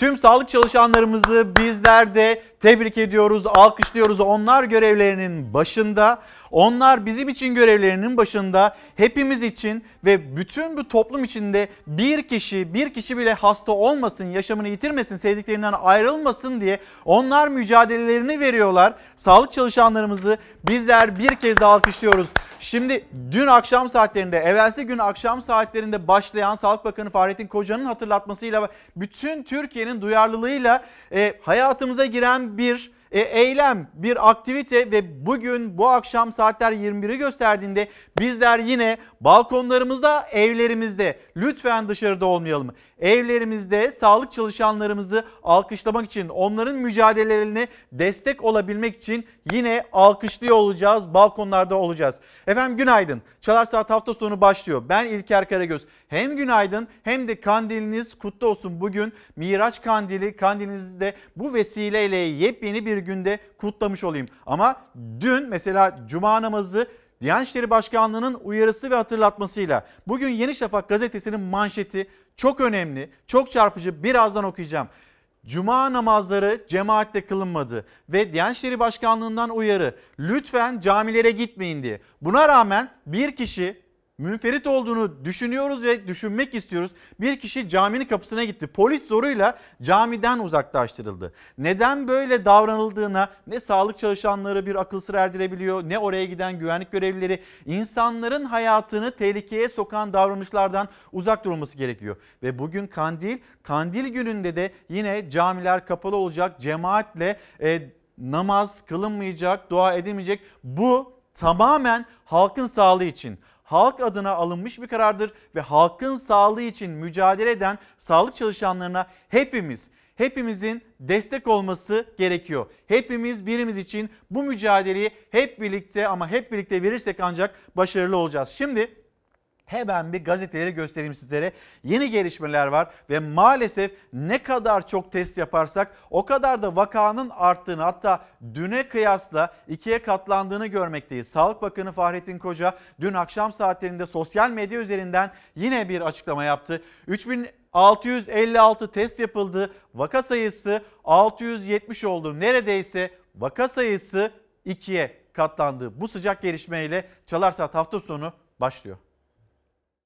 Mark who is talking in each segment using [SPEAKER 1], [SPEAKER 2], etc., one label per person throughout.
[SPEAKER 1] Tüm sağlık çalışanlarımızı bizler de tebrik ediyoruz, alkışlıyoruz. Onlar görevlerinin başında, onlar bizim için görevlerinin başında, hepimiz için ve bütün bu toplum içinde bir kişi, bir kişi bile hasta olmasın, yaşamını yitirmesin, sevdiklerinden ayrılmasın diye onlar mücadelelerini veriyorlar. Sağlık çalışanlarımızı bizler bir kez daha alkışlıyoruz. Şimdi dün akşam saatlerinde, evvelsi gün akşam saatlerinde başlayan Sağlık Bakanı Fahrettin Koca'nın hatırlatmasıyla bütün Türkiye'nin duyarlılığıyla e, hayatımıza giren bir e, eylem, bir aktivite ve bugün bu akşam saatler 21'i gösterdiğinde bizler yine balkonlarımızda, evlerimizde lütfen dışarıda olmayalım. Evlerimizde sağlık çalışanlarımızı alkışlamak için, onların mücadelelerine destek olabilmek için yine alkışlıyor olacağız, balkonlarda olacağız. Efendim günaydın. Çalar Saat hafta sonu başlıyor. Ben İlker Karagöz. Hem günaydın hem de kandiliniz kutlu olsun. Bugün Miraç Kandili, kandilinizi de bu vesileyle yepyeni bir günde kutlamış olayım. Ama dün mesela cuma namazı Diyanet İşleri Başkanlığı'nın uyarısı ve hatırlatmasıyla bugün Yeni Şafak gazetesinin manşeti çok önemli, çok çarpıcı birazdan okuyacağım. Cuma namazları cemaatle kılınmadı ve Diyanet İşleri Başkanlığı'ndan uyarı lütfen camilere gitmeyin diye. Buna rağmen bir kişi münferit olduğunu düşünüyoruz ve düşünmek istiyoruz. Bir kişi caminin kapısına gitti. Polis zoruyla camiden uzaklaştırıldı. Neden böyle davranıldığına ne sağlık çalışanları bir akıl sır erdirebiliyor ne oraya giden güvenlik görevlileri insanların hayatını tehlikeye sokan davranışlardan uzak durulması gerekiyor. Ve bugün kandil, kandil gününde de yine camiler kapalı olacak cemaatle e, namaz kılınmayacak, dua edilmeyecek. Bu tamamen halkın sağlığı için halk adına alınmış bir karardır ve halkın sağlığı için mücadele eden sağlık çalışanlarına hepimiz hepimizin destek olması gerekiyor. Hepimiz birimiz için bu mücadeleyi hep birlikte ama hep birlikte verirsek ancak başarılı olacağız. Şimdi Hemen bir gazeteleri göstereyim sizlere. Yeni gelişmeler var ve maalesef ne kadar çok test yaparsak o kadar da vakanın arttığını hatta düne kıyasla ikiye katlandığını görmekteyiz. Sağlık Bakanı Fahrettin Koca dün akşam saatlerinde sosyal medya üzerinden yine bir açıklama yaptı. 3656 test yapıldı. Vaka sayısı 670 oldu. Neredeyse vaka sayısı ikiye katlandı. Bu sıcak gelişmeyle Çalar Saat hafta sonu başlıyor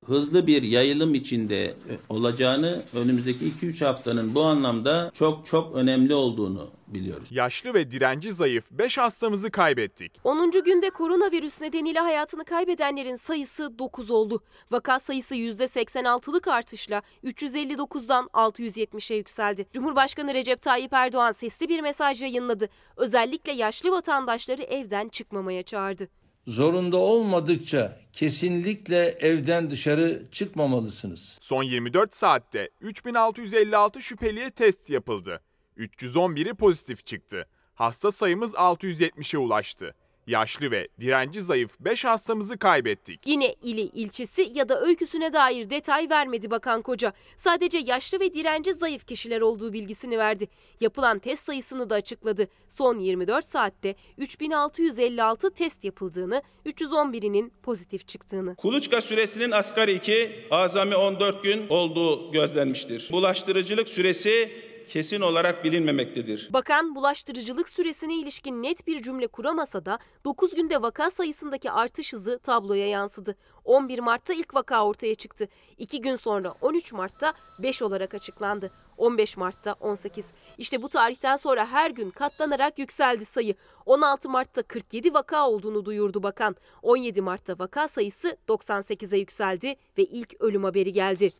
[SPEAKER 2] hızlı bir yayılım içinde e, olacağını önümüzdeki 2-3 haftanın bu anlamda çok çok önemli olduğunu biliyoruz.
[SPEAKER 3] Yaşlı ve direnci zayıf 5 hastamızı kaybettik.
[SPEAKER 4] 10. günde koronavirüs nedeniyle hayatını kaybedenlerin sayısı 9 oldu. Vaka sayısı %86'lık artışla 359'dan 670'e yükseldi. Cumhurbaşkanı Recep Tayyip Erdoğan sesli bir mesaj yayınladı. Özellikle yaşlı vatandaşları evden çıkmamaya çağırdı
[SPEAKER 5] zorunda olmadıkça kesinlikle evden dışarı çıkmamalısınız.
[SPEAKER 3] Son 24 saatte 3656 şüpheliye test yapıldı. 311'i pozitif çıktı. Hasta sayımız 670'e ulaştı yaşlı ve direnci zayıf 5 hastamızı kaybettik.
[SPEAKER 4] Yine ili, ilçesi ya da öyküsüne dair detay vermedi Bakan Koca. Sadece yaşlı ve direnci zayıf kişiler olduğu bilgisini verdi. Yapılan test sayısını da açıkladı. Son 24 saatte 3656 test yapıldığını, 311'inin pozitif çıktığını.
[SPEAKER 6] Kuluçka süresinin asgari 2, azami 14 gün olduğu gözlenmiştir. Bulaştırıcılık süresi kesin olarak bilinmemektedir.
[SPEAKER 4] Bakan bulaştırıcılık süresine ilişkin net bir cümle kuramasa da 9 günde vaka sayısındaki artış hızı tabloya yansıdı. 11 Mart'ta ilk vaka ortaya çıktı. 2 gün sonra 13 Mart'ta 5 olarak açıklandı. 15 Mart'ta 18. İşte bu tarihten sonra her gün katlanarak yükseldi sayı. 16 Mart'ta 47 vaka olduğunu duyurdu bakan. 17 Mart'ta vaka sayısı 98'e yükseldi ve ilk ölüm haberi geldi.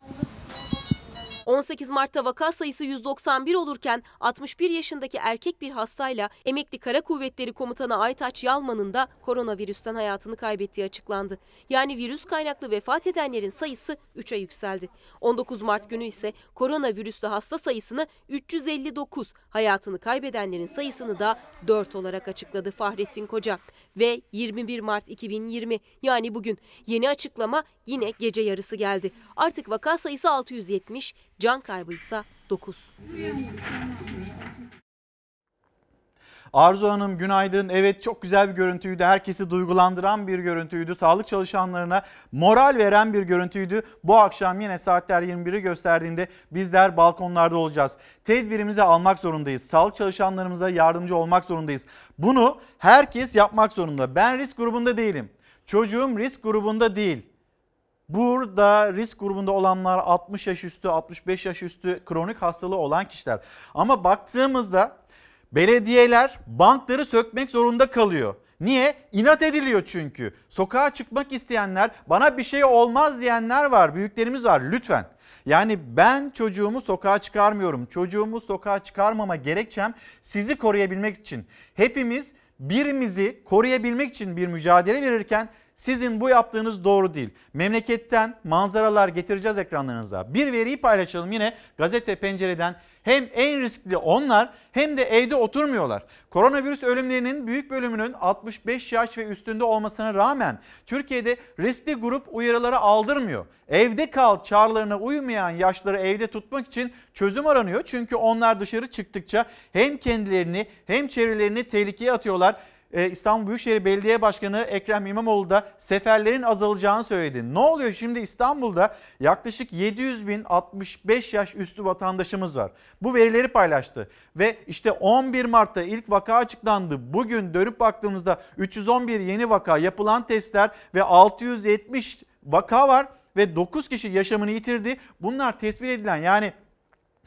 [SPEAKER 4] 18 Mart'ta vaka sayısı 191 olurken 61 yaşındaki erkek bir hastayla emekli Kara Kuvvetleri Komutanı Aytaç Yalman'ın da koronavirüsten hayatını kaybettiği açıklandı. Yani virüs kaynaklı vefat edenlerin sayısı 3'e yükseldi. 19 Mart günü ise koronavirüslü hasta sayısını 359, hayatını kaybedenlerin sayısını da 4 olarak açıkladı Fahrettin Koca. Ve 21 Mart 2020 yani bugün yeni açıklama yine gece yarısı geldi. Artık vaka sayısı 670, can kaybı ise 9.
[SPEAKER 1] Arzu Hanım günaydın. Evet çok güzel bir görüntüydü. Herkesi duygulandıran bir görüntüydü. Sağlık çalışanlarına moral veren bir görüntüydü. Bu akşam yine saatler 21'i gösterdiğinde bizler balkonlarda olacağız. Tedbirimizi almak zorundayız. Sağlık çalışanlarımıza yardımcı olmak zorundayız. Bunu herkes yapmak zorunda. Ben risk grubunda değilim. Çocuğum risk grubunda değil. Burada risk grubunda olanlar 60 yaş üstü, 65 yaş üstü kronik hastalığı olan kişiler. Ama baktığımızda belediyeler bankları sökmek zorunda kalıyor. Niye? İnat ediliyor çünkü. Sokağa çıkmak isteyenler, bana bir şey olmaz diyenler var, büyüklerimiz var lütfen. Yani ben çocuğumu sokağa çıkarmıyorum. Çocuğumu sokağa çıkarmama gerekçem sizi koruyabilmek için. Hepimiz birimizi koruyabilmek için bir mücadele verirken sizin bu yaptığınız doğru değil. Memleketten manzaralar getireceğiz ekranlarınıza. Bir veriyi paylaşalım yine gazete pencereden. Hem en riskli onlar hem de evde oturmuyorlar. Koronavirüs ölümlerinin büyük bölümünün 65 yaş ve üstünde olmasına rağmen Türkiye'de riskli grup uyarıları aldırmıyor. Evde kal çağrılarına uymayan yaşları evde tutmak için çözüm aranıyor. Çünkü onlar dışarı çıktıkça hem kendilerini hem çevrelerini tehlikeye atıyorlar. Ee, İstanbul Büyükşehir Belediye Başkanı Ekrem İmamoğlu da seferlerin azalacağını söyledi. Ne oluyor şimdi İstanbul'da yaklaşık 700 bin 65 yaş üstü vatandaşımız var. Bu verileri paylaştı ve işte 11 Mart'ta ilk vaka açıklandı. Bugün dönüp baktığımızda 311 yeni vaka yapılan testler ve 670 vaka var ve 9 kişi yaşamını yitirdi. Bunlar tespit edilen yani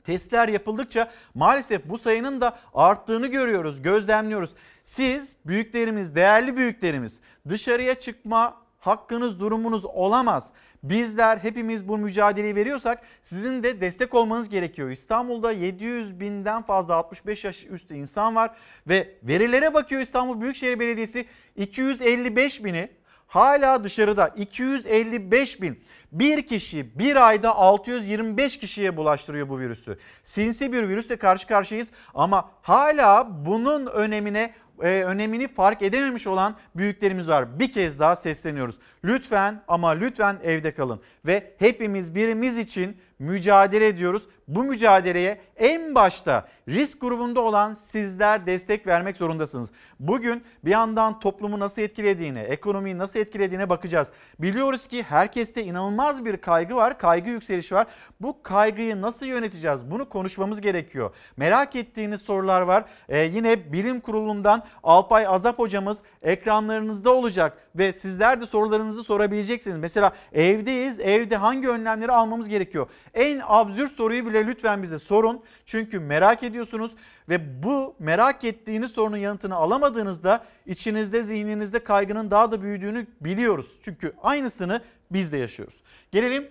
[SPEAKER 1] Testler yapıldıkça maalesef bu sayının da arttığını görüyoruz, gözlemliyoruz. Siz büyüklerimiz, değerli büyüklerimiz dışarıya çıkma hakkınız, durumunuz olamaz. Bizler hepimiz bu mücadeleyi veriyorsak sizin de destek olmanız gerekiyor. İstanbul'da 700 binden fazla 65 yaş üstü insan var ve verilere bakıyor İstanbul Büyükşehir Belediyesi 255 bini hala dışarıda 255 bin. Bir kişi bir ayda 625 kişiye bulaştırıyor bu virüsü. Sinsi bir virüsle karşı karşıyayız ama hala bunun önemine e, önemini fark edememiş olan büyüklerimiz var. Bir kez daha sesleniyoruz. Lütfen ama lütfen evde kalın ve hepimiz birimiz için mücadele ediyoruz. Bu mücadeleye en başta risk grubunda olan sizler destek vermek zorundasınız. Bugün bir yandan toplumu nasıl etkilediğine, ekonomiyi nasıl etkilediğine bakacağız. Biliyoruz ki herkeste inanılmaz bir kaygı var, kaygı yükselişi var. Bu kaygıyı nasıl yöneteceğiz? Bunu konuşmamız gerekiyor. Merak ettiğiniz sorular var. Ee, yine bilim kurulundan Alpay Azap hocamız ekranlarınızda olacak ve sizler de sorularınızı sorabileceksiniz. Mesela evdeyiz, evde hangi önlemleri almamız gerekiyor? En absürt soruyu bile lütfen bize sorun. Çünkü merak ediyorsunuz ve bu merak ettiğiniz sorunun yanıtını alamadığınızda içinizde, zihninizde kaygının daha da büyüdüğünü biliyoruz. Çünkü aynısını biz de yaşıyoruz. Gelelim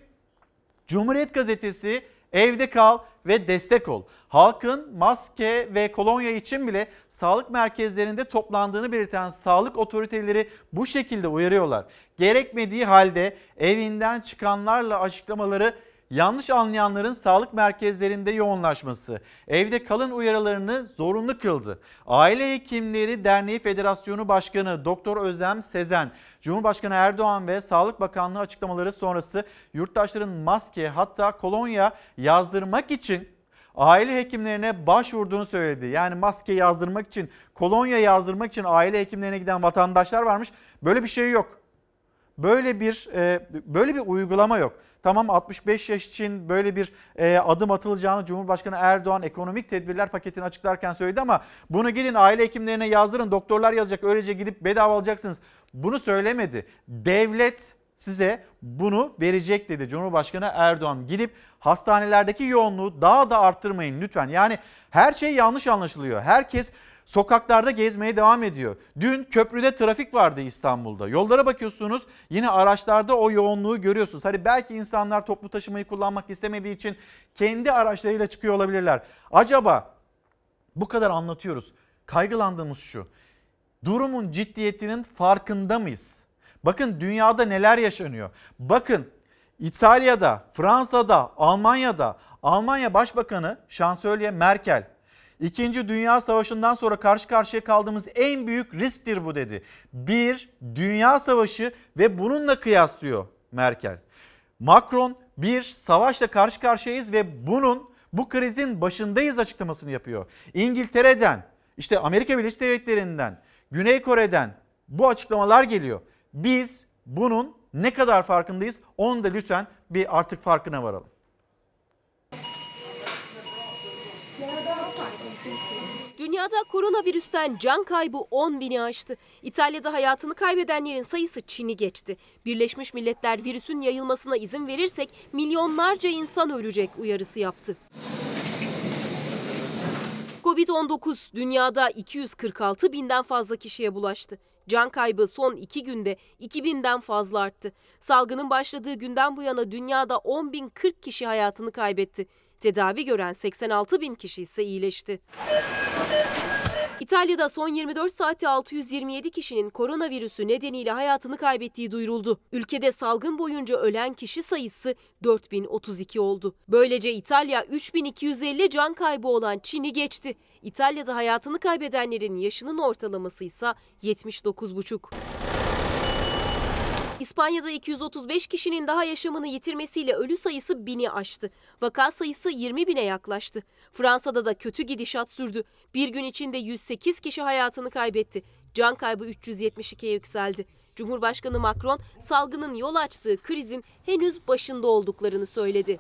[SPEAKER 1] Cumhuriyet Gazetesi Evde kal ve destek ol. Halkın maske ve kolonya için bile sağlık merkezlerinde toplandığını belirten sağlık otoriteleri bu şekilde uyarıyorlar. Gerekmediği halde evinden çıkanlarla açıklamaları yanlış anlayanların sağlık merkezlerinde yoğunlaşması, evde kalın uyarılarını zorunlu kıldı. Aile Hekimleri Derneği Federasyonu Başkanı Doktor Özlem Sezen, Cumhurbaşkanı Erdoğan ve Sağlık Bakanlığı açıklamaları sonrası yurttaşların maske hatta kolonya yazdırmak için aile hekimlerine başvurduğunu söyledi. Yani maske yazdırmak için, kolonya yazdırmak için aile hekimlerine giden vatandaşlar varmış. Böyle bir şey yok. Böyle bir e, böyle bir uygulama yok. Tamam 65 yaş için böyle bir e, adım atılacağını Cumhurbaşkanı Erdoğan ekonomik tedbirler paketini açıklarken söyledi ama bunu gidin aile hekimlerine yazdırın doktorlar yazacak öylece gidip bedava alacaksınız. Bunu söylemedi. Devlet size bunu verecek dedi Cumhurbaşkanı Erdoğan. Gidip hastanelerdeki yoğunluğu daha da arttırmayın lütfen. Yani her şey yanlış anlaşılıyor. Herkes sokaklarda gezmeye devam ediyor. Dün köprüde trafik vardı İstanbul'da. Yollara bakıyorsunuz yine araçlarda o yoğunluğu görüyorsunuz. Hani belki insanlar toplu taşımayı kullanmak istemediği için kendi araçlarıyla çıkıyor olabilirler. Acaba bu kadar anlatıyoruz. Kaygılandığımız şu. Durumun ciddiyetinin farkında mıyız? Bakın dünyada neler yaşanıyor. Bakın İtalya'da, Fransa'da, Almanya'da Almanya Başbakanı Şansölye Merkel İkinci Dünya Savaşı'ndan sonra karşı karşıya kaldığımız en büyük risktir bu dedi. Bir dünya savaşı ve bununla kıyaslıyor Merkel. Macron bir savaşla karşı karşıyayız ve bunun bu krizin başındayız açıklamasını yapıyor. İngiltere'den işte Amerika Birleşik Devletleri'nden, Güney Kore'den bu açıklamalar geliyor. Biz bunun ne kadar farkındayız? Onu da lütfen bir artık farkına varalım.
[SPEAKER 4] Dünyada koronavirüsten can kaybı 10 bini aştı. İtalya'da hayatını kaybedenlerin sayısı Çin'i geçti. Birleşmiş Milletler virüsün yayılmasına izin verirsek milyonlarca insan ölecek uyarısı yaptı. Covid-19 dünyada 246 binden fazla kişiye bulaştı. Can kaybı son iki günde 2000'den fazla arttı. Salgının başladığı günden bu yana dünyada 10.040 kişi hayatını kaybetti. Tedavi gören 86 bin kişi ise iyileşti. İtalya'da son 24 saatte 627 kişinin koronavirüsü nedeniyle hayatını kaybettiği duyuruldu. Ülkede salgın boyunca ölen kişi sayısı 4032 oldu. Böylece İtalya 3250 can kaybı olan Çin'i geçti. İtalya'da hayatını kaybedenlerin yaşının ortalaması ise 79,5. İspanya'da 235 kişinin daha yaşamını yitirmesiyle ölü sayısı 1000'i aştı. Vaka sayısı 20 bine yaklaştı. Fransa'da da kötü gidişat sürdü. Bir gün içinde 108 kişi hayatını kaybetti. Can kaybı 372'ye yükseldi. Cumhurbaşkanı Macron salgının yol açtığı krizin henüz başında olduklarını söyledi.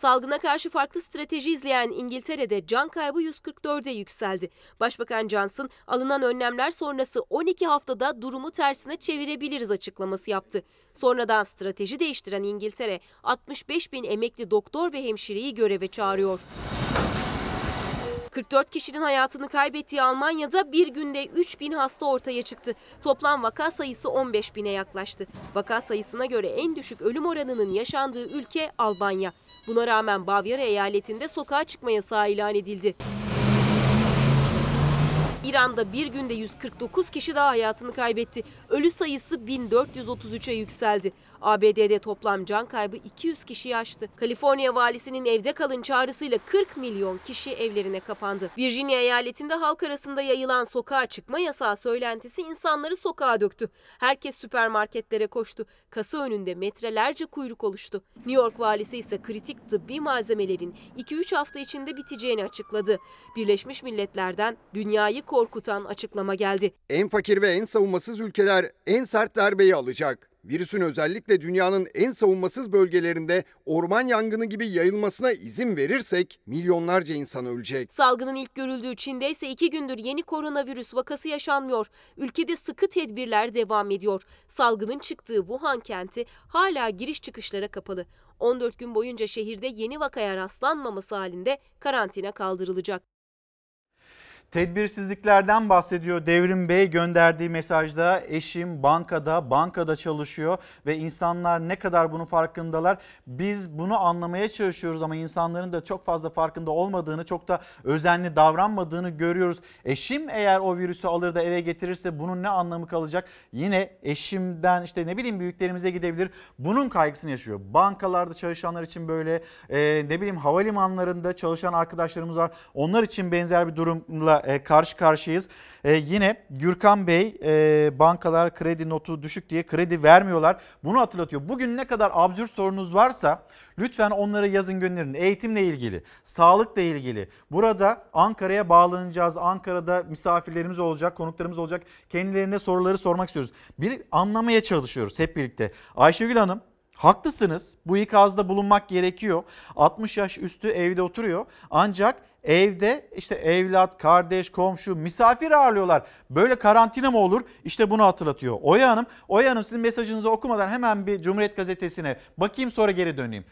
[SPEAKER 4] Salgına karşı farklı strateji izleyen İngiltere'de can kaybı 144'e yükseldi. Başbakan Johnson alınan önlemler sonrası 12 haftada durumu tersine çevirebiliriz açıklaması yaptı. Sonradan strateji değiştiren İngiltere 65 bin emekli doktor ve hemşireyi göreve çağırıyor. 44 kişinin hayatını kaybettiği Almanya'da bir günde 3 bin hasta ortaya çıktı. Toplam vaka sayısı 15 bine yaklaştı. Vaka sayısına göre en düşük ölüm oranının yaşandığı ülke Albanya. Buna rağmen Bavyera eyaletinde sokağa çıkma yasağı ilan edildi. İran'da bir günde 149 kişi daha hayatını kaybetti. Ölü sayısı 1433'e yükseldi. ABD'de toplam can kaybı 200 kişiyi aştı. Kaliforniya valisinin evde kalın çağrısıyla 40 milyon kişi evlerine kapandı. Virginia eyaletinde halk arasında yayılan sokağa çıkma yasağı söylentisi insanları sokağa döktü. Herkes süpermarketlere koştu. Kasa önünde metrelerce kuyruk oluştu. New York valisi ise kritik tıbbi malzemelerin 2-3 hafta içinde biteceğini açıkladı. Birleşmiş Milletler'den dünyayı korkutan açıklama geldi.
[SPEAKER 7] En fakir ve en savunmasız ülkeler en sert darbeyi alacak. Virüsün özellikle dünyanın en savunmasız bölgelerinde orman yangını gibi yayılmasına izin verirsek milyonlarca insan ölecek.
[SPEAKER 4] Salgının ilk görüldüğü Çin'de ise iki gündür yeni koronavirüs vakası yaşanmıyor. Ülkede sıkı tedbirler devam ediyor. Salgının çıktığı Wuhan kenti hala giriş çıkışlara kapalı. 14 gün boyunca şehirde yeni vakaya rastlanmaması halinde karantina kaldırılacak.
[SPEAKER 1] Tedbirsizliklerden bahsediyor. Devrim Bey gönderdiği mesajda eşim bankada bankada çalışıyor ve insanlar ne kadar bunun farkındalar. Biz bunu anlamaya çalışıyoruz ama insanların da çok fazla farkında olmadığını çok da özenli davranmadığını görüyoruz. Eşim eğer o virüsü alır da eve getirirse bunun ne anlamı kalacak? Yine eşimden işte ne bileyim büyüklerimize gidebilir. Bunun kaygısını yaşıyor. Bankalarda çalışanlar için böyle e, ne bileyim havalimanlarında çalışan arkadaşlarımız var. Onlar için benzer bir durumla e, karşı karşıyayız. E, yine Gürkan Bey e, bankalar kredi notu düşük diye kredi vermiyorlar. Bunu hatırlatıyor. Bugün ne kadar absürt sorunuz varsa lütfen onları yazın gönderin. Eğitimle ilgili, sağlıkla ilgili. Burada Ankara'ya bağlanacağız. Ankara'da misafirlerimiz olacak, konuklarımız olacak. Kendilerine soruları sormak istiyoruz. Bir anlamaya çalışıyoruz hep birlikte. Ayşegül Hanım Haklısınız. Bu ikazda bulunmak gerekiyor. 60 yaş üstü evde oturuyor. Ancak evde işte evlat, kardeş, komşu, misafir ağırlıyorlar. Böyle karantina mı olur? İşte bunu hatırlatıyor. Oya Hanım, Oya Hanım sizin mesajınızı okumadan hemen bir Cumhuriyet Gazetesi'ne bakayım sonra geri döneyim.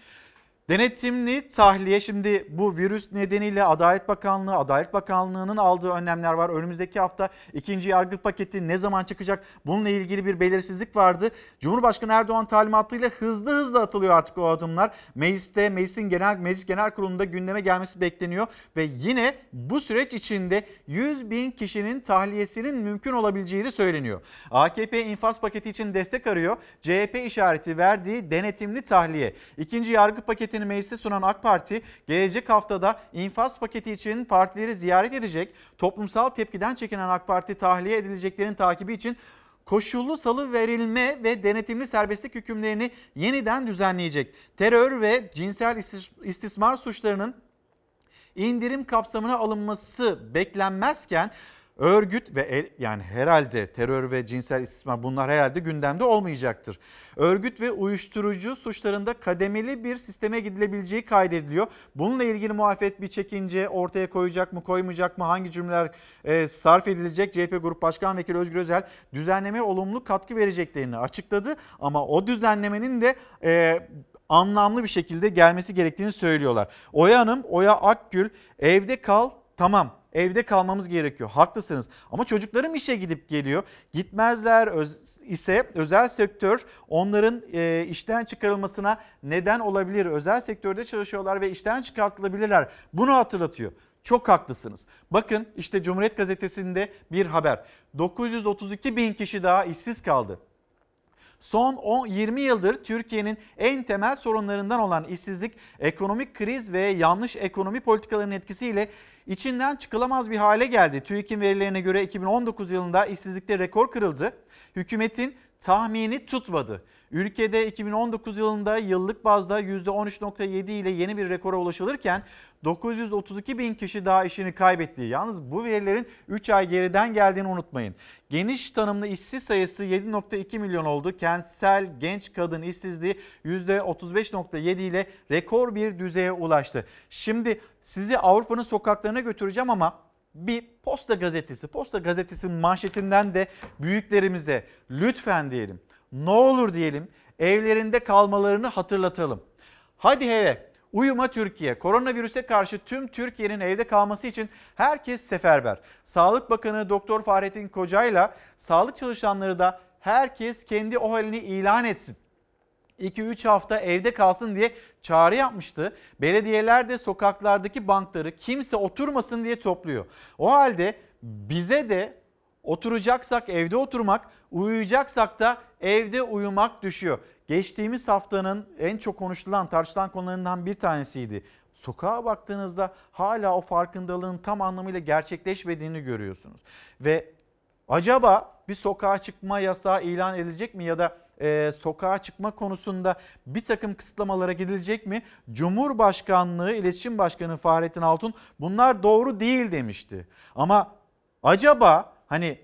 [SPEAKER 1] Denetimli tahliye şimdi bu virüs nedeniyle Adalet Bakanlığı, Adalet Bakanlığı'nın aldığı önlemler var. Önümüzdeki hafta ikinci yargı paketi ne zaman çıkacak? Bununla ilgili bir belirsizlik vardı. Cumhurbaşkanı Erdoğan talimatıyla hızlı hızlı atılıyor artık o adımlar. Mecliste, meclisin genel meclis genel kurulunda gündeme gelmesi bekleniyor ve yine bu süreç içinde 100 bin kişinin tahliyesinin mümkün olabileceği de söyleniyor. AKP infaz paketi için destek arıyor. CHP işareti verdiği denetimli tahliye. İkinci yargı paketi paketini meclise sunan AK Parti gelecek haftada infaz paketi için partileri ziyaret edecek. Toplumsal tepkiden çekinen AK Parti tahliye edileceklerin takibi için koşullu salı verilme ve denetimli serbestlik hükümlerini yeniden düzenleyecek. Terör ve cinsel istismar suçlarının indirim kapsamına alınması beklenmezken Örgüt ve el, yani herhalde terör ve cinsel istismar bunlar herhalde gündemde olmayacaktır. Örgüt ve uyuşturucu suçlarında kademeli bir sisteme gidilebileceği kaydediliyor. Bununla ilgili muhalefet bir çekince ortaya koyacak mı koymayacak mı hangi cümleler e, sarf edilecek? CHP Grup Başkan Vekili Özgür Özel düzenlemeye olumlu katkı vereceklerini açıkladı. Ama o düzenlemenin de e, anlamlı bir şekilde gelmesi gerektiğini söylüyorlar. Oya Hanım, Oya Akgül evde kal tamam evde kalmamız gerekiyor. Haklısınız. Ama çocuklarım işe gidip geliyor. Gitmezler öz, ise özel sektör onların e, işten çıkarılmasına neden olabilir. Özel sektörde çalışıyorlar ve işten çıkartılabilirler. Bunu hatırlatıyor. Çok haklısınız. Bakın işte Cumhuriyet Gazetesi'nde bir haber. 932 bin kişi daha işsiz kaldı. Son 10, 20 yıldır Türkiye'nin en temel sorunlarından olan işsizlik, ekonomik kriz ve yanlış ekonomi politikalarının etkisiyle içinden çıkılamaz bir hale geldi. TÜİK'in verilerine göre 2019 yılında işsizlikte rekor kırıldı. Hükümetin tahmini tutmadı. Ülkede 2019 yılında yıllık bazda %13.7 ile yeni bir rekora ulaşılırken 932 bin kişi daha işini kaybetti. Yalnız bu verilerin 3 ay geriden geldiğini unutmayın. Geniş tanımlı işsiz sayısı 7.2 milyon oldu. Kentsel genç kadın işsizliği %35.7 ile rekor bir düzeye ulaştı. Şimdi sizi Avrupa'nın sokaklarına götüreceğim ama bir posta gazetesi, posta gazetesinin manşetinden de büyüklerimize lütfen diyelim, ne olur diyelim evlerinde kalmalarını hatırlatalım. Hadi eve Uyuma Türkiye. Koronavirüse karşı tüm Türkiye'nin evde kalması için herkes seferber. Sağlık Bakanı Doktor Fahrettin Koca'yla sağlık çalışanları da herkes kendi o halini ilan etsin. 2-3 hafta evde kalsın diye çağrı yapmıştı. Belediyeler de sokaklardaki bankları kimse oturmasın diye topluyor. O halde bize de oturacaksak evde oturmak, uyuyacaksak da evde uyumak düşüyor. Geçtiğimiz haftanın en çok konuşulan, tartışılan konularından bir tanesiydi. Sokağa baktığınızda hala o farkındalığın tam anlamıyla gerçekleşmediğini görüyorsunuz. Ve acaba bir sokağa çıkma yasağı ilan edilecek mi ya da e, sokağa çıkma konusunda bir takım kısıtlamalara gidilecek mi? Cumhurbaşkanlığı İletişim Başkanı Fahrettin Altun bunlar doğru değil demişti. Ama acaba hani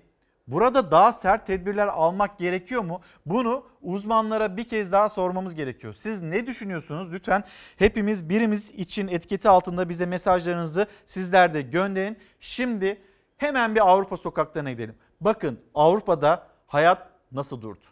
[SPEAKER 1] burada daha sert tedbirler almak gerekiyor mu? Bunu uzmanlara bir kez daha sormamız gerekiyor. Siz ne düşünüyorsunuz? Lütfen hepimiz birimiz için etiketi altında bize mesajlarınızı sizler de gönderin. Şimdi hemen bir Avrupa sokaklarına gidelim. Bakın Avrupa'da hayat nasıl durdu?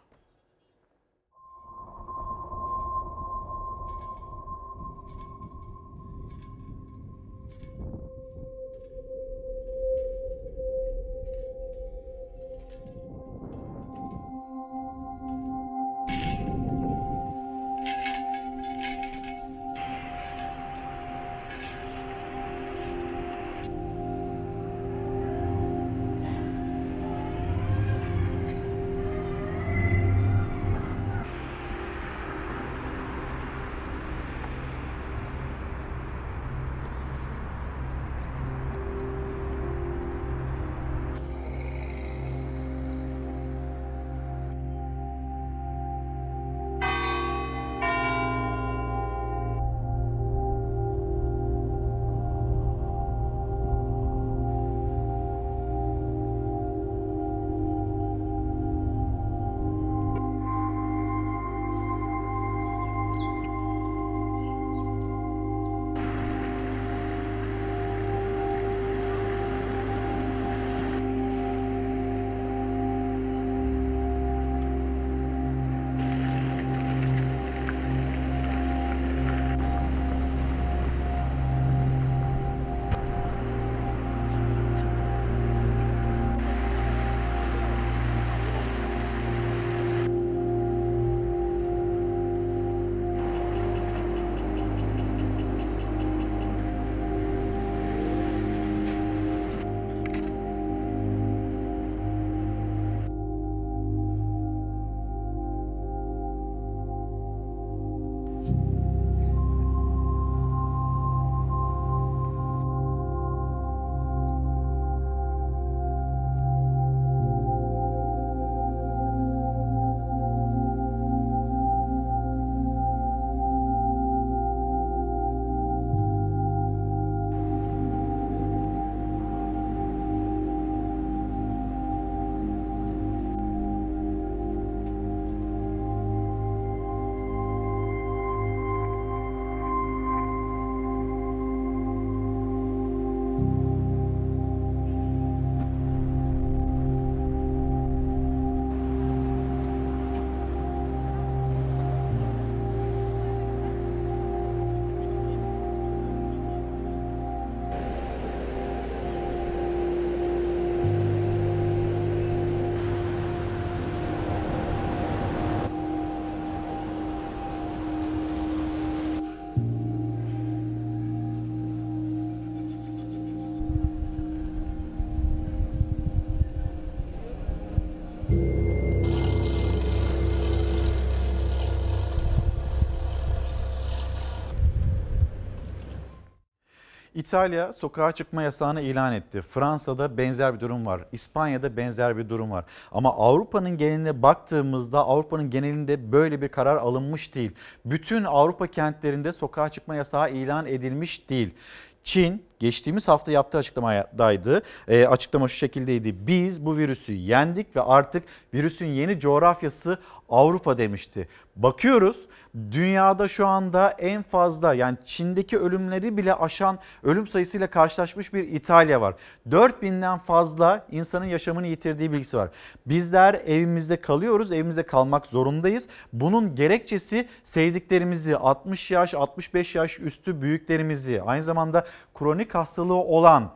[SPEAKER 1] İtalya sokağa çıkma yasağını ilan etti. Fransa'da benzer bir durum var. İspanya'da benzer bir durum var. Ama Avrupa'nın geneline baktığımızda Avrupa'nın genelinde böyle bir karar alınmış değil. Bütün Avrupa kentlerinde sokağa çıkma yasağı ilan edilmiş değil. Çin geçtiğimiz hafta yaptığı açıklamadaydı. E, açıklama şu şekildeydi. Biz bu virüsü yendik ve artık virüsün yeni coğrafyası Avrupa demişti. Bakıyoruz dünyada şu anda en fazla yani Çin'deki ölümleri bile aşan ölüm sayısıyla karşılaşmış bir İtalya var. 4000'den fazla insanın yaşamını yitirdiği bilgisi var. Bizler evimizde kalıyoruz, evimizde kalmak zorundayız. Bunun gerekçesi sevdiklerimizi 60 yaş, 65 yaş üstü büyüklerimizi aynı zamanda kronik hastalığı olan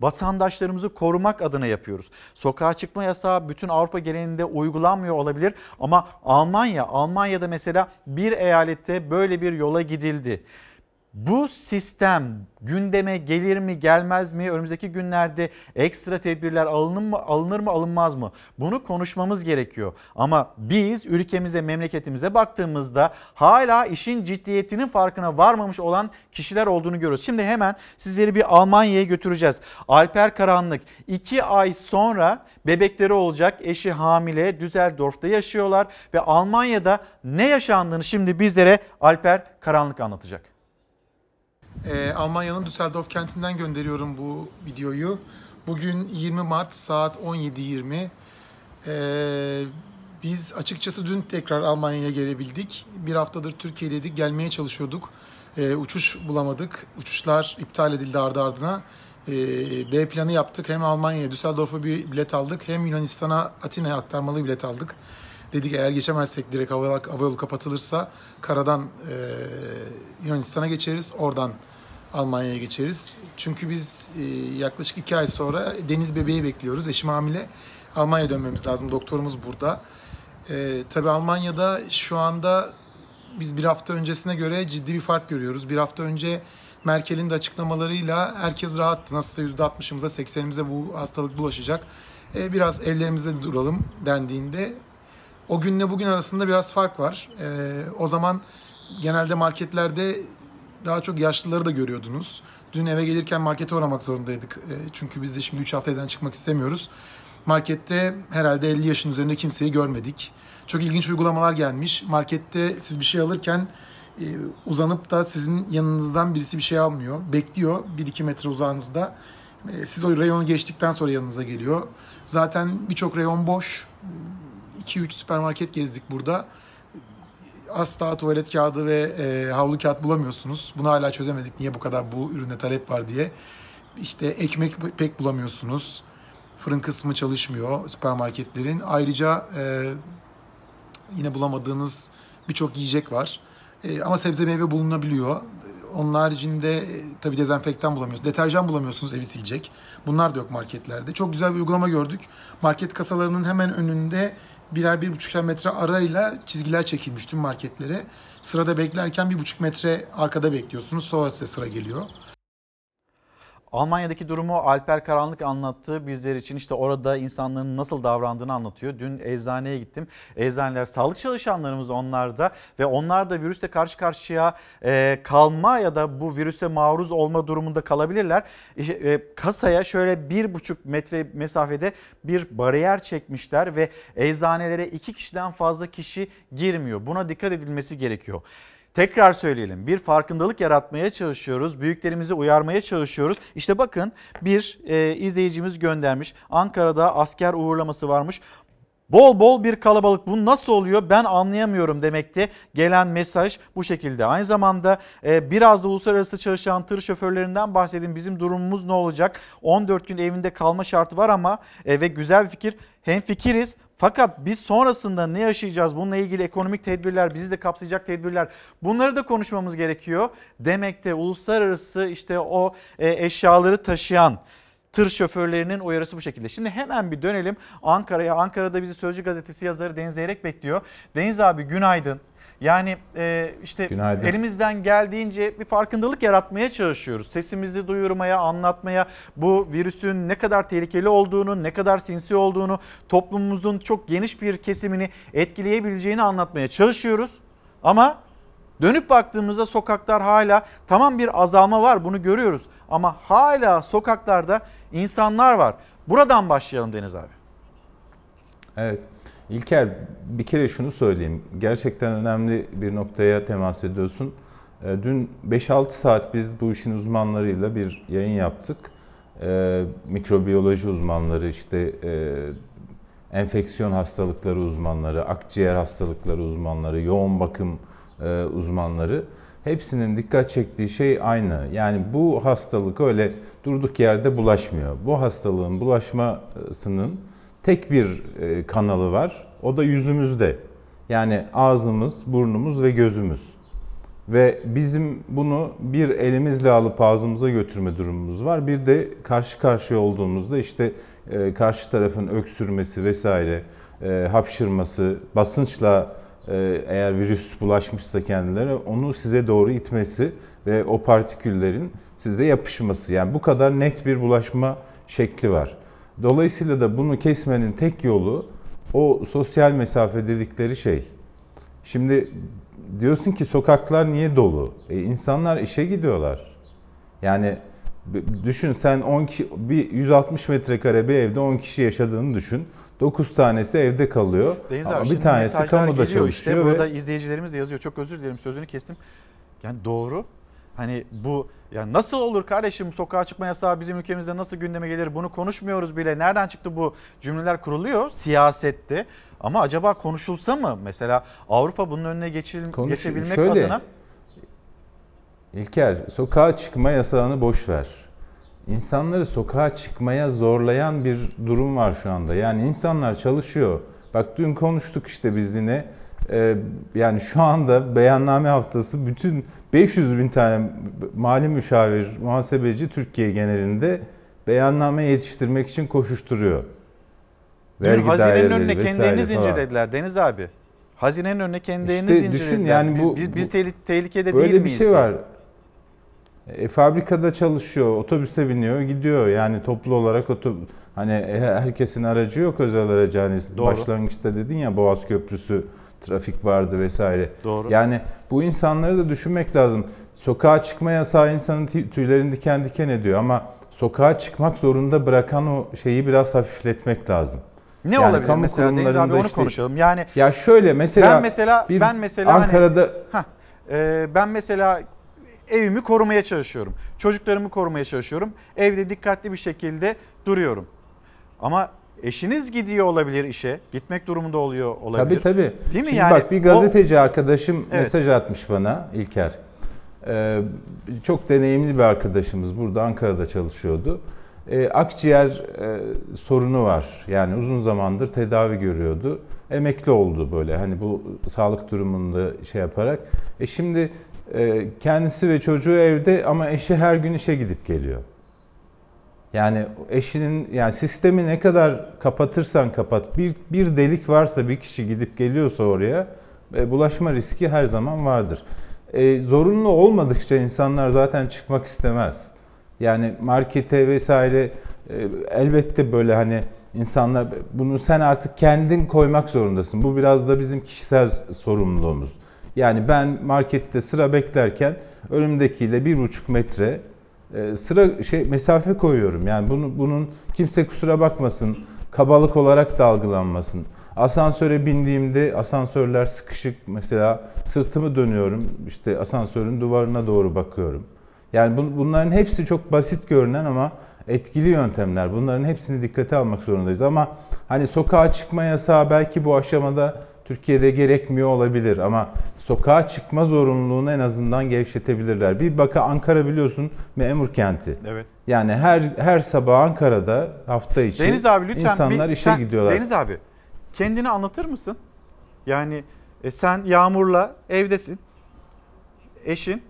[SPEAKER 1] vatandaşlarımızı korumak adına yapıyoruz. Sokağa çıkma yasağı bütün Avrupa genelinde uygulanmıyor olabilir ama Almanya, Almanya'da mesela bir eyalette böyle bir yola gidildi. Bu sistem gündeme gelir mi gelmez mi? Önümüzdeki günlerde ekstra tedbirler alınır mı alınır mı alınmaz mı? Bunu konuşmamız gerekiyor. Ama biz ülkemize memleketimize baktığımızda hala işin ciddiyetinin farkına varmamış olan kişiler olduğunu görüyoruz. Şimdi hemen sizleri bir Almanya'ya götüreceğiz. Alper Karanlık 2 ay sonra bebekleri olacak eşi hamile Düsseldorf'ta yaşıyorlar ve Almanya'da ne yaşandığını şimdi bizlere Alper Karanlık anlatacak.
[SPEAKER 8] Ee, Almanya'nın Düsseldorf kentinden gönderiyorum bu videoyu. Bugün 20 Mart saat 17.20. Ee, biz açıkçası dün tekrar Almanya'ya gelebildik. Bir haftadır Türkiye'deydik, gelmeye çalışıyorduk. Ee, uçuş bulamadık. Uçuşlar iptal edildi ardı ardına. Ee, B planı yaptık. Hem Almanya'ya, Düsseldorf'a bir bilet aldık. Hem Yunanistan'a, Atina'ya aktarmalı bilet aldık. Dedik eğer geçemezsek direkt hava, hava yolu kapatılırsa karadan e, Yunanistan'a geçeriz. Oradan Almanya'ya geçeriz. Çünkü biz e, yaklaşık iki ay sonra deniz bebeği bekliyoruz. Eşim hamile. Almanya'ya dönmemiz lazım. Doktorumuz burada. E, tabii Almanya'da şu anda biz bir hafta öncesine göre ciddi bir fark görüyoruz. Bir hafta önce Merkel'in de açıklamalarıyla herkes rahattı. Nasılsa %60'ımıza 80'imize bu hastalık bulaşacak. E, biraz evlerimizde duralım dendiğinde o günle bugün arasında biraz fark var. E, o zaman genelde marketlerde daha çok yaşlıları da görüyordunuz. Dün eve gelirken markete uğramak zorundaydık. E, çünkü biz de şimdi 3 hafta evden çıkmak istemiyoruz. Markette herhalde 50 yaşın üzerinde kimseyi görmedik. Çok ilginç uygulamalar gelmiş. Markette siz bir şey alırken e, uzanıp da sizin yanınızdan birisi bir şey almıyor. Bekliyor 1-2 metre uzağınızda. E, siz o reyonu geçtikten sonra yanınıza geliyor. Zaten birçok reyon boş. 2-3 süpermarket gezdik burada asla tuvalet kağıdı ve e, havlu kağıt bulamıyorsunuz. Bunu hala çözemedik. Niye bu kadar bu ürüne talep var diye. İşte ekmek pek bulamıyorsunuz. Fırın kısmı çalışmıyor süpermarketlerin. Ayrıca e, yine bulamadığınız birçok yiyecek var. E, ama sebze meyve bulunabiliyor. Onun haricinde e, tabii dezenfektan bulamıyorsunuz. Deterjan bulamıyorsunuz evi silecek. Bunlar da yok marketlerde. Çok güzel bir uygulama gördük. Market kasalarının hemen önünde birer bir buçuk metre arayla çizgiler çekilmiş tüm marketlere. Sırada beklerken bir buçuk metre arkada bekliyorsunuz. Sonra size sıra geliyor.
[SPEAKER 1] Almanya'daki durumu Alper Karanlık anlattı bizler için işte orada insanların nasıl davrandığını anlatıyor. Dün eczaneye gittim. Eczaneler sağlık çalışanlarımız onlarda ve onlar da virüsle karşı karşıya e, kalma ya da bu virüse maruz olma durumunda kalabilirler. E, kasaya şöyle bir buçuk metre mesafede bir bariyer çekmişler ve eczanelere iki kişiden fazla kişi girmiyor. Buna dikkat edilmesi gerekiyor. Tekrar söyleyelim bir farkındalık yaratmaya çalışıyoruz. Büyüklerimizi uyarmaya çalışıyoruz. İşte bakın bir e, izleyicimiz göndermiş. Ankara'da asker uğurlaması varmış. Bol bol bir kalabalık bu nasıl oluyor ben anlayamıyorum demekte gelen mesaj bu şekilde. Aynı zamanda e, biraz da uluslararası çalışan tır şoförlerinden bahsedin bizim durumumuz ne olacak? 14 gün evinde kalma şartı var ama e, ve güzel bir fikir hem fikiriz fakat biz sonrasında ne yaşayacağız? Bununla ilgili ekonomik tedbirler, bizi de kapsayacak tedbirler. Bunları da konuşmamız gerekiyor. Demekte uluslararası işte o e, eşyaları taşıyan tır şoförlerinin uyarısı bu şekilde. Şimdi hemen bir dönelim Ankara'ya. Ankara'da bizi Sözcü gazetesi yazarı Deniz Zeyrek bekliyor. Deniz abi günaydın. Yani e, işte Günaydın. elimizden geldiğince bir farkındalık yaratmaya çalışıyoruz. Sesimizi duyurmaya, anlatmaya, bu virüsün ne kadar tehlikeli olduğunu, ne kadar sinsi olduğunu, toplumumuzun çok geniş bir kesimini etkileyebileceğini anlatmaya çalışıyoruz. Ama Dönüp baktığımızda sokaklar hala tamam bir azalma var bunu görüyoruz ama hala sokaklarda insanlar var. Buradan başlayalım Deniz abi.
[SPEAKER 9] Evet. İlker bir kere şunu söyleyeyim. Gerçekten önemli bir noktaya temas ediyorsun. Ee, Dün 5-6 saat biz bu işin uzmanlarıyla bir yayın yaptık. Ee, mikrobiyoloji uzmanları, işte e, enfeksiyon hastalıkları uzmanları, akciğer hastalıkları uzmanları, yoğun bakım e, uzmanları hepsinin dikkat çektiği şey aynı. Yani bu hastalık öyle durduk yerde bulaşmıyor. Bu hastalığın bulaşmasının tek bir e, kanalı var. O da yüzümüzde. Yani ağzımız, burnumuz ve gözümüz. Ve bizim bunu bir elimizle alıp ağzımıza götürme durumumuz var. Bir de karşı karşıya olduğumuzda işte e, karşı tarafın öksürmesi vesaire, e, hapşırması, basınçla eğer virüs bulaşmışsa kendilerine onu size doğru itmesi ve o partiküllerin size yapışması. Yani bu kadar net bir bulaşma şekli var. Dolayısıyla da bunu kesmenin tek yolu o sosyal mesafe dedikleri şey. Şimdi diyorsun ki sokaklar niye dolu? E, insanlar işe gidiyorlar. Yani düşün sen 10 kişi, bir 160 metrekare bir evde 10 kişi yaşadığını düşün. 9 tanesi evde kalıyor.
[SPEAKER 1] Deniz
[SPEAKER 9] Ama
[SPEAKER 1] abi
[SPEAKER 9] bir tanesi kamuda çalışıyor
[SPEAKER 1] işte
[SPEAKER 9] ve
[SPEAKER 1] burada izleyicilerimiz de yazıyor. Çok özür dilerim sözünü kestim. Yani doğru. Hani bu yani nasıl olur kardeşim sokağa çıkma yasağı bizim ülkemizde nasıl gündeme gelir bunu konuşmuyoruz bile. Nereden çıktı bu cümleler kuruluyor siyasette. Ama acaba konuşulsa mı? Mesela Avrupa bunun önüne geçil,
[SPEAKER 9] Konuş-
[SPEAKER 1] geçebilmek
[SPEAKER 9] şöyle,
[SPEAKER 1] adına
[SPEAKER 9] İlker, sokağa çıkma yasağını boş ver. İnsanları sokağa çıkmaya zorlayan bir durum var şu anda. Yani insanlar çalışıyor. Bak dün konuştuk işte biz yine. Ee, yani şu anda beyanname haftası bütün 500 bin tane mali müşavir, muhasebeci Türkiye genelinde beyanname yetiştirmek için koşuşturuyor.
[SPEAKER 1] dün
[SPEAKER 9] Vergi
[SPEAKER 1] hazinenin önüne kendilerini zincirlediler Deniz abi. Hazinenin önüne kendilerini
[SPEAKER 9] İşte düşün
[SPEAKER 1] zincirlediler.
[SPEAKER 9] yani
[SPEAKER 1] Biz-
[SPEAKER 9] bu-
[SPEAKER 1] biz, biz, tehli- tehlikede
[SPEAKER 9] Böyle
[SPEAKER 1] değil
[SPEAKER 9] bir
[SPEAKER 1] miyiz?
[SPEAKER 9] şey
[SPEAKER 1] diye.
[SPEAKER 9] var. E, fabrikada çalışıyor, otobüse biniyor, gidiyor. Yani toplu olarak otob hani herkesin aracı yok özel aracı. Hani
[SPEAKER 1] Doğru.
[SPEAKER 9] başlangıçta dedin ya Boğaz Köprüsü trafik vardı vesaire.
[SPEAKER 1] Doğru.
[SPEAKER 9] Yani bu insanları da düşünmek lazım. Sokağa çıkma yasağı insanın tü- tüylerini diken diken ediyor ama sokağa çıkmak zorunda bırakan o şeyi biraz hafifletmek lazım.
[SPEAKER 1] Ne
[SPEAKER 9] Yani
[SPEAKER 1] olabilir
[SPEAKER 9] kamu
[SPEAKER 1] mesela Deniz abi onu
[SPEAKER 9] işte-
[SPEAKER 1] konuşalım. Yani
[SPEAKER 9] Ya şöyle mesela
[SPEAKER 1] ben mesela
[SPEAKER 9] bir
[SPEAKER 1] ben mesela hani-
[SPEAKER 9] Ankara'da
[SPEAKER 1] Heh, e, ben mesela evimi korumaya çalışıyorum. Çocuklarımı korumaya çalışıyorum. Evde dikkatli bir şekilde duruyorum. Ama eşiniz gidiyor olabilir işe. Gitmek durumunda oluyor olabilir.
[SPEAKER 9] Tabii tabii.
[SPEAKER 1] Değil mi
[SPEAKER 9] Şimdi
[SPEAKER 1] yani?
[SPEAKER 9] bak bir
[SPEAKER 1] O-
[SPEAKER 9] gazeteci arkadaşım
[SPEAKER 1] Evet.
[SPEAKER 9] mesaj atmış bana İlker. Ee, çok deneyimli bir arkadaşımız burada Ankara'da çalışıyordu. Ee, akciğer e, sorunu var. Yani uzun zamandır tedavi görüyordu. Emekli oldu böyle hani bu sağlık durumunda şey yaparak. E şimdi kendisi ve çocuğu evde ama eşi her gün işe gidip geliyor. Yani eşinin yani sistemi ne kadar kapatırsan kapat bir, bir delik varsa bir kişi gidip geliyorsa oraya e, bulaşma riski her zaman vardır. E, zorunlu olmadıkça insanlar zaten çıkmak istemez. Yani markete vesaire e, elbette böyle hani insanlar bunu sen artık kendin koymak zorundasın. Bu biraz da bizim kişisel sorumluluğumuz. Yani ben markette sıra beklerken önümdekiyle bir buçuk metre e, sıra şey mesafe koyuyorum. Yani bunu bunun kimse kusura bakmasın, kabalık olarak da algılanmasın. Asansöre bindiğimde asansörler sıkışık mesela sırtımı dönüyorum işte asansörün duvarına doğru bakıyorum. Yani bun- bunların hepsi çok basit görünen ama etkili yöntemler. Bunların hepsini dikkate almak zorundayız ama hani sokağa çıkma yasağı belki bu aşamada Türkiye'de gerekmiyor olabilir ama sokağa çıkma zorunluluğunu en azından gevşetebilirler. Bir baka Ankara biliyorsun memur kenti.
[SPEAKER 1] Evet.
[SPEAKER 9] Yani her her sabah Ankara'da hafta içi
[SPEAKER 1] Deniz abi lütfen
[SPEAKER 9] insanlar
[SPEAKER 1] bir-
[SPEAKER 9] işe
[SPEAKER 1] sen-
[SPEAKER 9] gidiyorlar.
[SPEAKER 1] Deniz abi kendini anlatır mısın? Yani e, sen Yağmur'la evdesin. Eşin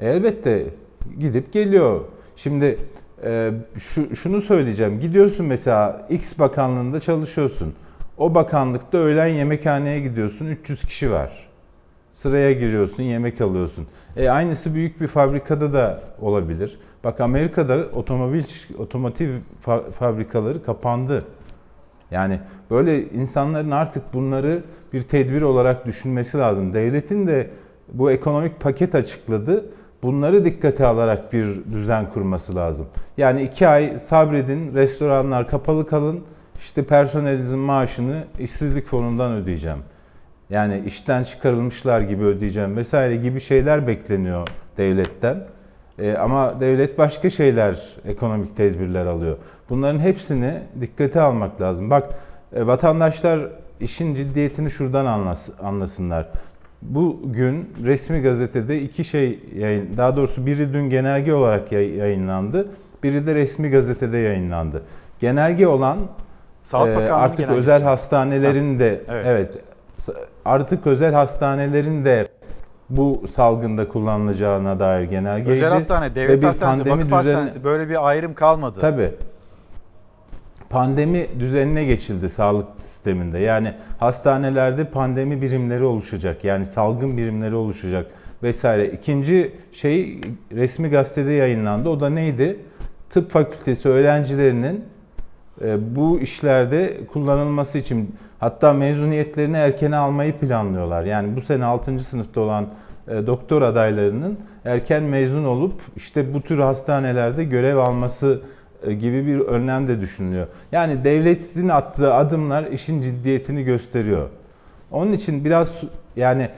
[SPEAKER 9] Elbette gidip geliyor. Şimdi e, şu, şunu söyleyeceğim. Gidiyorsun mesela X bakanlığında çalışıyorsun. O bakanlıkta öğlen yemekhaneye gidiyorsun. 300 kişi var. Sıraya giriyorsun, yemek alıyorsun. E, aynısı büyük bir fabrikada da olabilir. Bak Amerika'da otomobil otomotiv fa- fabrikaları kapandı. Yani böyle insanların artık bunları bir tedbir olarak düşünmesi lazım. Devletin de bu ekonomik paket açıkladı. Bunları dikkate alarak bir düzen kurması lazım. Yani iki ay sabredin, restoranlar kapalı kalın, işte personelinizin maaşını işsizlik fonundan ödeyeceğim. Yani işten çıkarılmışlar gibi ödeyeceğim vesaire gibi şeyler bekleniyor devletten. Ee, ama devlet başka şeyler, ekonomik tedbirler alıyor. Bunların hepsini dikkate almak lazım. Bak e, vatandaşlar işin ciddiyetini şuradan anlas- anlasınlar. Bugün resmi gazetede iki şey yayın, daha doğrusu biri dün genelge olarak yay- yayınlandı, biri de resmi gazetede yayınlandı. Genelge olan
[SPEAKER 1] Sağlık
[SPEAKER 9] ee,
[SPEAKER 1] Bakanlığı'nın
[SPEAKER 9] artık
[SPEAKER 1] genelgesi.
[SPEAKER 9] özel hastanelerin de
[SPEAKER 1] Evet.
[SPEAKER 9] evet. artık özel hastanelerin de bu salgında kullanılacağına dair genelgeydi.
[SPEAKER 1] Özel hastane, devlet hastanesi,
[SPEAKER 9] pandemi
[SPEAKER 1] vakıf
[SPEAKER 9] düzeni-
[SPEAKER 1] hastanesi böyle bir ayrım kalmadı.
[SPEAKER 9] Tabii. Pandemi düzenine geçildi sağlık sisteminde. Yani hastanelerde pandemi birimleri oluşacak. Yani salgın birimleri oluşacak vesaire. İkinci şey resmi gazetede yayınlandı. O da neydi? Tıp fakültesi öğrencilerinin bu işlerde kullanılması için hatta mezuniyetlerini erken almayı planlıyorlar. Yani bu sene 6. sınıfta olan e, doktor adaylarının erken mezun olup işte bu tür hastanelerde görev alması e, gibi bir önlem de düşünülüyor. Yani devletin attığı adımlar işin ciddiyetini gösteriyor. Onun için biraz yani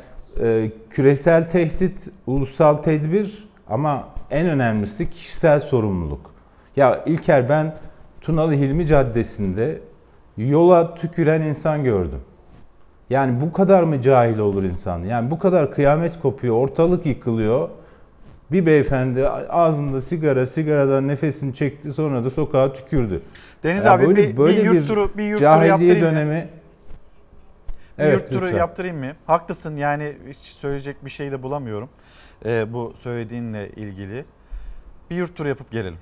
[SPEAKER 9] e, küresel tehdit, ulusal tedbir ama en önemlisi kişisel sorumluluk. Ya İlker ben Tunalı Hilmi Caddesi'nde yola tüküren insan gördüm. Yani bu kadar mı cahil olur insan? Yani bu kadar kıyamet kopuyor, ortalık yıkılıyor. Bir beyefendi ağzında sigara, sigaradan nefesini çekti sonra da sokağa tükürdü.
[SPEAKER 1] Deniz
[SPEAKER 9] Ya
[SPEAKER 1] abi
[SPEAKER 9] böyle-
[SPEAKER 1] bir,
[SPEAKER 9] böyle
[SPEAKER 1] bir yurt turu, bir yurt turu yaptırayım
[SPEAKER 9] dönemi.
[SPEAKER 1] Bir
[SPEAKER 9] Evet,
[SPEAKER 1] yurt turu
[SPEAKER 9] lütfen.
[SPEAKER 1] yaptırayım mı? Haklısın yani hiç söyleyecek bir şey de bulamıyorum. Ee, bu söylediğinle ilgili. Bir yurt turu yapıp gelelim.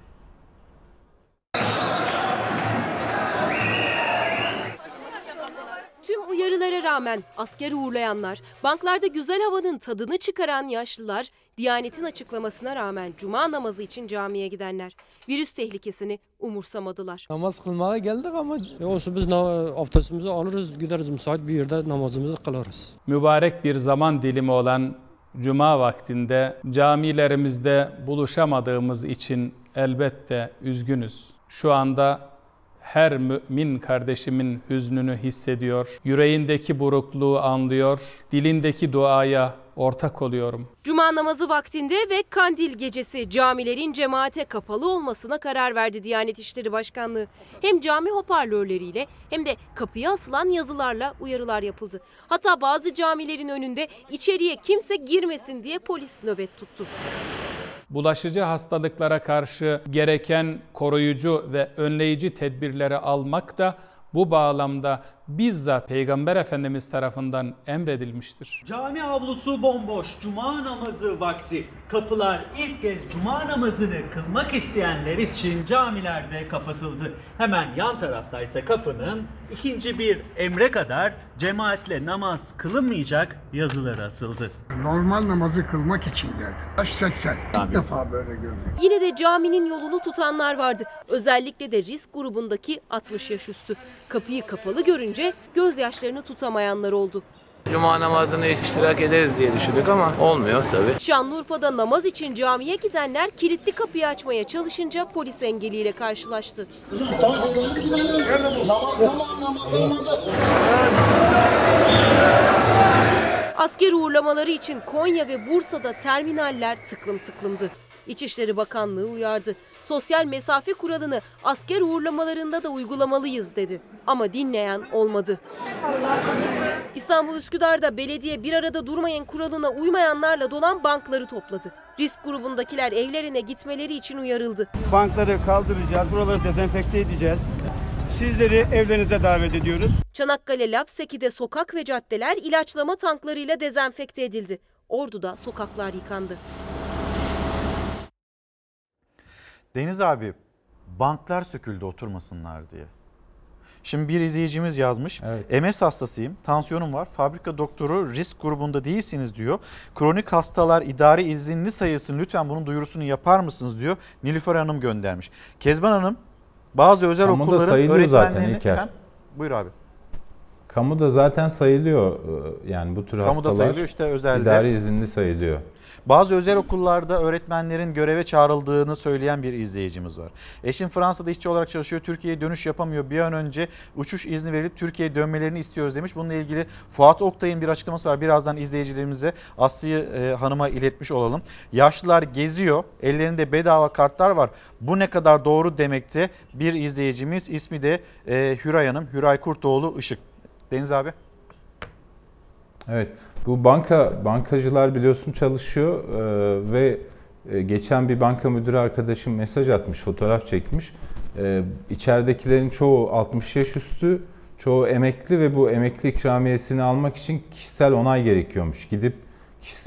[SPEAKER 4] Tüm uyarılara rağmen asker uğurlayanlar, banklarda güzel havanın tadını çıkaran yaşlılar, Diyanet'in açıklamasına rağmen cuma namazı için camiye gidenler virüs tehlikesini umursamadılar.
[SPEAKER 10] Namaz kılmaya geldik ama e, olsun biz abdestimizi alırız, gideriz müsait bir yerde namazımızı kılarız.
[SPEAKER 11] mübarek bir zaman dilimi olan cuma vaktinde camilerimizde buluşamadığımız için elbette üzgünüz. Şu anda her mümin kardeşimin hüznünü hissediyor, yüreğindeki burukluğu anlıyor, dilindeki duaya ortak oluyorum.
[SPEAKER 4] Cuma namazı vaktinde ve kandil gecesi camilerin cemaate kapalı olmasına karar verdi Diyanet İşleri Başkanlığı. Hem cami hoparlörleriyle hem de kapıya asılan yazılarla uyarılar yapıldı. Hatta bazı camilerin önünde içeriye kimse girmesin diye polis nöbet tuttu.
[SPEAKER 11] bulaşıcı hastalıklara karşı gereken koruyucu ve önleyici tedbirleri almak da bu bağlamda bizzat Peygamber Efendimiz tarafından emredilmiştir.
[SPEAKER 12] Cami avlusu bomboş. Cuma namazı vakti. Kapılar ilk kez cuma namazını kılmak isteyenler için camilerde kapatıldı. Hemen yan tarafta ise kapının ikinci bir emre kadar cemaatle namaz kılınmayacak yazıları asıldı.
[SPEAKER 13] Normal namazı kılmak için geldim. Yaş 80. İlk defa böyle gördüm.
[SPEAKER 4] Yine de caminin yolunu tutanlar vardı. Özellikle de risk grubundaki 60 yaş üstü. Kapıyı kapalı görünce gözyaşlarını tutamayanlar oldu.
[SPEAKER 14] Cuma namazını iştirak ederiz diye düşündük ama olmuyor tabii.
[SPEAKER 4] Şanlıurfa'da namaz için camiye gidenler kilitli kapıyı açmaya çalışınca polis engeliyle karşılaştı. Asker uğurlamaları için Konya ve Bursa'da terminaller tıklım tıklımdı. İçişleri Bakanlığı uyardı. Sosyal mesafe kuralını asker uğurlamalarında da uygulamalıyız dedi. Ama dinleyen olmadı. İstanbul Üsküdar'da belediye bir arada durmayın kuralına uymayanlarla dolan bankları topladı. Risk grubundakiler evlerine gitmeleri için uyarıldı.
[SPEAKER 15] Bankları kaldıracağız, buraları dezenfekte edeceğiz. Sizleri evlerinize davet ediyoruz.
[SPEAKER 4] Çanakkale Lapseki'de sokak ve caddeler ilaçlama tanklarıyla dezenfekte edildi. Ordu'da sokaklar yıkandı.
[SPEAKER 1] Deniz abi banklar söküldü oturmasınlar diye. Şimdi bir izleyicimiz yazmış. MS hastasıyım, tansiyonum var. Fabrika doktoru risk grubunda değilsiniz diyor. Kronik hastalar idari izinli sayılsın lütfen bunun duyurusunu yapar mısınız diyor. Nilüfer Hanım göndermiş. Kezban Hanım bazı özel
[SPEAKER 9] Kamuda
[SPEAKER 1] okulların
[SPEAKER 9] sayılıyor zaten
[SPEAKER 1] öğretmenlerini...
[SPEAKER 9] İlker.
[SPEAKER 1] Buyur abi.
[SPEAKER 9] Kamuda zaten sayılıyor e, yani bu tür
[SPEAKER 1] Kamuda
[SPEAKER 9] hastalar
[SPEAKER 1] sayılıyor işte özelde.
[SPEAKER 9] idari izinli sayılıyor.
[SPEAKER 1] Bazı özel okullarda öğretmenlerin göreve çağrıldığını söyleyen bir izleyicimiz var. Eşim Fransa'da işçi olarak çalışıyor. Türkiye'ye dönüş yapamıyor. Bir an önce uçuş izni verilip Türkiye'ye dönmelerini istiyoruz demiş. Bununla ilgili Fuat Oktay'ın bir açıklaması var. Birazdan izleyicilerimize Aslı'yı e, hanıma iletmiş olalım. Yaşlılar geziyor. Ellerinde bedava kartlar var. Bu ne kadar doğru demekte bir izleyicimiz. ismi de e, Hüray Hanım. Hüray Kurtoğlu Işık. Deniz abi.
[SPEAKER 9] Evet, bu banka bankacılar biliyorsun çalışıyor e, ve e, geçen bir banka müdürü arkadaşım mesaj atmış, fotoğraf çekmiş. E, içeridekilerin çoğu 60 yaş üstü, çoğu emekli ve bu emekli ikramiyesini almak için kişisel onay gerekiyormuş. Gidip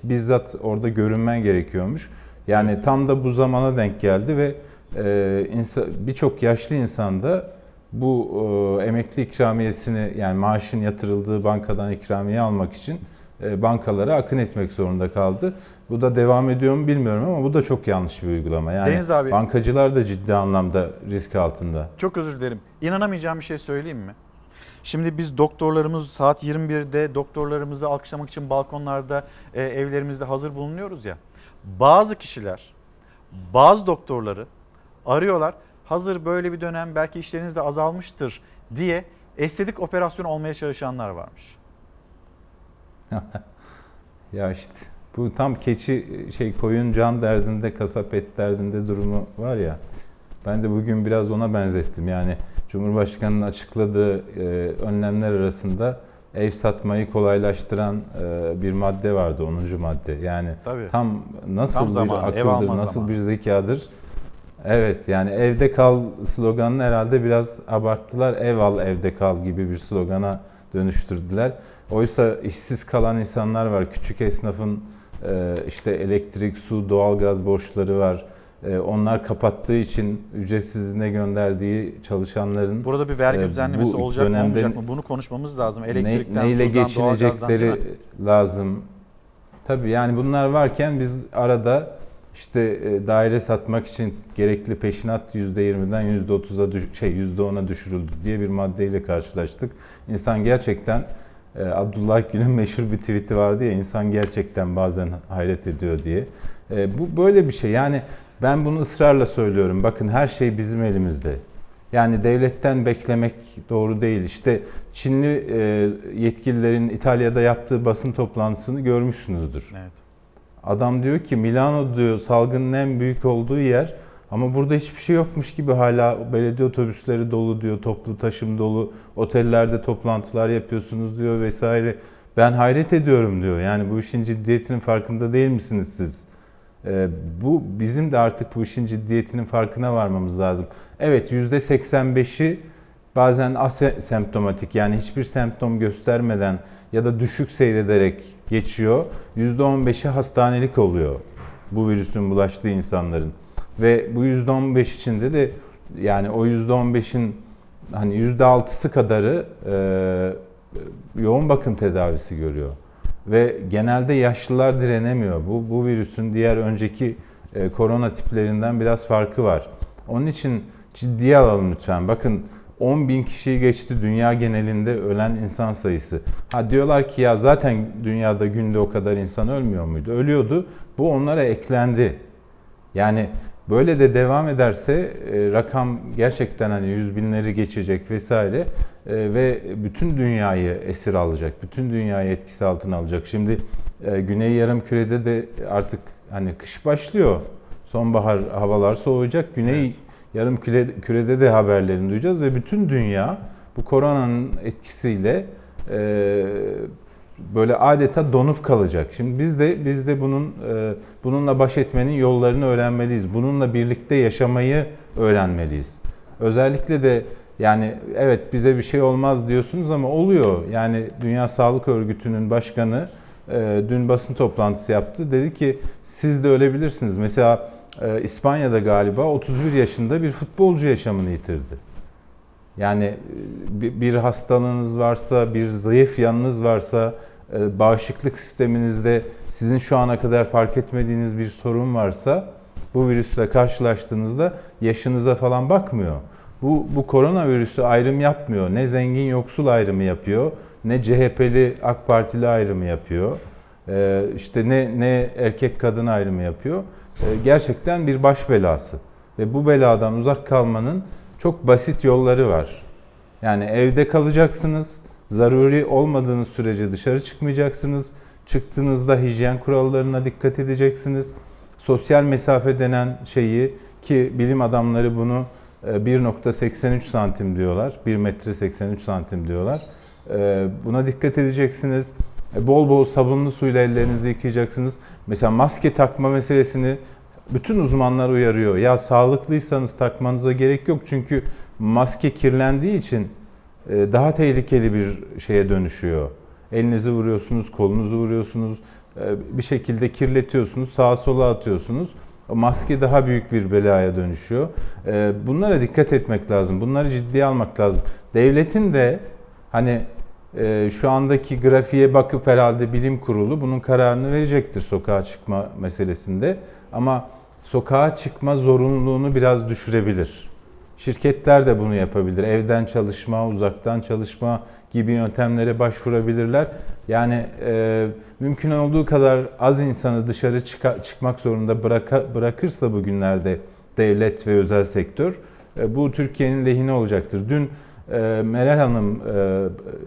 [SPEAKER 9] bizzat orada görünmen gerekiyormuş. Yani evet. tam da bu zamana denk geldi ve e, birçok yaşlı insanda bu e, emekli ikramiyesini yani maaşın yatırıldığı bankadan ikramiye almak için bankalara akın etmek zorunda kaldı. Bu da devam ediyor mu bilmiyorum ama bu da çok yanlış bir uygulama. Yani
[SPEAKER 1] Deniz abi,
[SPEAKER 9] bankacılar da ciddi anlamda risk altında.
[SPEAKER 1] Çok özür dilerim. İnanamayacağım bir şey söyleyeyim mi? Şimdi biz doktorlarımız saat 21'de doktorlarımızı alkışlamak için balkonlarda e, evlerimizde hazır bulunuyoruz ya. Bazı kişiler bazı doktorları arıyorlar hazır böyle bir dönem belki işleriniz de azalmıştır diye estetik operasyon olmaya çalışanlar varmış.
[SPEAKER 9] ya işte bu tam keçi şey koyun can derdinde kasap et derdinde durumu var ya. Ben de bugün biraz ona benzettim. Yani Cumhurbaşkanı'nın açıkladığı e, önlemler arasında ev satmayı kolaylaştıran e, bir madde vardı 10. madde. Yani
[SPEAKER 1] Tabii.
[SPEAKER 9] tam nasıl
[SPEAKER 1] tam
[SPEAKER 9] bir
[SPEAKER 1] zamanı,
[SPEAKER 9] akıldır, nasıl zamanı. bir zekadır Evet yani evde kal sloganını herhalde biraz abarttılar. Ev al evde kal gibi bir slogana dönüştürdüler. Oysa işsiz kalan insanlar var. Küçük esnafın e, işte elektrik, su, doğalgaz borçları var. E, onlar kapattığı için ücretsiz ne gönderdiği çalışanların
[SPEAKER 1] Burada bir vergi e, düzenlemesi olacak mı olmayacak mı? Bunu konuşmamız lazım. Elektrikten,
[SPEAKER 9] ne, neyle
[SPEAKER 1] sudan,
[SPEAKER 9] geçinecekleri lazım. Tabii yani bunlar varken biz arada işte daire satmak için gerekli peşinat %20'den %30'a düş, şey %10'a düşürüldü diye bir maddeyle karşılaştık. İnsan gerçekten e, Abdullah Gül'ün meşhur bir tweet'i vardı ya insan gerçekten bazen hayret ediyor diye. E, bu böyle bir şey. Yani ben bunu ısrarla söylüyorum. Bakın her şey bizim elimizde. Yani devletten beklemek doğru değil. İşte Çinli yetkililerin İtalya'da yaptığı basın toplantısını görmüşsünüzdür.
[SPEAKER 1] Evet.
[SPEAKER 9] Adam diyor ki Milano diyor salgının en büyük olduğu yer ama burada hiçbir şey yokmuş gibi hala belediye otobüsleri dolu diyor, toplu taşım dolu, otellerde toplantılar yapıyorsunuz diyor vesaire. Ben hayret ediyorum diyor. Yani bu işin ciddiyetinin farkında değil misiniz siz? Ee, bu bizim de artık bu işin ciddiyetinin farkına varmamız lazım. Evet %85'i bazen asemptomatik yani hiçbir semptom göstermeden ya da düşük seyrederek geçiyor. %15'i hastanelik oluyor bu virüsün bulaştığı insanların. Ve bu %15 içinde de yani o %15'in hani %6'sı kadarı e, yoğun bakım tedavisi görüyor. Ve genelde yaşlılar direnemiyor. Bu, bu virüsün diğer önceki e, korona tiplerinden biraz farkı var. Onun için ciddiye alalım lütfen. Bakın 10 bin kişiyi geçti dünya genelinde ölen insan sayısı. Ha diyorlar ki ya zaten dünyada günde o kadar insan ölmüyor muydu? Ölüyordu. Bu onlara eklendi. Yani böyle de devam ederse e, rakam gerçekten hani yüz binleri geçecek vesaire e, ve bütün dünyayı esir alacak. Bütün dünyayı etkisi altına alacak. Şimdi e, Güney Yarımküre'de de artık hani kış başlıyor. Sonbahar havalar soğuyacak. Güney evet yarım küre, kürede de haberlerini duyacağız ve bütün dünya bu koronanın etkisiyle e, böyle adeta donup kalacak. Şimdi biz de biz de bunun e, bununla baş etmenin yollarını öğrenmeliyiz. Bununla birlikte yaşamayı öğrenmeliyiz. Özellikle de yani evet bize bir şey olmaz diyorsunuz ama oluyor. Yani Dünya Sağlık Örgütü'nün başkanı e, dün basın toplantısı yaptı. Dedi ki siz de ölebilirsiniz. Mesela e, İspanya'da galiba 31 yaşında bir futbolcu yaşamını yitirdi. Yani e, bir hastalığınız varsa, bir zayıf yanınız varsa, bağışıklık sisteminizde sizin şu ana kadar fark etmediğiniz bir sorun varsa bu virüsle karşılaştığınızda yaşınıza falan bakmıyor. Bu, bu koronavirüsü ayrım yapmıyor. Ne zengin yoksul ayrımı yapıyor, Ne CHP'li AK Partili ayrımı yapıyor. E, işte ne ne erkek kadın ayrımı yapıyor. E, gerçekten bir baş belası. Ve bu beladan uzak kalmanın çok basit yolları var. Yani evde kalacaksınız. Zaruri olmadığınız sürece dışarı çıkmayacaksınız. Çıktığınızda hijyen kurallarına dikkat edeceksiniz. Sosyal mesafe denen şeyi ki bilim adamları bunu 1.83 santim diyorlar. 1 metre 83 santim diyorlar. Buna dikkat edeceksiniz. Bol bol sabunlu suyla ellerinizi yıkayacaksınız. Mesela maske takma meselesini bütün uzmanlar uyarıyor. Ya sağlıklıysanız takmanıza gerek yok çünkü maske kirlendiği için daha tehlikeli bir şeye dönüşüyor. Elinizi vuruyorsunuz, kolunuzu vuruyorsunuz, bir şekilde kirletiyorsunuz, sağa sola atıyorsunuz. Maske daha büyük bir belaya dönüşüyor. Bunlara dikkat etmek lazım. Bunları ciddiye almak lazım. Devletin de hani şu andaki grafiğe bakıp herhalde bilim kurulu bunun kararını verecektir sokağa çıkma meselesinde. Ama sokağa çıkma zorunluluğunu biraz düşürebilir. Şirketler de bunu yapabilir. Evden çalışma, uzaktan çalışma gibi yöntemlere başvurabilirler. Yani e, mümkün olduğu kadar az insanı dışarı çıka- çıkmak zorunda bıraka- bırakırsa bugünlerde devlet ve özel sektör e, bu Türkiye'nin lehine olacaktır. Dün e, Meral Hanım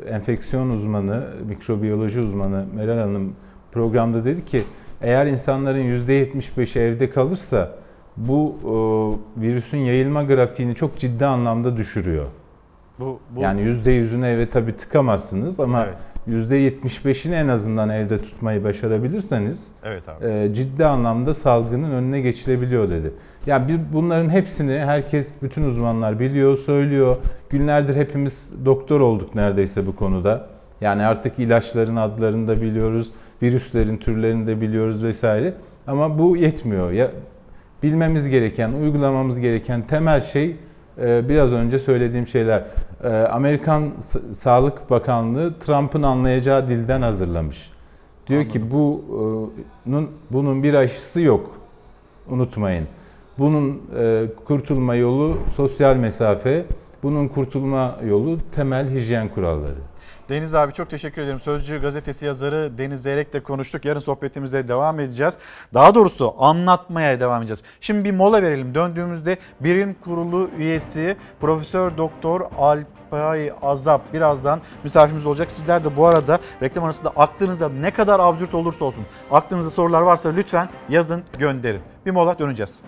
[SPEAKER 9] e, enfeksiyon uzmanı, mikrobiyoloji uzmanı Meral Hanım programda dedi ki eğer insanların %75'i evde kalırsa bu e, virüsün yayılma grafiğini çok ciddi anlamda düşürüyor.
[SPEAKER 1] Bu, bu...
[SPEAKER 9] Yani %100'ünü eve tabii tıkamazsınız ama
[SPEAKER 1] Evet.
[SPEAKER 9] %75'ini en azından evde tutmayı başarabilirseniz
[SPEAKER 1] Evet abi.
[SPEAKER 9] e, ciddi anlamda salgının önüne geçilebiliyor dedi. Yani bir, bunların hepsini herkes, bütün uzmanlar biliyor, söylüyor. Günlerdir hepimiz doktor olduk neredeyse bu konuda. Yani artık ilaçların adlarını da biliyoruz, virüslerin türlerini de biliyoruz vesaire. Ama bu yetmiyor. Ya bilmemiz gereken, uygulamamız gereken temel şey e, biraz önce söylediğim şeyler. E, Amerikan Sağlık Bakanlığı Trump'ın anlayacağı dilden hazırlamış. Diyor ki bunun bunun bir aşısı yok. Unutmayın. Bunun e, kurtulma yolu sosyal mesafe. Bunun kurtulma yolu temel hijyen kuralları.
[SPEAKER 1] Deniz abi çok teşekkür ederim. Sözcü gazetesi yazarı Deniz Zeyrek'le konuştuk. Yarın sohbetimize devam edeceğiz. Daha doğrusu anlatmaya devam edeceğiz. Şimdi bir mola verelim. Döndüğümüzde birim kurulu üyesi Profesör Doktor Alpay Azap birazdan misafirimiz olacak. Sizler de bu arada reklam arasında aklınızda ne kadar absürt olursa olsun aklınızda sorular varsa lütfen yazın gönderin. Bir mola döneceğiz.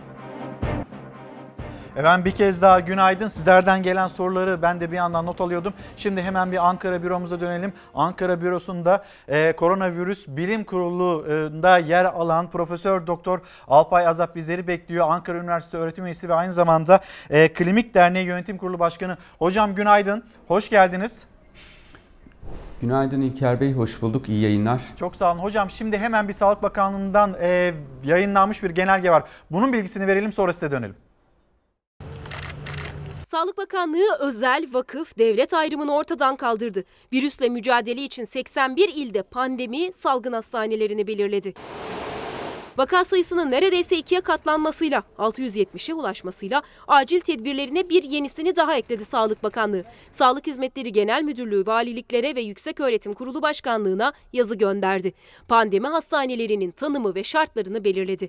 [SPEAKER 1] Efendim bir kez daha günaydın. Sizlerden gelen soruları ben de bir yandan not alıyordum. Şimdi hemen bir Ankara büromuza dönelim. Ankara bürosunda e, koronavirüs bilim kurulunda yer alan Profesör Doktor Alpay Azap bizleri bekliyor. Ankara Üniversitesi öğretim üyesi ve aynı zamanda e, Klinik Derneği Yönetim Kurulu Başkanı. Hocam günaydın. Hoş geldiniz.
[SPEAKER 16] Günaydın İlker Bey, hoş bulduk. İyi yayınlar.
[SPEAKER 1] Çok sağ olun. Hocam şimdi hemen bir Sağlık Bakanlığı'ndan e, yayınlanmış bir genelge var. Bunun bilgisini verelim sonra size dönelim.
[SPEAKER 4] Sağlık Bakanlığı özel, vakıf, devlet ayrımını ortadan kaldırdı. Virüsle mücadele için 81 ilde pandemi salgın hastanelerini belirledi. Vaka sayısının neredeyse ikiye katlanmasıyla 670'e ulaşmasıyla acil tedbirlerine bir yenisini daha ekledi Sağlık Bakanlığı. Sağlık Hizmetleri Genel Müdürlüğü valiliklere ve Yükseköğretim Kurulu Başkanlığı'na yazı gönderdi. Pandemi hastanelerinin tanımı ve şartlarını belirledi.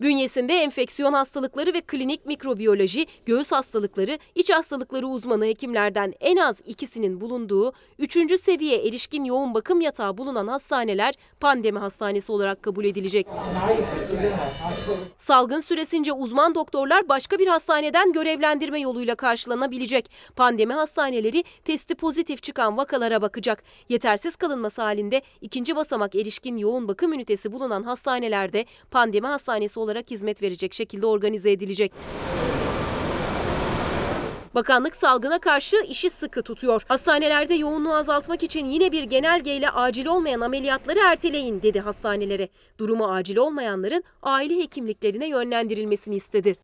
[SPEAKER 4] Bünyesinde enfeksiyon hastalıkları ve klinik mikrobiyoloji, göğüs hastalıkları, iç hastalıkları uzmanı hekimlerden en az ikisinin bulunduğu 3. seviye erişkin yoğun bakım yatağı bulunan hastaneler pandemi hastanesi olarak kabul edilecek. Salgın süresince uzman doktorlar başka bir hastaneden görevlendirme yoluyla karşılanabilecek. Pandemi hastaneleri testi pozitif çıkan vakalara bakacak. Yetersiz kalınması halinde ikinci basamak erişkin yoğun bakım ünitesi bulunan hastanelerde pandemi hastanesi olarak hizmet verecek şekilde organize edilecek. Bakanlık salgına karşı işi sıkı tutuyor. Hastanelerde yoğunluğu azaltmak için yine bir genelgeyle acil olmayan ameliyatları erteleyin dedi hastanelere. Durumu acil olmayanların aile hekimliklerine yönlendirilmesini istedi.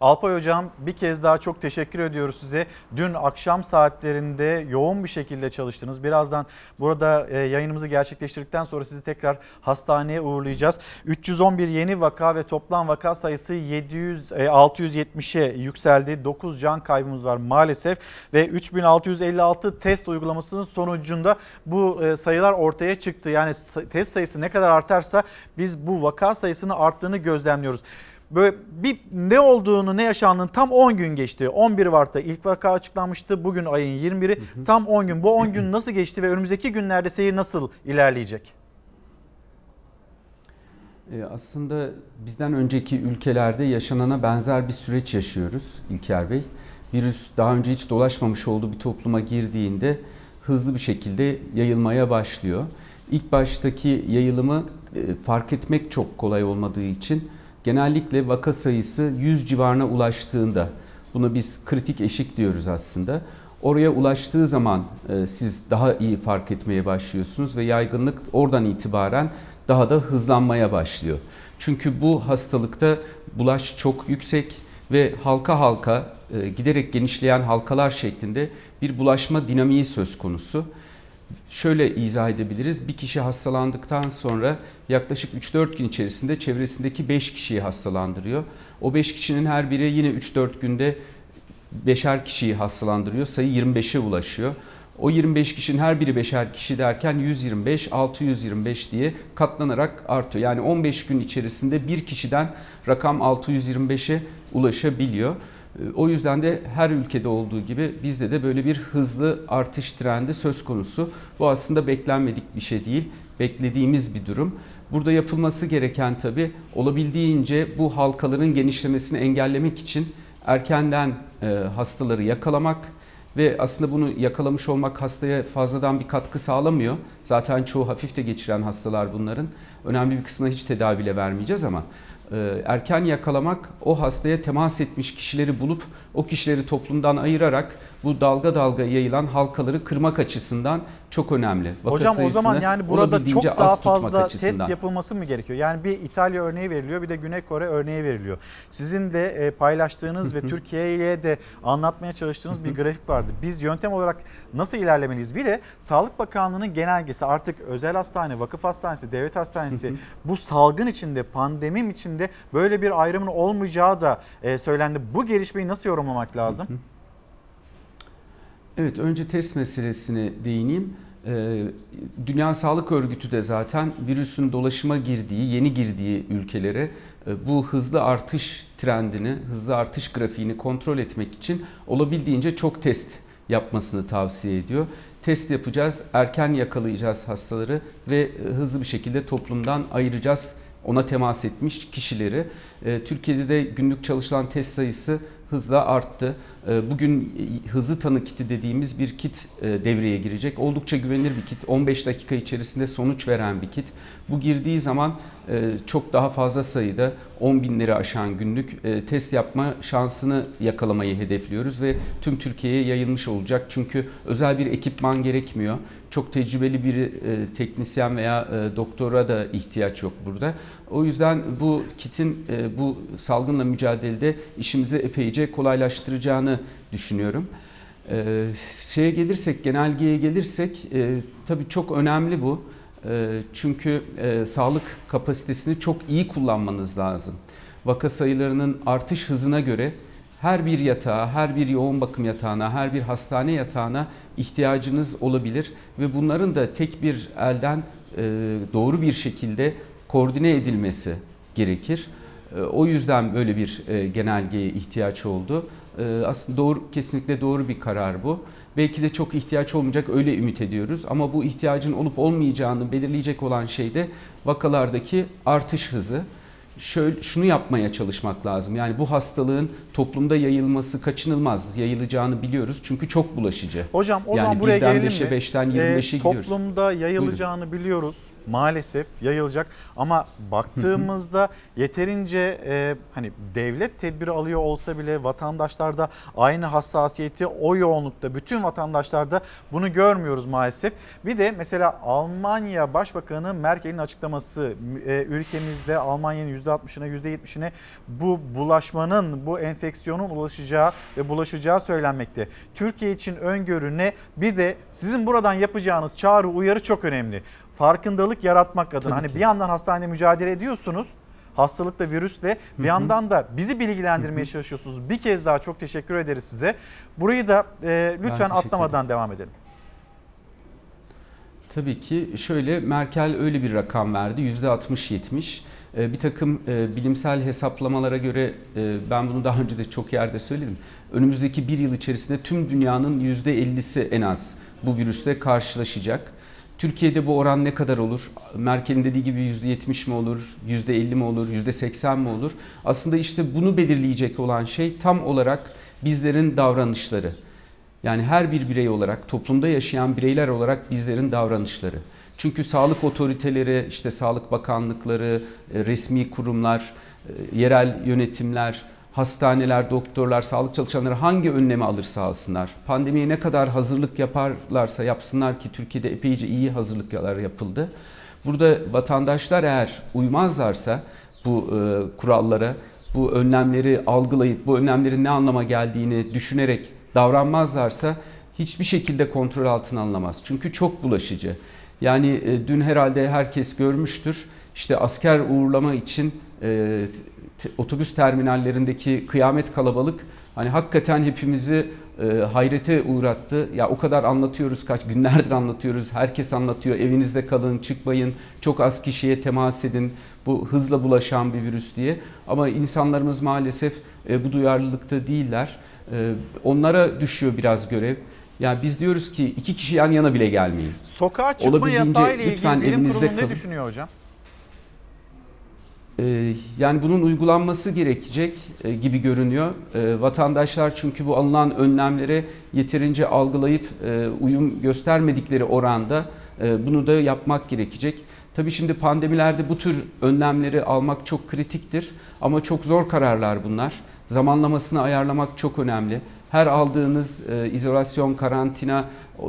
[SPEAKER 1] Alpay Hocam bir kez daha çok teşekkür ediyoruz size. Dün akşam saatlerinde yoğun bir şekilde çalıştınız. Birazdan burada e, yayınımızı gerçekleştirdikten sonra sizi tekrar hastaneye uğurlayacağız. 311 yeni vaka ve toplam vaka sayısı 700 e, 670'e yükseldi. 9 can kaybımız var maalesef ve 3656 test uygulamasının sonucunda bu e, sayılar ortaya çıktı. Yani test sayısı ne kadar artarsa biz bu vaka sayısının arttığını gözlemliyoruz. Böyle bir ne olduğunu ne yaşandığını tam 10 gün geçti. 11 Mart'ta ilk vaka açıklanmıştı. Bugün ayın 21'i tam 10 gün. Bu 10 gün nasıl geçti ve önümüzdeki günlerde seyir nasıl ilerleyecek?
[SPEAKER 16] Ee, aslında bizden önceki ülkelerde yaşanana benzer bir süreç yaşıyoruz İlker Bey. Virüs daha önce hiç dolaşmamış olduğu bir topluma girdiğinde hızlı bir şekilde yayılmaya başlıyor. İlk baştaki yayılımı e, fark etmek çok kolay olmadığı için genellikle vaka sayısı 100 civarına ulaştığında buna biz kritik eşik diyoruz aslında. Oraya ulaştığı zaman e, siz daha iyi fark etmeye başlıyorsunuz ve yaygınlık oradan itibaren daha da hızlanmaya başlıyor. Çünkü bu hastalıkta bulaş çok yüksek ve halka halka e, giderek genişleyen halkalar şeklinde bir bulaşma dinamiği söz konusu. Şöyle izah edebiliriz. Bir kişi hastalandıktan sonra yaklaşık 3-4 gün içerisinde çevresindeki 5 kişiyi hastalandırıyor. O 5 kişinin her biri yine 3-4 günde beşer kişiyi hastalandırıyor. Sayı 25'e ulaşıyor. O 25 kişinin her biri beşer kişi derken 125, 625 diye katlanarak artıyor. Yani 15 gün içerisinde bir kişiden rakam 625'e ulaşabiliyor. O yüzden de her ülkede olduğu gibi bizde de böyle bir hızlı artış trendi söz konusu. Bu aslında beklenmedik bir şey değil, beklediğimiz bir durum. Burada yapılması gereken tabii olabildiğince bu halkaların genişlemesini engellemek için erkenden e, hastaları yakalamak ve aslında bunu yakalamış olmak hastaya fazladan bir katkı sağlamıyor. Zaten çoğu hafif de geçiren hastalar bunların. Önemli bir kısmına hiç tedavi bile vermeyeceğiz ama e, erken yakalamak o hastaya temas etmiş kişileri bulup o kişileri toplumdan ayırarak bu dalga dalga yayılan halkaları kırmak açısından çok önemli.
[SPEAKER 1] Vaka Hocam o zaman yani burada çok daha fazla test yapılması mı gerekiyor? Yani bir İtalya örneği veriliyor bir de Güney Kore örneği veriliyor. Sizin de e, paylaştığınız ve Türkiye'ye de anlatmaya çalıştığınız bir grafik vardı. Biz yöntem olarak nasıl ilerlemeliyiz? Bir de Sağlık Bakanlığı'nın genelgesi artık özel hastane, vakıf hastanesi, devlet hastanesi bu salgın içinde, pandemim içinde böyle bir ayrımın olmayacağı da e, söylendi. Bu gelişmeyi nasıl yorumlamak lazım?
[SPEAKER 16] Evet, önce test meselesine değineyim. Ee, Dünya Sağlık Örgütü de zaten virüsün dolaşıma girdiği, yeni girdiği ülkelere e, bu hızlı artış trendini, hızlı artış grafiğini kontrol etmek için olabildiğince çok test yapmasını tavsiye ediyor. Test yapacağız, erken yakalayacağız hastaları ve e, hızlı bir şekilde toplumdan ayıracağız ona temas etmiş kişileri. E, Türkiye'de de günlük çalışılan test sayısı hızla arttı. Ee, bugün hızlı tanı kiti dediğimiz bir kit e, devreye girecek. Oldukça güvenilir bir kit. 15 dakika içerisinde sonuç veren bir kit. Bu girdiği zaman e, çok daha fazla sayıda 10 binleri aşan günlük e, test yapma şansını yakalamayı hedefliyoruz ve tüm Türkiye'ye yayılmış olacak. Çünkü özel bir ekipman gerekmiyor. Çok tecrübeli bir teknisyen veya doktora da ihtiyaç yok burada. O yüzden bu kitin bu salgınla mücadelede işimizi epeyce kolaylaştıracağını düşünüyorum. Şeye gelirsek, genelgeye gelirsek e, tabii çok önemli bu. E, çünkü e, sağlık kapasitesini çok iyi kullanmanız lazım. Vaka sayılarının artış hızına göre her bir yatağa, her bir yoğun bakım yatağına, her bir hastane yatağına ihtiyacınız olabilir ve bunların da tek bir elden e, doğru bir şekilde koordine edilmesi gerekir. E, o yüzden böyle bir genelgeye ihtiyaç oldu. Aslında doğru kesinlikle doğru bir karar bu. Belki de çok ihtiyaç olmayacak öyle ümit ediyoruz. Ama bu ihtiyacın olup olmayacağını belirleyecek olan şey de vakalardaki artış hızı şöyle şunu yapmaya çalışmak lazım. Yani bu hastalığın toplumda yayılması kaçınılmaz. Yayılacağını biliyoruz çünkü çok bulaşıcı.
[SPEAKER 1] Hocam o
[SPEAKER 16] yani
[SPEAKER 1] zaman buraya gelelim
[SPEAKER 16] 5'e,
[SPEAKER 1] mi?
[SPEAKER 16] 5'ten 25'e
[SPEAKER 1] ee,
[SPEAKER 16] gidiyoruz.
[SPEAKER 1] Toplumda yayılacağını Buyurun. biliyoruz. Maalesef yayılacak ama baktığımızda yeterince e, hani devlet tedbiri alıyor olsa bile vatandaşlarda aynı hassasiyeti o yoğunlukta bütün vatandaşlarda bunu görmüyoruz maalesef. Bir de mesela Almanya Başbakanı Merkel'in açıklaması e, ülkemizde Almanya'nın %60'ına %70'ine bu bulaşmanın, bu enfeksiyonun ulaşacağı ve bulaşacağı söylenmekte. Türkiye için öngörü ne? Bir de sizin buradan yapacağınız çağrı uyarı çok önemli. Farkındalık yaratmak adına.
[SPEAKER 16] Tabii
[SPEAKER 1] hani
[SPEAKER 16] ki.
[SPEAKER 1] bir yandan hastanede mücadele ediyorsunuz hastalıkla, virüsle. Bir
[SPEAKER 16] hı.
[SPEAKER 1] yandan da bizi bilgilendirmeye çalışıyorsunuz. Bir kez daha çok teşekkür ederiz size. Burayı da e, lütfen atlamadan devam edelim.
[SPEAKER 16] Tabii ki şöyle Merkel öyle bir rakam verdi %60-70. Ee, Bir takım e, bilimsel hesaplamalara göre e, ben bunu daha önce de çok yerde söyledim. Önümüzdeki bir yıl içerisinde tüm dünyanın %50'si en az bu virüsle karşılaşacak. Türkiye'de bu oran ne kadar olur? Merkel'in dediği gibi %70 mi olur, %50 mi olur, %80 mi olur? Aslında işte bunu belirleyecek olan şey tam olarak bizlerin davranışları. Yani her bir birey olarak, toplumda yaşayan bireyler olarak bizlerin davranışları. Çünkü sağlık otoriteleri, işte sağlık bakanlıkları, e, resmi kurumlar, e, yerel yönetimler, hastaneler, doktorlar, sağlık çalışanları hangi önlemi alırsa alsınlar, pandemiye ne kadar hazırlık yaparlarsa yapsınlar ki Türkiye'de epeyce iyi hazırlıklar yapıldı. Burada vatandaşlar eğer uymazlarsa bu e, kurallara, bu önlemleri algılayıp bu önlemlerin ne anlama geldiğini düşünerek davranmazlarsa hiçbir şekilde kontrol altına alınamaz. Çünkü çok bulaşıcı. Yani e, dün herhalde herkes görmüştür. İşte asker uğurlama için e, te- otobüs terminallerindeki kıyamet kalabalık hani hakikaten hepimizi e, hayrete uğrattı. Ya o kadar anlatıyoruz kaç günlerdir anlatıyoruz. Herkes anlatıyor. Evinizde kalın, çıkmayın. Çok az kişiye temas edin. Bu hızla bulaşan bir virüs diye. Ama insanlarımız maalesef e, bu duyarlılıkta değiller. E, onlara düşüyor biraz görev. Yani biz diyoruz ki iki kişi yan yana bile gelmeyin.
[SPEAKER 1] Sokağa çıkma yasağı ile
[SPEAKER 16] lütfen
[SPEAKER 1] ilgili bilim kurulu ne düşünüyor hocam?
[SPEAKER 16] Ee, Yani bunun uygulanması gerekecek e, gibi görünüyor. Ee, Vatandaşlar çünkü bu alınan önlemlere yeterince algılayıp e, uyum göstermedikleri oranda e, bunu da yapmak gerekecek. Tabii şimdi pandemilerde bu tür önlemleri almak çok kritiktir ama çok zor kararlar bunlar. Zamanlamasını ayarlamak çok önemli. Her aldığınız e, izolasyon, karantina e,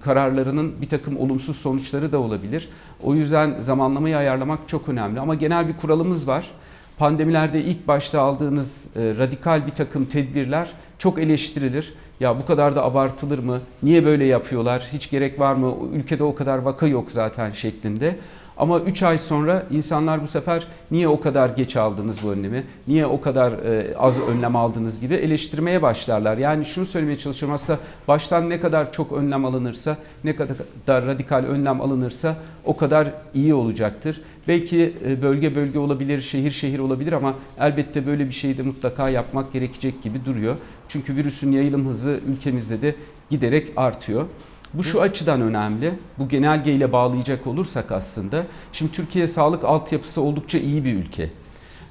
[SPEAKER 16] kararlarının bir takım olumsuz sonuçları da olabilir. O yüzden zamanlamayı ayarlamak çok önemli. Ama genel bir kuralımız var. Pandemilerde ilk başta aldığınız e, radikal bir takım tedbirler çok eleştirilir. Ya bu kadar da abartılır mı? Niye böyle yapıyorlar? Hiç gerek var mı? Ülkede o kadar vaka yok zaten şeklinde. Ama 3 ay sonra insanlar bu sefer niye o kadar geç aldınız bu önlemi, niye o kadar e, az önlem aldınız gibi eleştirmeye başlarlar. Yani şunu söylemeye çalışıyorum aslında baştan ne kadar çok önlem alınırsa, ne kadar radikal önlem alınırsa o kadar iyi olacaktır. Belki e, bölge bölge olabilir, şehir şehir olabilir ama elbette böyle bir şeyi de mutlaka yapmak gerekecek gibi duruyor. Çünkü virüsün yayılım hızı ülkemizde de giderek artıyor. Bu şu açıdan önemli. Bu genelgeyle bağlayacak olursak aslında. Şimdi Türkiye sağlık altyapısı oldukça iyi bir ülke.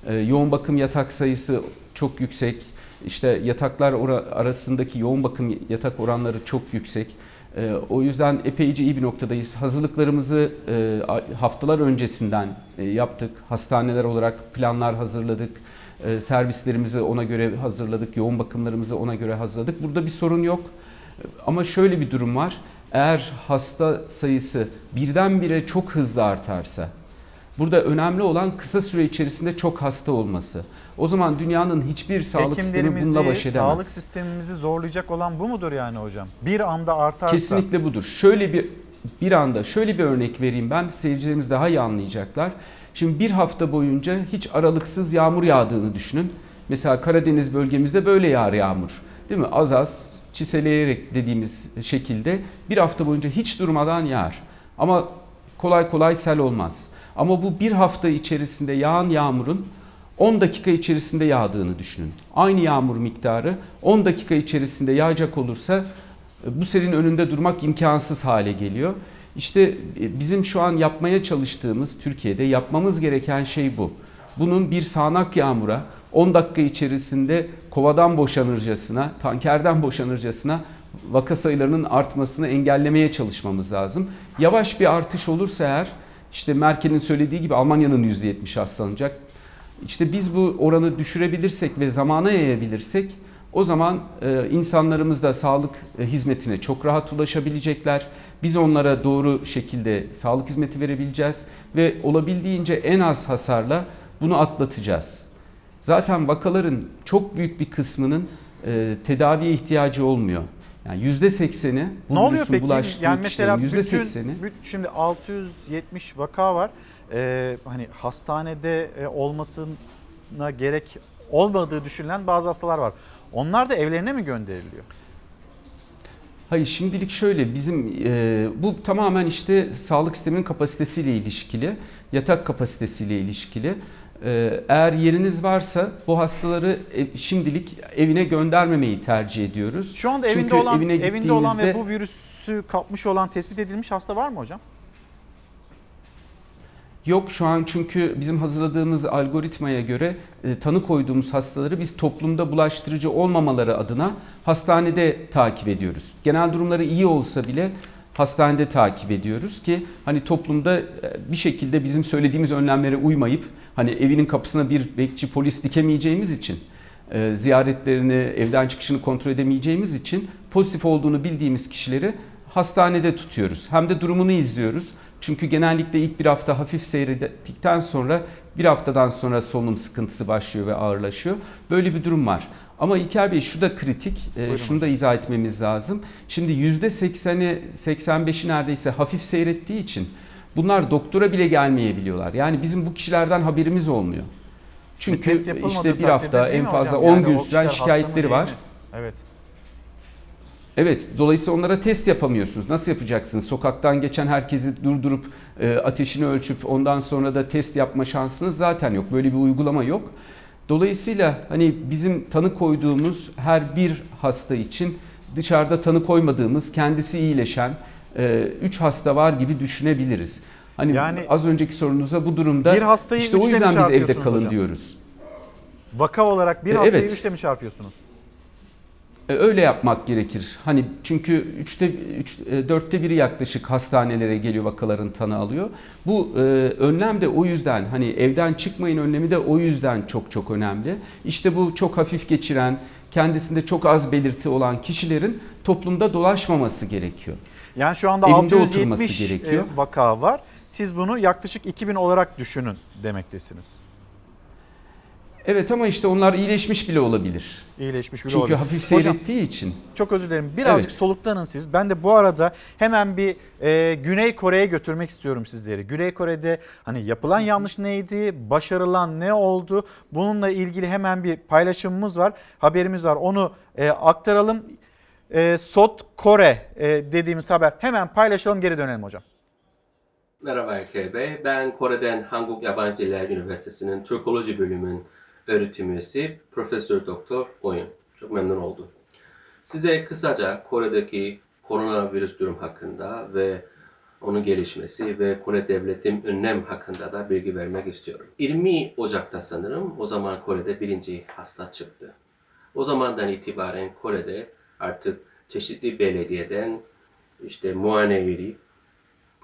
[SPEAKER 16] Ee, yoğun bakım yatak sayısı çok yüksek. İşte yataklar arasındaki yoğun bakım yatak oranları çok yüksek. Ee, o yüzden epeyce iyi bir noktadayız. Hazırlıklarımızı e, haftalar öncesinden e, yaptık. Hastaneler olarak planlar hazırladık. E, servislerimizi ona göre hazırladık. Yoğun bakımlarımızı ona göre hazırladık. Burada bir sorun yok. Ama şöyle bir durum var. Eğer hasta sayısı birdenbire çok hızlı artarsa, burada önemli olan kısa süre içerisinde çok hasta olması. O zaman dünyanın hiçbir sağlık sistemi bununla baş edemez.
[SPEAKER 1] sağlık sistemimizi zorlayacak olan bu mudur yani hocam? Bir anda artarsa.
[SPEAKER 16] Kesinlikle budur. Şöyle bir bir anda şöyle bir örnek vereyim ben seyircilerimiz daha iyi anlayacaklar. Şimdi bir hafta boyunca hiç aralıksız yağmur yağdığını düşünün. Mesela Karadeniz bölgemizde böyle yağar yağmur. Değil mi? Az az çiseleyerek dediğimiz şekilde bir hafta boyunca hiç durmadan yağar. Ama kolay kolay sel olmaz. Ama bu bir hafta içerisinde yağan yağmurun 10 dakika içerisinde yağdığını düşünün. Aynı yağmur miktarı 10 dakika içerisinde yağacak olursa bu selin önünde durmak imkansız hale geliyor. İşte bizim şu an yapmaya çalıştığımız Türkiye'de yapmamız gereken şey bu. Bunun bir sağanak yağmura 10 dakika içerisinde kovadan boşanırcasına, tankerden boşanırcasına vaka sayılarının artmasını engellemeye çalışmamız lazım. Yavaş bir artış olursa eğer işte Merkel'in söylediği gibi Almanya'nın %70 hastalanacak. İşte biz bu oranı düşürebilirsek ve zamana yayabilirsek o zaman e, insanlarımız da sağlık e, hizmetine çok rahat ulaşabilecekler. Biz onlara doğru şekilde sağlık hizmeti verebileceğiz ve olabildiğince en az hasarla Bunu atlatacağız. Zaten vakaların çok büyük bir kısmının e, tedaviye ihtiyacı olmuyor. Yani %80'i bu
[SPEAKER 1] ne oluyor peki?
[SPEAKER 16] bulaştığı
[SPEAKER 1] Yani mesela
[SPEAKER 16] kişilerin
[SPEAKER 1] bütün,
[SPEAKER 16] %80'i
[SPEAKER 1] bütün- şimdi 670 vaka var. Ee, hani hastanede e, olmasına gerek olmadığı düşünülen bazı hastalar var. Onlar da evlerine mi gönderiliyor?
[SPEAKER 16] Hayır şimdilik şöyle bizim e, bu tamamen işte sağlık sisteminin kapasitesiyle ilişkili, yatak kapasitesiyle ilişkili. E, eğer yeriniz varsa bu hastaları e, şimdilik evine göndermemeyi tercih ediyoruz.
[SPEAKER 1] Şu anda
[SPEAKER 16] Çünkü
[SPEAKER 1] evinde olan
[SPEAKER 16] evine
[SPEAKER 1] evinde olan ve
[SPEAKER 16] gittiğinizde-
[SPEAKER 1] bu virüsü kapmış olan tespit edilmiş hasta var mı hocam?
[SPEAKER 16] Yok şu an çünkü bizim hazırladığımız algoritmaya göre e, tanı koyduğumuz hastaları biz toplumda bulaştırıcı olmamaları adına hastanede takip ediyoruz. Genel durumları iyi olsa bile hastanede takip ediyoruz ki hani toplumda e, bir şekilde bizim söylediğimiz önlemlere uymayıp hani evinin kapısına bir bekçi polis dikemeyeceğimiz için e, ziyaretlerini, evden çıkışını kontrol edemeyeceğimiz için pozitif olduğunu bildiğimiz kişileri hastanede tutuyoruz. Hem de durumunu izliyoruz. Çünkü genellikle ilk bir hafta hafif seyrettikten sonra bir haftadan sonra solunum sıkıntısı başlıyor ve ağırlaşıyor. Böyle bir durum var. Ama İlker Bey şu da kritik, e, şunu da izah etmemiz lazım. Şimdi %80'i 85'i neredeyse hafif seyrettiği için bunlar doktora bile gelmeyebiliyorlar. Yani bizim bu kişilerden haberimiz olmuyor. Çünkü
[SPEAKER 1] yapılmadığı
[SPEAKER 16] işte bir hafta en fazla
[SPEAKER 1] hocam?
[SPEAKER 16] 10
[SPEAKER 1] Yani
[SPEAKER 16] gün süren şikayetleri var.
[SPEAKER 1] mi? Evet.
[SPEAKER 16] Evet, dolayısıyla onlara test yapamıyorsunuz. Nasıl yapacaksınız? Sokaktan geçen herkesi durdurup e, ateşini ölçüp ondan sonra da test yapma şansınız zaten yok. Böyle bir uygulama yok. Dolayısıyla hani bizim tanı koyduğumuz her bir hasta için dışarıda tanı koymadığımız, kendisi iyileşen 3 hasta var gibi düşünebiliriz. Hani
[SPEAKER 1] Yani
[SPEAKER 16] az önceki sorunuza bu durumda
[SPEAKER 1] bir hastayı
[SPEAKER 16] işte o yüzden biz evde kalın
[SPEAKER 1] hocam?
[SPEAKER 16] diyoruz.
[SPEAKER 1] Vaka olarak bir
[SPEAKER 16] E,
[SPEAKER 1] hastayı
[SPEAKER 16] evet.
[SPEAKER 1] üçle mi çarpıyorsunuz?
[SPEAKER 16] E, Öyle yapmak gerekir. Hani çünkü üçte, üç, e, dörtte biri yaklaşık hastanelere geliyor vakaların tanı alıyor. Bu e, önlem de o yüzden hani evden çıkmayın önlemi de o yüzden çok çok önemli. İşte bu çok hafif geçiren, kendisinde çok az belirti olan kişilerin toplumda dolaşmaması gerekiyor.
[SPEAKER 1] Yani şu anda
[SPEAKER 16] Evinde
[SPEAKER 1] 670
[SPEAKER 16] oturması gerekiyor.
[SPEAKER 1] e, vaka var. Siz bunu yaklaşık 2000 olarak düşünün demektesiniz.
[SPEAKER 16] Evet ama işte onlar iyileşmiş bile olabilir.
[SPEAKER 1] İyileşmiş bile
[SPEAKER 16] Çünkü
[SPEAKER 1] olabilir.
[SPEAKER 16] hafif
[SPEAKER 1] Hocam,
[SPEAKER 16] seyrettiği için.
[SPEAKER 1] Çok özür dilerim. Birazcık
[SPEAKER 16] Evet.
[SPEAKER 1] soluklanın siz. Ben de bu arada hemen bir e, Güney Kore'ye götürmek istiyorum sizleri. Güney Kore'de hani yapılan yanlış neydi, başarılan ne oldu? Bununla ilgili hemen bir paylaşımımız var, haberimiz var. Onu e, aktaralım. E, Sot Kore e, dediğimiz haber hemen paylaşalım geri dönelim hocam.
[SPEAKER 17] Merhaba Erkay Bey. Ben Kore'den Hanguk Yabancı Diller Üniversitesi'nin Türkoloji bölümünün öğretim üyesi Profesör Doktor Oyun. Çok memnun oldum. Size kısaca Kore'deki koronavirüs durum hakkında ve onun gelişmesi ve Kore devletin önlem hakkında da bilgi vermek istiyorum. 20 Ocak'ta sanırım o zaman Kore'de birinci hasta çıktı. O zamandan itibaren Kore'de artık çeşitli belediyeden işte muayene evi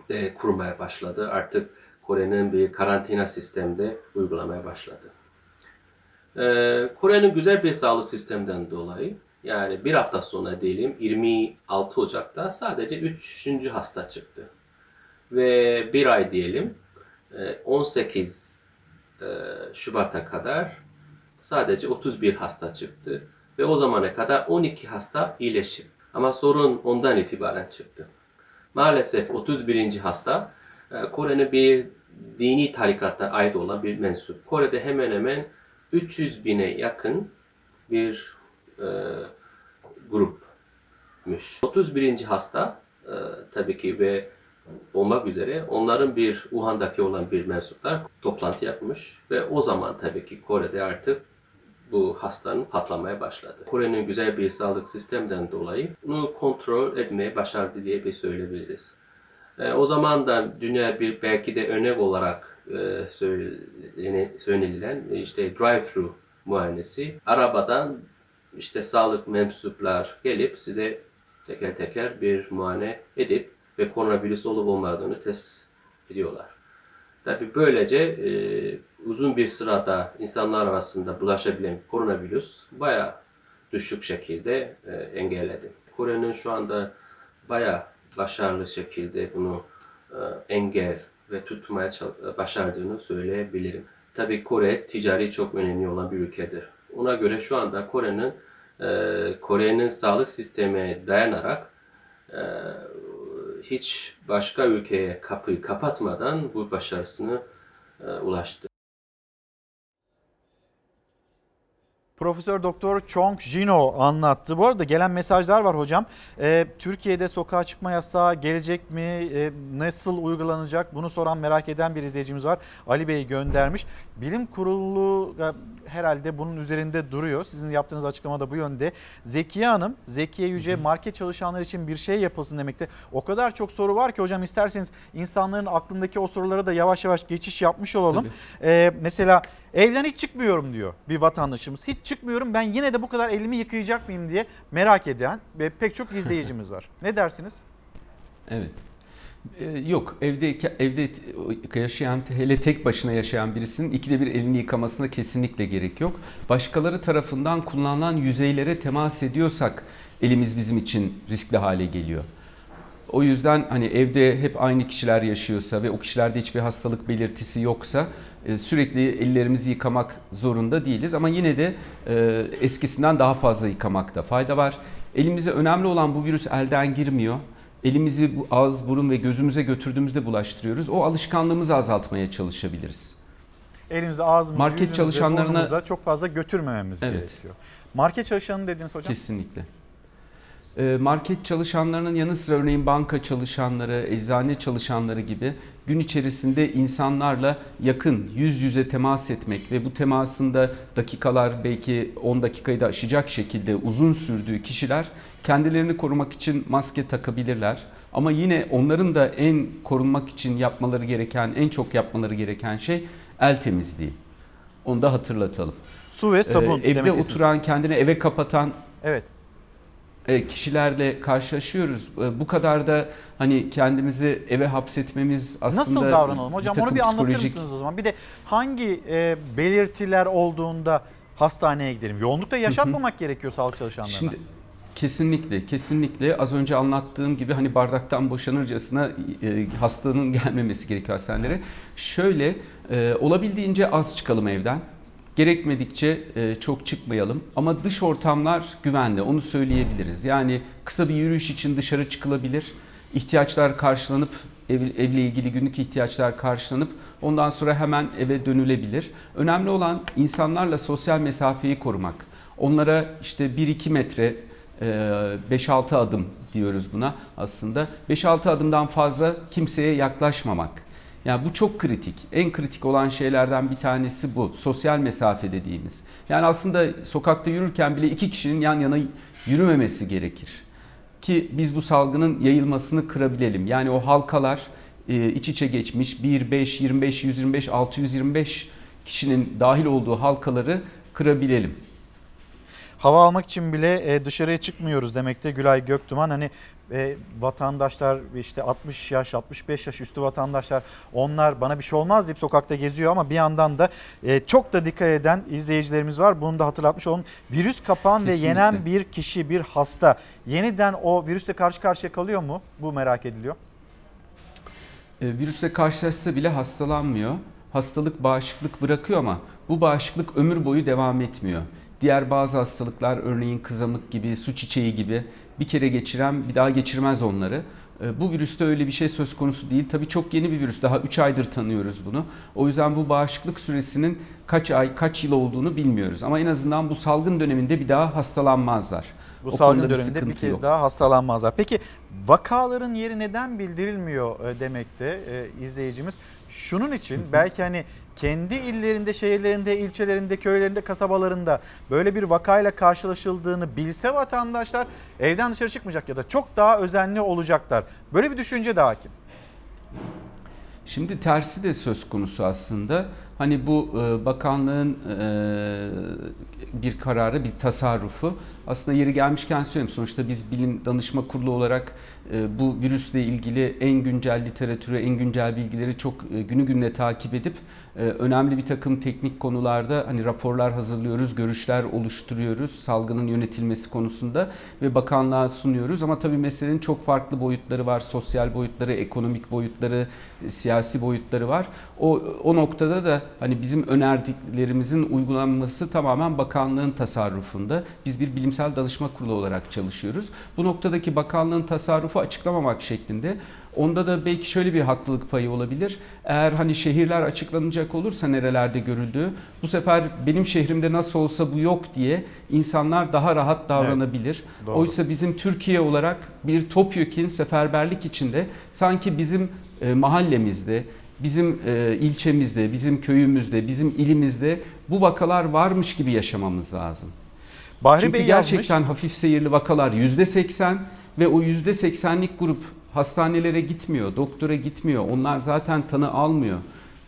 [SPEAKER 17] de kurmaya başladı. Artık Kore'nin bir karantina sistemde uygulamaya başladı. Ee, Kore'nin güzel bir sağlık sisteminden dolayı yani bir hafta sonra diyelim 26 Ocak'ta sadece 3. hasta çıktı. Ve bir ay diyelim e, 18 e, Şubat'a kadar sadece 31 hasta çıktı. Ve o zamana kadar 12 hasta iyileşip. Ama sorun ondan itibaren çıktı. Maalesef 31. hasta e, Kore'nin bir dini tarikata ait olan bir mensup. Kore'de hemen hemen 300 bine yakın bir e, grupmuş. 31. hasta e, tabii ki ve olmak üzere onların bir Wuhan'daki olan bir mensuplar toplantı yapmış ve o zaman tabii ki Kore'de artık bu hastanın patlamaya başladı. Kore'nin güzel bir sağlık sisteminden dolayı bunu kontrol etmeye başardı diye bir söyleyebiliriz. E, o zaman da dünya bir belki de örnek olarak e, söylenilen e, işte drive-thru muayenesi. Arabadan işte sağlık mensuplar gelip size teker teker bir muayene edip ve koronavirüs olup olmadığını test ediyorlar. Tabi böylece e, uzun bir sırada insanlar arasında bulaşabilen koronavirüs bayağı düşük şekilde e, engelledi. Kore'nin şu anda bayağı başarılı şekilde bunu e, engel ve tutmaya çal- başardığını söyleyebilirim. Tabii Kore ticari çok önemli olan bir ülkedir. Ona göre şu anda Kore'nin e, Kore'nin sağlık sistemi dayanarak e, hiç başka ülkeye kapıyı kapatmadan bu başarısını e, ulaştı.
[SPEAKER 1] Profesör Doktor Chong Jino anlattı. Bu arada gelen mesajlar var hocam. Ee, Türkiye'de sokağa çıkma yasağı gelecek mi? Ee, nasıl uygulanacak? Bunu soran merak eden bir izleyicimiz var. Ali Bey göndermiş. Bilim kurulu e, herhalde bunun üzerinde duruyor. Sizin yaptığınız açıklama da bu yönde. Zekiye Hanım, Zekiye Yüce market çalışanları için bir şey yapılsın demekte. O kadar çok soru var ki hocam isterseniz insanların aklındaki o sorulara da yavaş yavaş geçiş yapmış olalım. Ee, mesela evden hiç çıkmıyorum diyor bir vatandaşımız. Hiç çıkmıyorum ben yine de bu kadar elimi yıkayacak mıyım diye merak eden ve pek çok izleyicimiz var. Ne dersiniz?
[SPEAKER 16] Evet. Ee, yok evde evde yaşayan hele tek başına yaşayan birisinin ikide bir elini yıkamasına kesinlikle gerek yok. Başkaları tarafından kullanılan yüzeylere temas ediyorsak elimiz bizim için riskli hale geliyor. O yüzden hani evde hep aynı kişiler yaşıyorsa ve o kişilerde hiçbir hastalık belirtisi yoksa sürekli ellerimizi yıkamak zorunda değiliz ama yine de e, eskisinden daha fazla yıkamakta fayda var. Elimize önemli olan bu virüs elden girmiyor. Elimizi ağız, burun ve gözümüze götürdüğümüzde bulaştırıyoruz. O alışkanlığımızı azaltmaya çalışabiliriz.
[SPEAKER 1] Elimizi ağzımızı,
[SPEAKER 16] Market
[SPEAKER 1] yüzümüzü,
[SPEAKER 16] çalışanlarına
[SPEAKER 1] burnumuzda çok fazla götürmememiz
[SPEAKER 16] Evet.
[SPEAKER 1] gerekiyor. Market çalışanı dediniz hocam.
[SPEAKER 16] Kesinlikle. Ee, Market çalışanlarının yanı sıra örneğin banka çalışanları, eczane çalışanları gibi gün içerisinde insanlarla yakın yüz yüze temas etmek ve bu temasında dakikalar belki 10 dakikayı da aşacak şekilde uzun sürdüğü kişiler kendilerini korumak için maske takabilirler. Ama yine onların da en korunmak için yapmaları gereken, en çok yapmaları gereken şey el temizliği. Onu da hatırlatalım.
[SPEAKER 1] Su ve sabun
[SPEAKER 16] Ee, evde oturan, kendini eve kapatan
[SPEAKER 1] Evet.
[SPEAKER 16] E, kişilerle karşılaşıyoruz. E, Bu kadar da hani kendimizi eve hapsetmemiz aslında
[SPEAKER 1] Nasıl davranalım hocam?
[SPEAKER 16] takım
[SPEAKER 1] Onu bir anlatır
[SPEAKER 16] psikolojik-
[SPEAKER 1] mısınız o zaman? Bir de hangi e, belirtiler olduğunda hastaneye gidelim? Yoğunlukta yaşatmamak gerekiyor sağlık çalışanlarına.
[SPEAKER 16] Şimdi kesinlikle kesinlikle az önce anlattığım gibi hani bardaktan boşanırcasına e, hastanın gelmemesi gerekiyor hastanelere. Şöyle e, olabildiğince az çıkalım evden. Gerekmedikçe e, çok çıkmayalım ama dış ortamlar güvenli onu söyleyebiliriz. Yani kısa bir yürüyüş için dışarı çıkılabilir. İhtiyaçlar karşılanıp ev, evle ilgili günlük ihtiyaçlar karşılanıp ondan sonra hemen eve dönülebilir. Önemli olan insanlarla sosyal mesafeyi korumak. Onlara işte 1-2 metre e, 5-6 adım diyoruz buna aslında. 5-6 adımdan fazla kimseye yaklaşmamak. Yani bu çok kritik. En kritik olan şeylerden bir tanesi bu. Sosyal mesafe dediğimiz. Yani aslında sokakta yürürken bile iki kişinin yan yana yürümemesi gerekir. Ki biz bu salgının yayılmasını kırabilelim. Yani o halkalar e, iç içe geçmiş 1, 5, 25, 125, 625 kişinin dahil olduğu halkaları kırabilelim.
[SPEAKER 1] Hava almak için bile e, dışarıya çıkmıyoruz demekte Gülay Göktuman. Hani e, vatandaşlar işte 60 yaş 65 yaş üstü vatandaşlar onlar bana bir şey olmaz deyip sokakta geziyor ama bir yandan da e, çok da dikkat eden izleyicilerimiz var. Bunu da hatırlatmış olalım. Virüs kapan ve
[SPEAKER 16] Kesinlikle.
[SPEAKER 1] yenen bir kişi bir hasta yeniden o virüsle karşı karşıya kalıyor mu? Bu merak ediliyor.
[SPEAKER 16] E, virüsle karşılaşsa bile hastalanmıyor. Hastalık bağışıklık bırakıyor ama bu bağışıklık ömür boyu devam etmiyor. Diğer bazı hastalıklar örneğin kızamık gibi, su çiçeği gibi bir kere geçiren bir daha geçirmez onları. E, Bu virüste öyle bir şey söz konusu değil. Tabii çok yeni bir virüs. Daha 3 aydır tanıyoruz bunu. O yüzden bu bağışıklık süresinin kaç ay, kaç yıl olduğunu bilmiyoruz. Ama en azından bu salgın döneminde bir daha hastalanmazlar.
[SPEAKER 1] Bu
[SPEAKER 16] O
[SPEAKER 1] salgın
[SPEAKER 16] bir
[SPEAKER 1] döneminde bir
[SPEAKER 16] sıkıntı
[SPEAKER 1] kez
[SPEAKER 16] yok.
[SPEAKER 1] daha hastalanmazlar. Peki vakaların yeri neden bildirilmiyor e, demekte e, izleyicimiz? Şunun için belki hani kendi illerinde, şehirlerinde, ilçelerinde, köylerinde, kasabalarında böyle bir vakayla karşılaşıldığını bilse vatandaşlar evden dışarı çıkmayacak ya da çok daha özenli olacaklar. Böyle bir düşünce de hakim.
[SPEAKER 16] Şimdi tersi de söz konusu aslında. Hani bu e, bakanlığın e, bir kararı, bir tasarrufu aslında yeri gelmişken söyleyeyim. Sonuçta biz bilim danışma kurulu olarak bu virüsle ilgili en güncel literatürü, en güncel bilgileri çok e, günü gününe takip edip önemli bir takım teknik konularda hani raporlar hazırlıyoruz, görüşler oluşturuyoruz salgının yönetilmesi konusunda ve bakanlığa sunuyoruz. Ama tabii meselenin çok farklı boyutları var. Sosyal boyutları, ekonomik boyutları, siyasi boyutları var. O, o noktada da hani bizim önerdiklerimizin uygulanması tamamen bakanlığın tasarrufunda. Biz bir bilimsel danışma kurulu olarak çalışıyoruz. Bu noktadaki bakanlığın tasarrufu açıklamamak şeklinde. Onda da belki şöyle bir haklılık payı olabilir. Eğer hani şehirler açıklanacak olursa nerelerde görüldüğü, bu sefer benim şehrimde nasıl olsa bu yok diye insanlar daha rahat davranabilir.
[SPEAKER 1] Evet, doğru.
[SPEAKER 16] Oysa bizim Türkiye olarak bir topyekün seferberlik içinde sanki bizim e, mahallemizde, bizim e, ilçemizde, bizim köyümüzde, bizim ilimizde bu vakalar varmış gibi yaşamamız lazım.
[SPEAKER 1] Bahri
[SPEAKER 16] Çünkü
[SPEAKER 1] Bey
[SPEAKER 16] gerçekten
[SPEAKER 1] yazmış.
[SPEAKER 16] hafif seyirli vakalar %80 ve o %80'lik grup hastanelere gitmiyor, doktora gitmiyor. Onlar zaten tanı almıyor.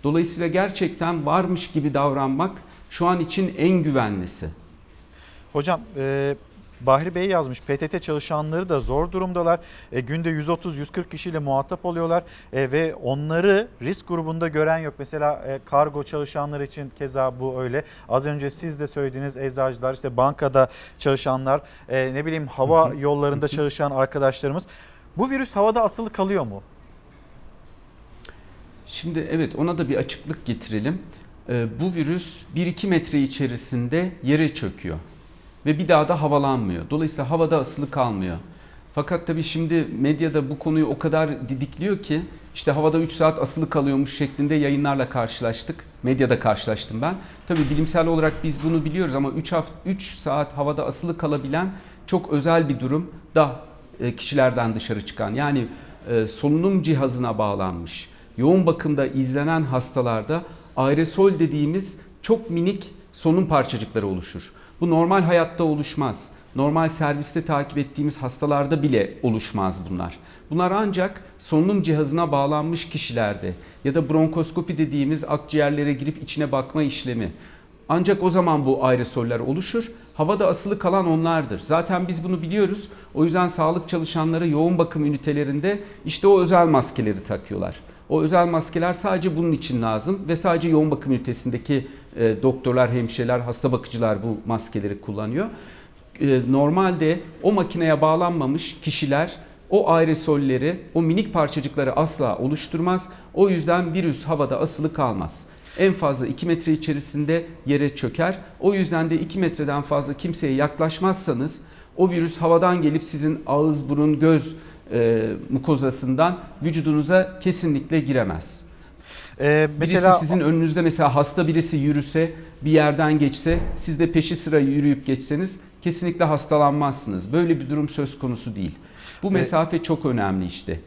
[SPEAKER 16] Dolayısıyla gerçekten varmış gibi davranmak şu an için en güvenlisi.
[SPEAKER 1] Hocam e, Bahri Bey yazmış PTT çalışanları da zor durumdalar. E, günde 130-140 kişiyle muhatap oluyorlar e, ve onları risk grubunda gören yok. Mesela e, kargo çalışanları için keza bu öyle. Az önce siz de söylediğiniz eczacılar işte bankada çalışanlar e, ne bileyim hava yollarında çalışan arkadaşlarımız. Bu virüs havada asılı kalıyor mu?
[SPEAKER 16] Şimdi evet ona da bir açıklık getirelim. Ee, bu virüs 1-2 metre içerisinde yere çöküyor ve bir daha da havalanmıyor. Dolayısıyla havada asılı kalmıyor. Fakat tabii şimdi medyada bu konuyu o kadar didikliyor ki işte havada 3 saat asılı kalıyormuş şeklinde yayınlarla karşılaştık. Medyada karşılaştım ben. Tabii bilimsel olarak biz bunu biliyoruz ama 3 hafta 3 saat havada asılı kalabilen çok özel bir durum da kişilerden dışarı çıkan. Yani e, solunum cihazına bağlanmış yoğun bakımda izlenen hastalarda aerosol dediğimiz çok minik solunum parçacıkları oluşur. Bu normal hayatta oluşmaz. Normal serviste takip ettiğimiz hastalarda bile oluşmaz bunlar. Bunlar ancak solunum cihazına bağlanmış kişilerde ya da bronkoskopi dediğimiz akciğerlere girip içine bakma işlemi. Ancak o zaman bu aerosoller oluşur. Havada asılı kalan onlardır. Zaten biz bunu biliyoruz. O yüzden sağlık çalışanları yoğun bakım ünitelerinde işte o özel maskeleri takıyorlar. O özel maskeler sadece bunun için lazım ve sadece yoğun bakım ünitesindeki e, doktorlar, hemşireler, hasta bakıcılar bu maskeleri kullanıyor. E, normalde o makineye bağlanmamış kişiler o aerosolleri, o minik parçacıkları asla oluşturmaz. O yüzden virüs havada asılı kalmaz. En fazla 2 metre içerisinde yere çöker. O yüzden de 2 metreden fazla kimseye yaklaşmazsanız o virüs havadan gelip sizin ağız, burun, göz e, mukozasından vücudunuza kesinlikle giremez.
[SPEAKER 1] Ee, mesela
[SPEAKER 16] Birisi sizin önünüzde mesela hasta birisi yürüse, bir yerden geçse, siz de peşi sıra yürüyüp geçseniz kesinlikle hastalanmazsınız. Böyle bir durum söz konusu değil. Bu mesafe çok önemli işte.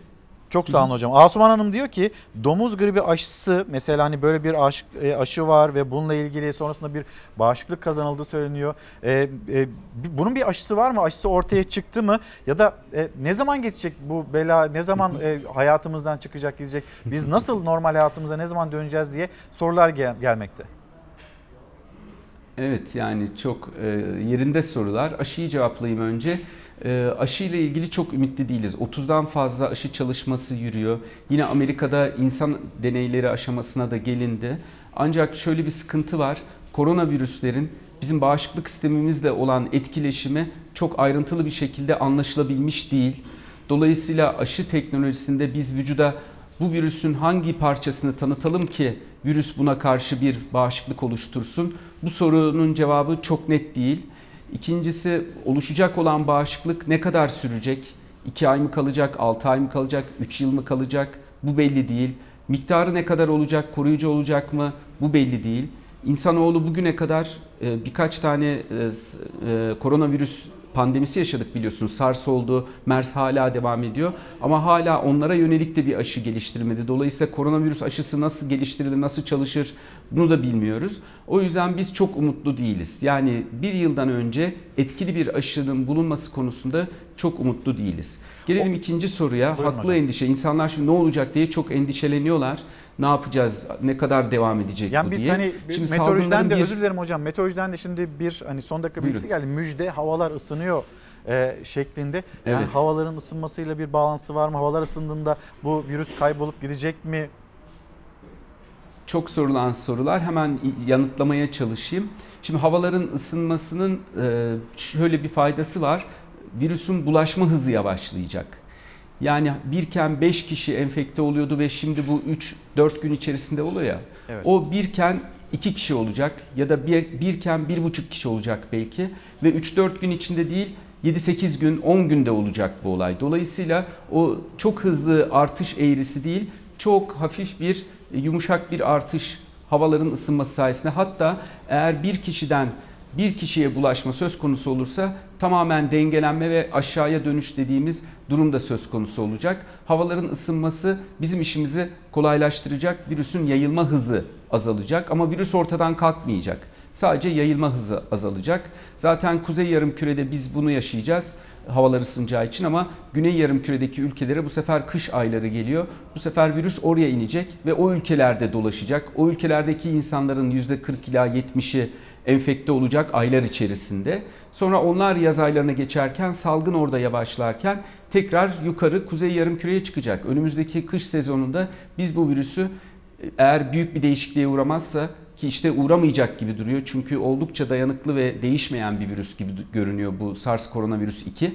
[SPEAKER 1] Çok sağ olun hocam. Asuman Hanım diyor ki domuz gribi aşısı mesela hani böyle bir aşı, e, aşı var ve bununla ilgili sonrasında bir bağışıklık kazanıldığı söyleniyor. E, e, bunun bir aşısı var mı? Aşısı ortaya çıktı mı? Ya da e, ne zaman geçecek bu bela? Ne zaman e, hayatımızdan çıkacak gidecek? Biz nasıl normal hayatımıza ne zaman döneceğiz diye sorular gel- gelmekte.
[SPEAKER 16] Evet yani çok e, yerinde sorular. Aşıyı cevaplayayım önce. E, aşı ile ilgili çok ümitli değiliz. 30'dan fazla aşı çalışması yürüyor. Yine Amerika'da insan deneyleri aşamasına da gelindi. Ancak şöyle bir sıkıntı var. Koronavirüslerin bizim bağışıklık sistemimizle olan etkileşimi çok ayrıntılı bir şekilde anlaşılabilmiş değil. Dolayısıyla aşı teknolojisinde biz vücuda bu virüsün hangi parçasını tanıtalım ki virüs buna karşı bir bağışıklık oluştursun? Bu sorunun cevabı çok net değil. İkincisi oluşacak olan bağışıklık ne kadar sürecek? 2 ay mı kalacak, 6 ay mı kalacak, 3 yıl mı kalacak? Bu belli değil. Miktarı ne kadar olacak, koruyucu olacak mı? Bu belli değil. İnsanoğlu bugüne kadar e, birkaç tane e, e, koronavirüs pandemisi yaşadık biliyorsunuz. SARS oldu, MERS hala devam ediyor. Ama hala onlara yönelik de bir aşı geliştirilmedi. Dolayısıyla koronavirüs aşısı nasıl geliştirilir, nasıl çalışır bunu da bilmiyoruz. O yüzden biz çok umutlu değiliz. Yani bir yıldan önce etkili bir aşının bulunması konusunda çok umutlu değiliz. Gelelim ikinci soruya.
[SPEAKER 1] Buyurun
[SPEAKER 16] Haklı
[SPEAKER 1] hocam.
[SPEAKER 16] endişe. İnsanlar şimdi ne olacak diye çok endişeleniyorlar. Ne yapacağız? Ne kadar devam edecek
[SPEAKER 1] Yani
[SPEAKER 16] bu
[SPEAKER 1] biz
[SPEAKER 16] diye.
[SPEAKER 1] hani
[SPEAKER 16] Şimdi
[SPEAKER 1] meteorolojiden de
[SPEAKER 16] bir-
[SPEAKER 1] özür dilerim hocam. Meteorolojiden de şimdi bir hani son dakika bilgisi geldi. Müjde havalar ısınıyor e, şeklinde. Yani
[SPEAKER 16] Evet.
[SPEAKER 1] havaların ısınmasıyla bir bağlantısı var mı? Havalar ısındığında bu virüs kaybolup gidecek mi?
[SPEAKER 16] çok sorulan sorular hemen yanıtlamaya çalışayım. Şimdi havaların ısınmasının e, şöyle bir faydası var. Virüsün bulaşma hızı yavaşlayacak. Yani birken 5 kişi enfekte oluyordu ve şimdi bu 3-4 gün içerisinde oluyor ya.
[SPEAKER 1] Evet.
[SPEAKER 16] O birken 2 kişi olacak ya da bir, birken 1,5 kişi olacak belki ve 3-4 gün içinde değil 7-8 gün 10 günde olacak bu olay. Dolayısıyla o çok hızlı artış eğrisi değil çok hafif bir yumuşak bir artış havaların ısınması sayesinde hatta eğer bir kişiden bir kişiye bulaşma söz konusu olursa tamamen dengelenme ve aşağıya dönüş dediğimiz durum da söz konusu olacak. Havaların ısınması bizim işimizi kolaylaştıracak, virüsün yayılma hızı azalacak ama virüs ortadan kalkmayacak. Sadece yayılma hızı azalacak. Zaten Kuzey Yarımküre'de biz bunu yaşayacağız havalar ısınacağı için ama Güney Yarımküre'deki ülkelere bu sefer kış ayları geliyor. Bu sefer virüs oraya inecek ve o ülkelerde dolaşacak. O ülkelerdeki insanların %40 ila 70'i enfekte olacak aylar içerisinde. Sonra onlar yaz aylarına geçerken salgın orada yavaşlarken tekrar yukarı Kuzey Yarımküre'ye çıkacak. Önümüzdeki kış sezonunda biz bu virüsü eğer büyük bir değişikliğe uğramazsa ki işte uğramayacak gibi duruyor. Çünkü oldukça dayanıklı ve değişmeyen bir virüs gibi görünüyor bu SARS koronavirüs 2.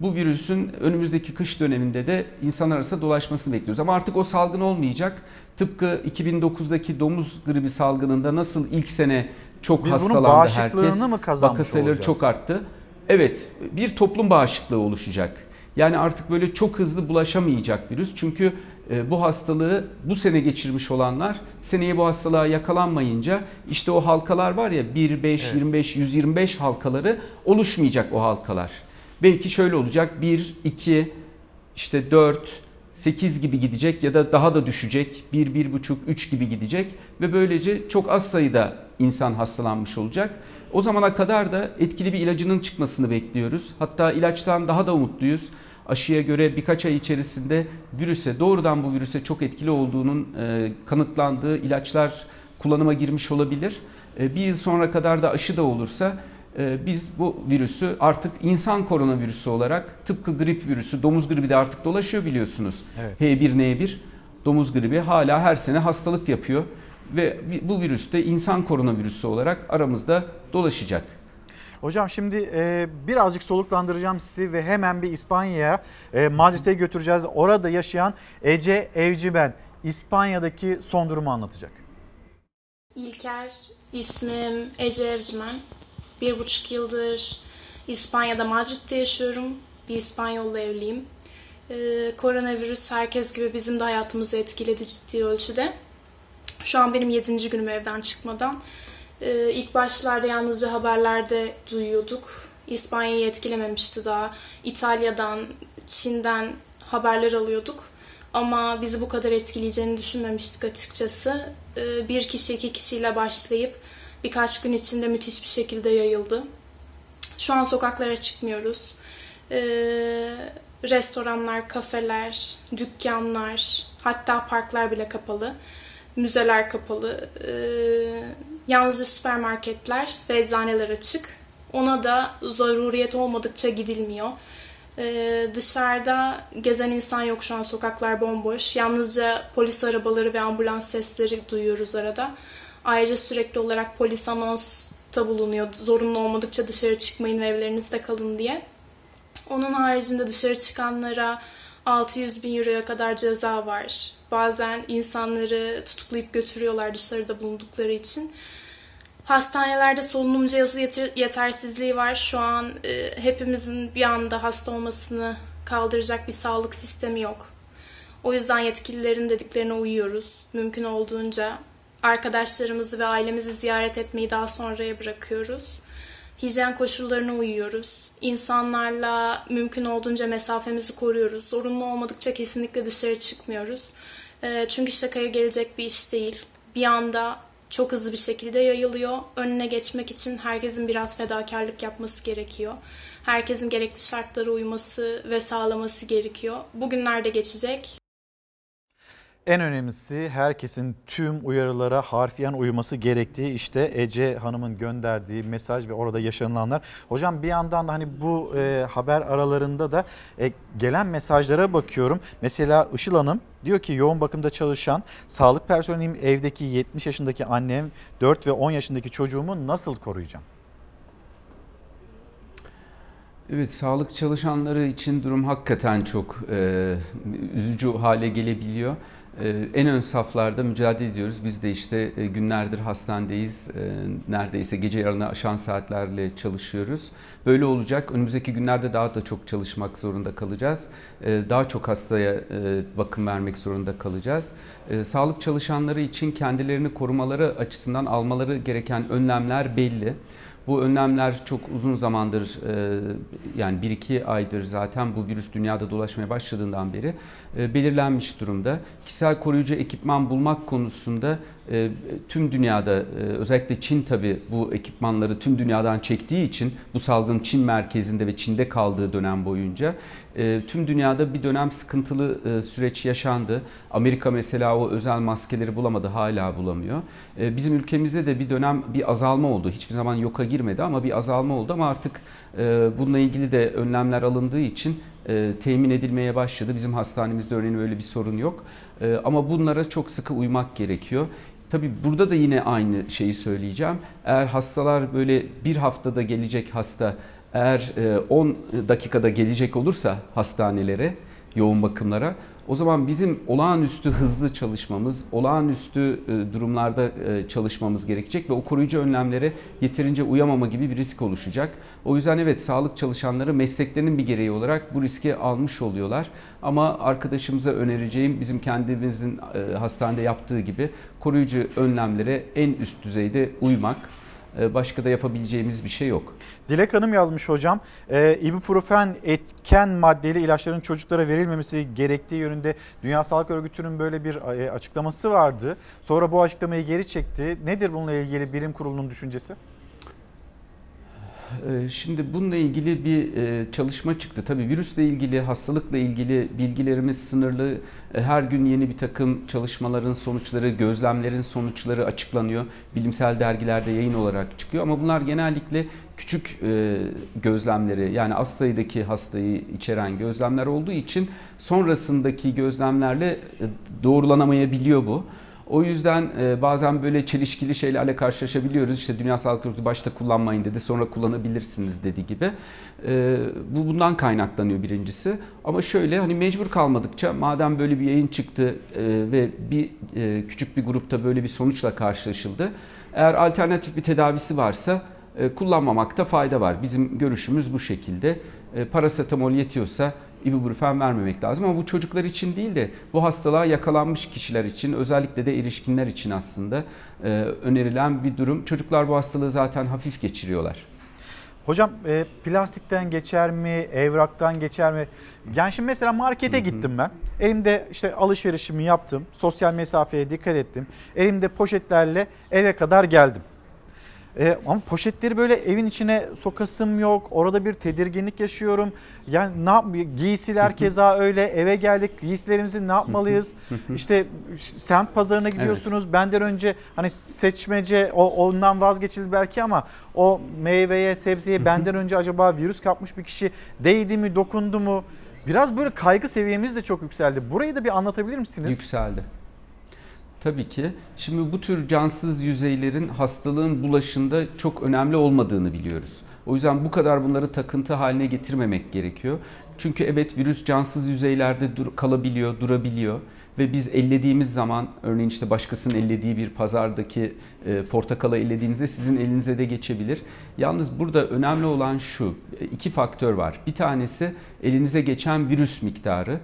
[SPEAKER 16] Bu virüsün önümüzdeki kış döneminde de insanlar arasında dolaşmasını bekliyoruz. Ama artık o salgın olmayacak. Tıpkı 2009'daki domuz gribi salgınında nasıl ilk sene çok
[SPEAKER 1] Biz bunun
[SPEAKER 16] hastalandı
[SPEAKER 1] bağışıklığını
[SPEAKER 16] herkes.
[SPEAKER 1] mı kazanmış
[SPEAKER 16] Vaka sayıları
[SPEAKER 1] olacağız?
[SPEAKER 16] çok arttı. Evet bir toplum bağışıklığı oluşacak. Yani artık böyle çok hızlı bulaşamayacak virüs. Çünkü e, bu hastalığı bu sene geçirmiş olanlar seneye bu hastalığa yakalanmayınca işte o halkalar var ya 1, 5, 25, 125 halkaları oluşmayacak o halkalar. Belki şöyle olacak 1, 2, işte 4, 8 gibi gidecek ya da daha da düşecek 1, 1,5, 3 gibi gidecek ve böylece çok az sayıda insan hastalanmış olacak. O zamana kadar da etkili bir ilacının çıkmasını bekliyoruz. Hatta ilaçtan daha da umutluyuz. Aşıya göre birkaç ay içerisinde virüse doğrudan bu virüse çok etkili olduğunun e, kanıtlandığı ilaçlar kullanıma girmiş olabilir. E, bir yıl sonra kadar da aşı da olursa biz bu virüsü artık insan koronavirüsü olarak tıpkı grip virüsü, domuz gribi de artık dolaşıyor biliyorsunuz.
[SPEAKER 1] Evet.
[SPEAKER 16] H1N1 domuz gribi hala her sene hastalık yapıyor ve bu virüs de insan koronavirüsü olarak aramızda dolaşacak.
[SPEAKER 1] Hocam şimdi e, birazcık soluklandıracağım sizi ve hemen bir İspanya'ya, e, Madrid'e götüreceğiz. Orada yaşayan Ece Evciben İspanya'daki son durumu anlatacak.
[SPEAKER 18] İlker, ismim Ece Evcimen. Bir buçuk yıldır İspanya'da Madrid'de yaşıyorum. Bir İspanyolla evliyim. Ee, koronavirüs herkes gibi bizim de hayatımızı etkiledi ciddi ölçüde. Şu an benim yedinci günüm evden çıkmadan. Ee, ilk başlarda yalnızca haberlerde duyuyorduk. İspanya'yı etkilememişti daha. İtalya'dan, Çin'den haberler alıyorduk. Ama bizi bu kadar etkileyeceğini düşünmemiştik açıkçası. Ee, bir kişi iki kişiyle başlayıp birkaç gün içinde müthiş bir şekilde yayıldı. Şu an sokaklara çıkmıyoruz. Ee, restoranlar, kafeler, dükkanlar, hatta parklar bile kapalı. Müzeler kapalı. Ee, yalnızca süpermarketler ve eczaneler açık. Ona da zaruriyet olmadıkça gidilmiyor. Ee, dışarıda gezen insan yok şu an sokaklar bomboş. Yalnızca polis arabaları ve ambulans sesleri duyuyoruz arada. Ayrıca sürekli olarak polis anonsta bulunuyor. Zorunlu olmadıkça dışarı çıkmayın ve evlerinizde kalın diye. Onun haricinde dışarı çıkanlara 600 bin euroya kadar ceza var. Bazen insanları tutuklayıp götürüyorlar dışarıda bulundukları için. Hastanelerde solunum cihazı yetersizliği var. Şu an e, hepimizin bir anda hasta olmasını kaldıracak bir sağlık sistemi yok. O yüzden yetkililerin dediklerine uyuyoruz. Mümkün olduğunca arkadaşlarımızı ve ailemizi ziyaret etmeyi daha sonraya bırakıyoruz. Hijyen koşullarına uyuyoruz. İnsanlarla mümkün olduğunca mesafemizi koruyoruz. Zorunlu olmadıkça kesinlikle dışarı çıkmıyoruz. E, çünkü şakaya gelecek bir iş değil. Bir anda çok hızlı bir şekilde yayılıyor. Önüne geçmek için herkesin biraz fedakarlık yapması gerekiyor. Herkesin gerekli şartlara uyması ve sağlaması gerekiyor. Bugünler de geçecek.
[SPEAKER 1] En önemlisi herkesin tüm uyarılara harfiyen uyması gerektiği işte Ece Hanım'ın gönderdiği mesaj ve orada yaşanılanlar. Hocam bir yandan da hani bu e, haber aralarında da e, gelen mesajlara bakıyorum. Mesela Işıl Hanım diyor ki yoğun bakımda çalışan sağlık personeliyim evdeki 70 yaşındaki annem 4 ve 10 yaşındaki çocuğumu nasıl koruyacağım?
[SPEAKER 16] Evet, sağlık çalışanları için durum hakikaten çok e, üzücü hale gelebiliyor. E, en ön saflarda mücadele ediyoruz. Biz de işte e, günlerdir hastanedeyiz. E, neredeyse gece yarına aşan saatlerle çalışıyoruz. Böyle olacak. Önümüzdeki günlerde daha da çok çalışmak zorunda kalacağız. E, daha çok hastaya e, bakım vermek zorunda kalacağız. Sağlık çalışanları için kendilerini korumaları açısından almaları gereken önlemler belli. Bu önlemler çok uzun zamandır e, yani 1-2 aydır zaten bu virüs dünyada dolaşmaya başladığından beri e, belirlenmiş durumda. Kişisel koruyucu ekipman bulmak konusunda e, tüm dünyada özellikle Çin tabi bu ekipmanları tüm dünyadan çektiği için bu salgın Çin merkezinde ve Çin'de kaldığı dönem boyunca tüm dünyada bir dönem sıkıntılı süreç yaşandı. Amerika mesela o özel maskeleri bulamadı hala bulamıyor. Bizim ülkemizde de bir dönem bir azalma oldu. Hiçbir zaman yoka girmedi ama bir azalma oldu ama artık bununla ilgili de önlemler alındığı için temin edilmeye başladı. Bizim hastanemizde örneğin öyle bir sorun yok. Ama bunlara çok sıkı uymak gerekiyor. Tabii burada da yine aynı şeyi söyleyeceğim. Eğer hastalar böyle bir haftada gelecek hasta eğer 10 dakikada gelecek olursa hastanelere, yoğun bakımlara o zaman bizim olağanüstü hızlı çalışmamız, olağanüstü durumlarda çalışmamız gerekecek ve o koruyucu önlemlere yeterince uyamama gibi bir risk oluşacak. O yüzden evet sağlık çalışanları mesleklerinin bir gereği olarak bu riski almış oluyorlar. Ama arkadaşımıza önereceğim bizim kendimizin hastanede yaptığı gibi koruyucu önlemlere en üst düzeyde uymak. Başka da yapabileceğimiz bir şey yok.
[SPEAKER 1] Dilek Hanım yazmış hocam. E, ibuprofen etken maddeli ilaçların çocuklara verilmemesi gerektiği yönünde Dünya Sağlık Örgütü'nün böyle bir e, açıklaması vardı. Sonra bu açıklamayı geri çekti. Nedir bununla ilgili bilim kurulunun düşüncesi?
[SPEAKER 16] Şimdi bununla ilgili bir çalışma çıktı. Tabii virüsle ilgili, hastalıkla ilgili bilgilerimiz sınırlı. Her gün yeni bir takım çalışmaların sonuçları, gözlemlerin sonuçları açıklanıyor. Bilimsel dergilerde yayın olarak çıkıyor ama bunlar genellikle küçük gözlemleri yani az sayıdaki hastayı içeren gözlemler olduğu için sonrasındaki gözlemlerle doğrulanamayabiliyor bu. O yüzden bazen böyle çelişkili şeylerle karşılaşabiliyoruz. İşte Dünya Sağlık Örgütü başta kullanmayın dedi, sonra kullanabilirsiniz dedi gibi. Bu bundan kaynaklanıyor birincisi. Ama şöyle hani mecbur kalmadıkça madem böyle bir yayın çıktı ve bir küçük bir grupta böyle bir sonuçla karşılaşıldı. Eğer alternatif bir tedavisi varsa kullanmamakta fayda var. Bizim görüşümüz bu şekilde. Parasetamol yetiyorsa ibuprofen vermemek lazım ama bu çocuklar için değil de bu hastalığa yakalanmış kişiler için özellikle de erişkinler için aslında e, önerilen bir durum. Çocuklar bu hastalığı zaten hafif geçiriyorlar.
[SPEAKER 1] Hocam e, plastikten geçer mi, evraktan geçer mi? Yani şimdi mesela markete gittim ben. Elimde işte alışverişimi yaptım. Sosyal mesafeye dikkat ettim. Elimde poşetlerle eve kadar geldim. E, ama poşetleri böyle evin içine sokasım yok. Orada bir tedirginlik yaşıyorum. Yani ne yap giysiler keza öyle. Eve geldik. Giysilerimizi ne yapmalıyız? işte semt pazarına gidiyorsunuz. Evet. Benden önce hani seçmece o, ondan vazgeçildi belki ama o meyveye, sebzeye benden önce acaba virüs kapmış bir kişi değdi mi, dokundu mu? Biraz böyle kaygı seviyemiz de çok yükseldi. Burayı da bir anlatabilir misiniz?
[SPEAKER 16] Yükseldi. Tabii ki. Şimdi bu tür cansız yüzeylerin hastalığın bulaşında çok önemli olmadığını biliyoruz. O yüzden bu kadar bunları takıntı haline getirmemek gerekiyor. Çünkü evet virüs cansız yüzeylerde dur kalabiliyor, durabiliyor ve biz ellediğimiz zaman örneğin işte başkasının ellediği bir pazardaki e, portakalı ellediğinizde sizin elinize de geçebilir. Yalnız burada önemli olan şu iki faktör var. Bir tanesi elinize geçen virüs miktarı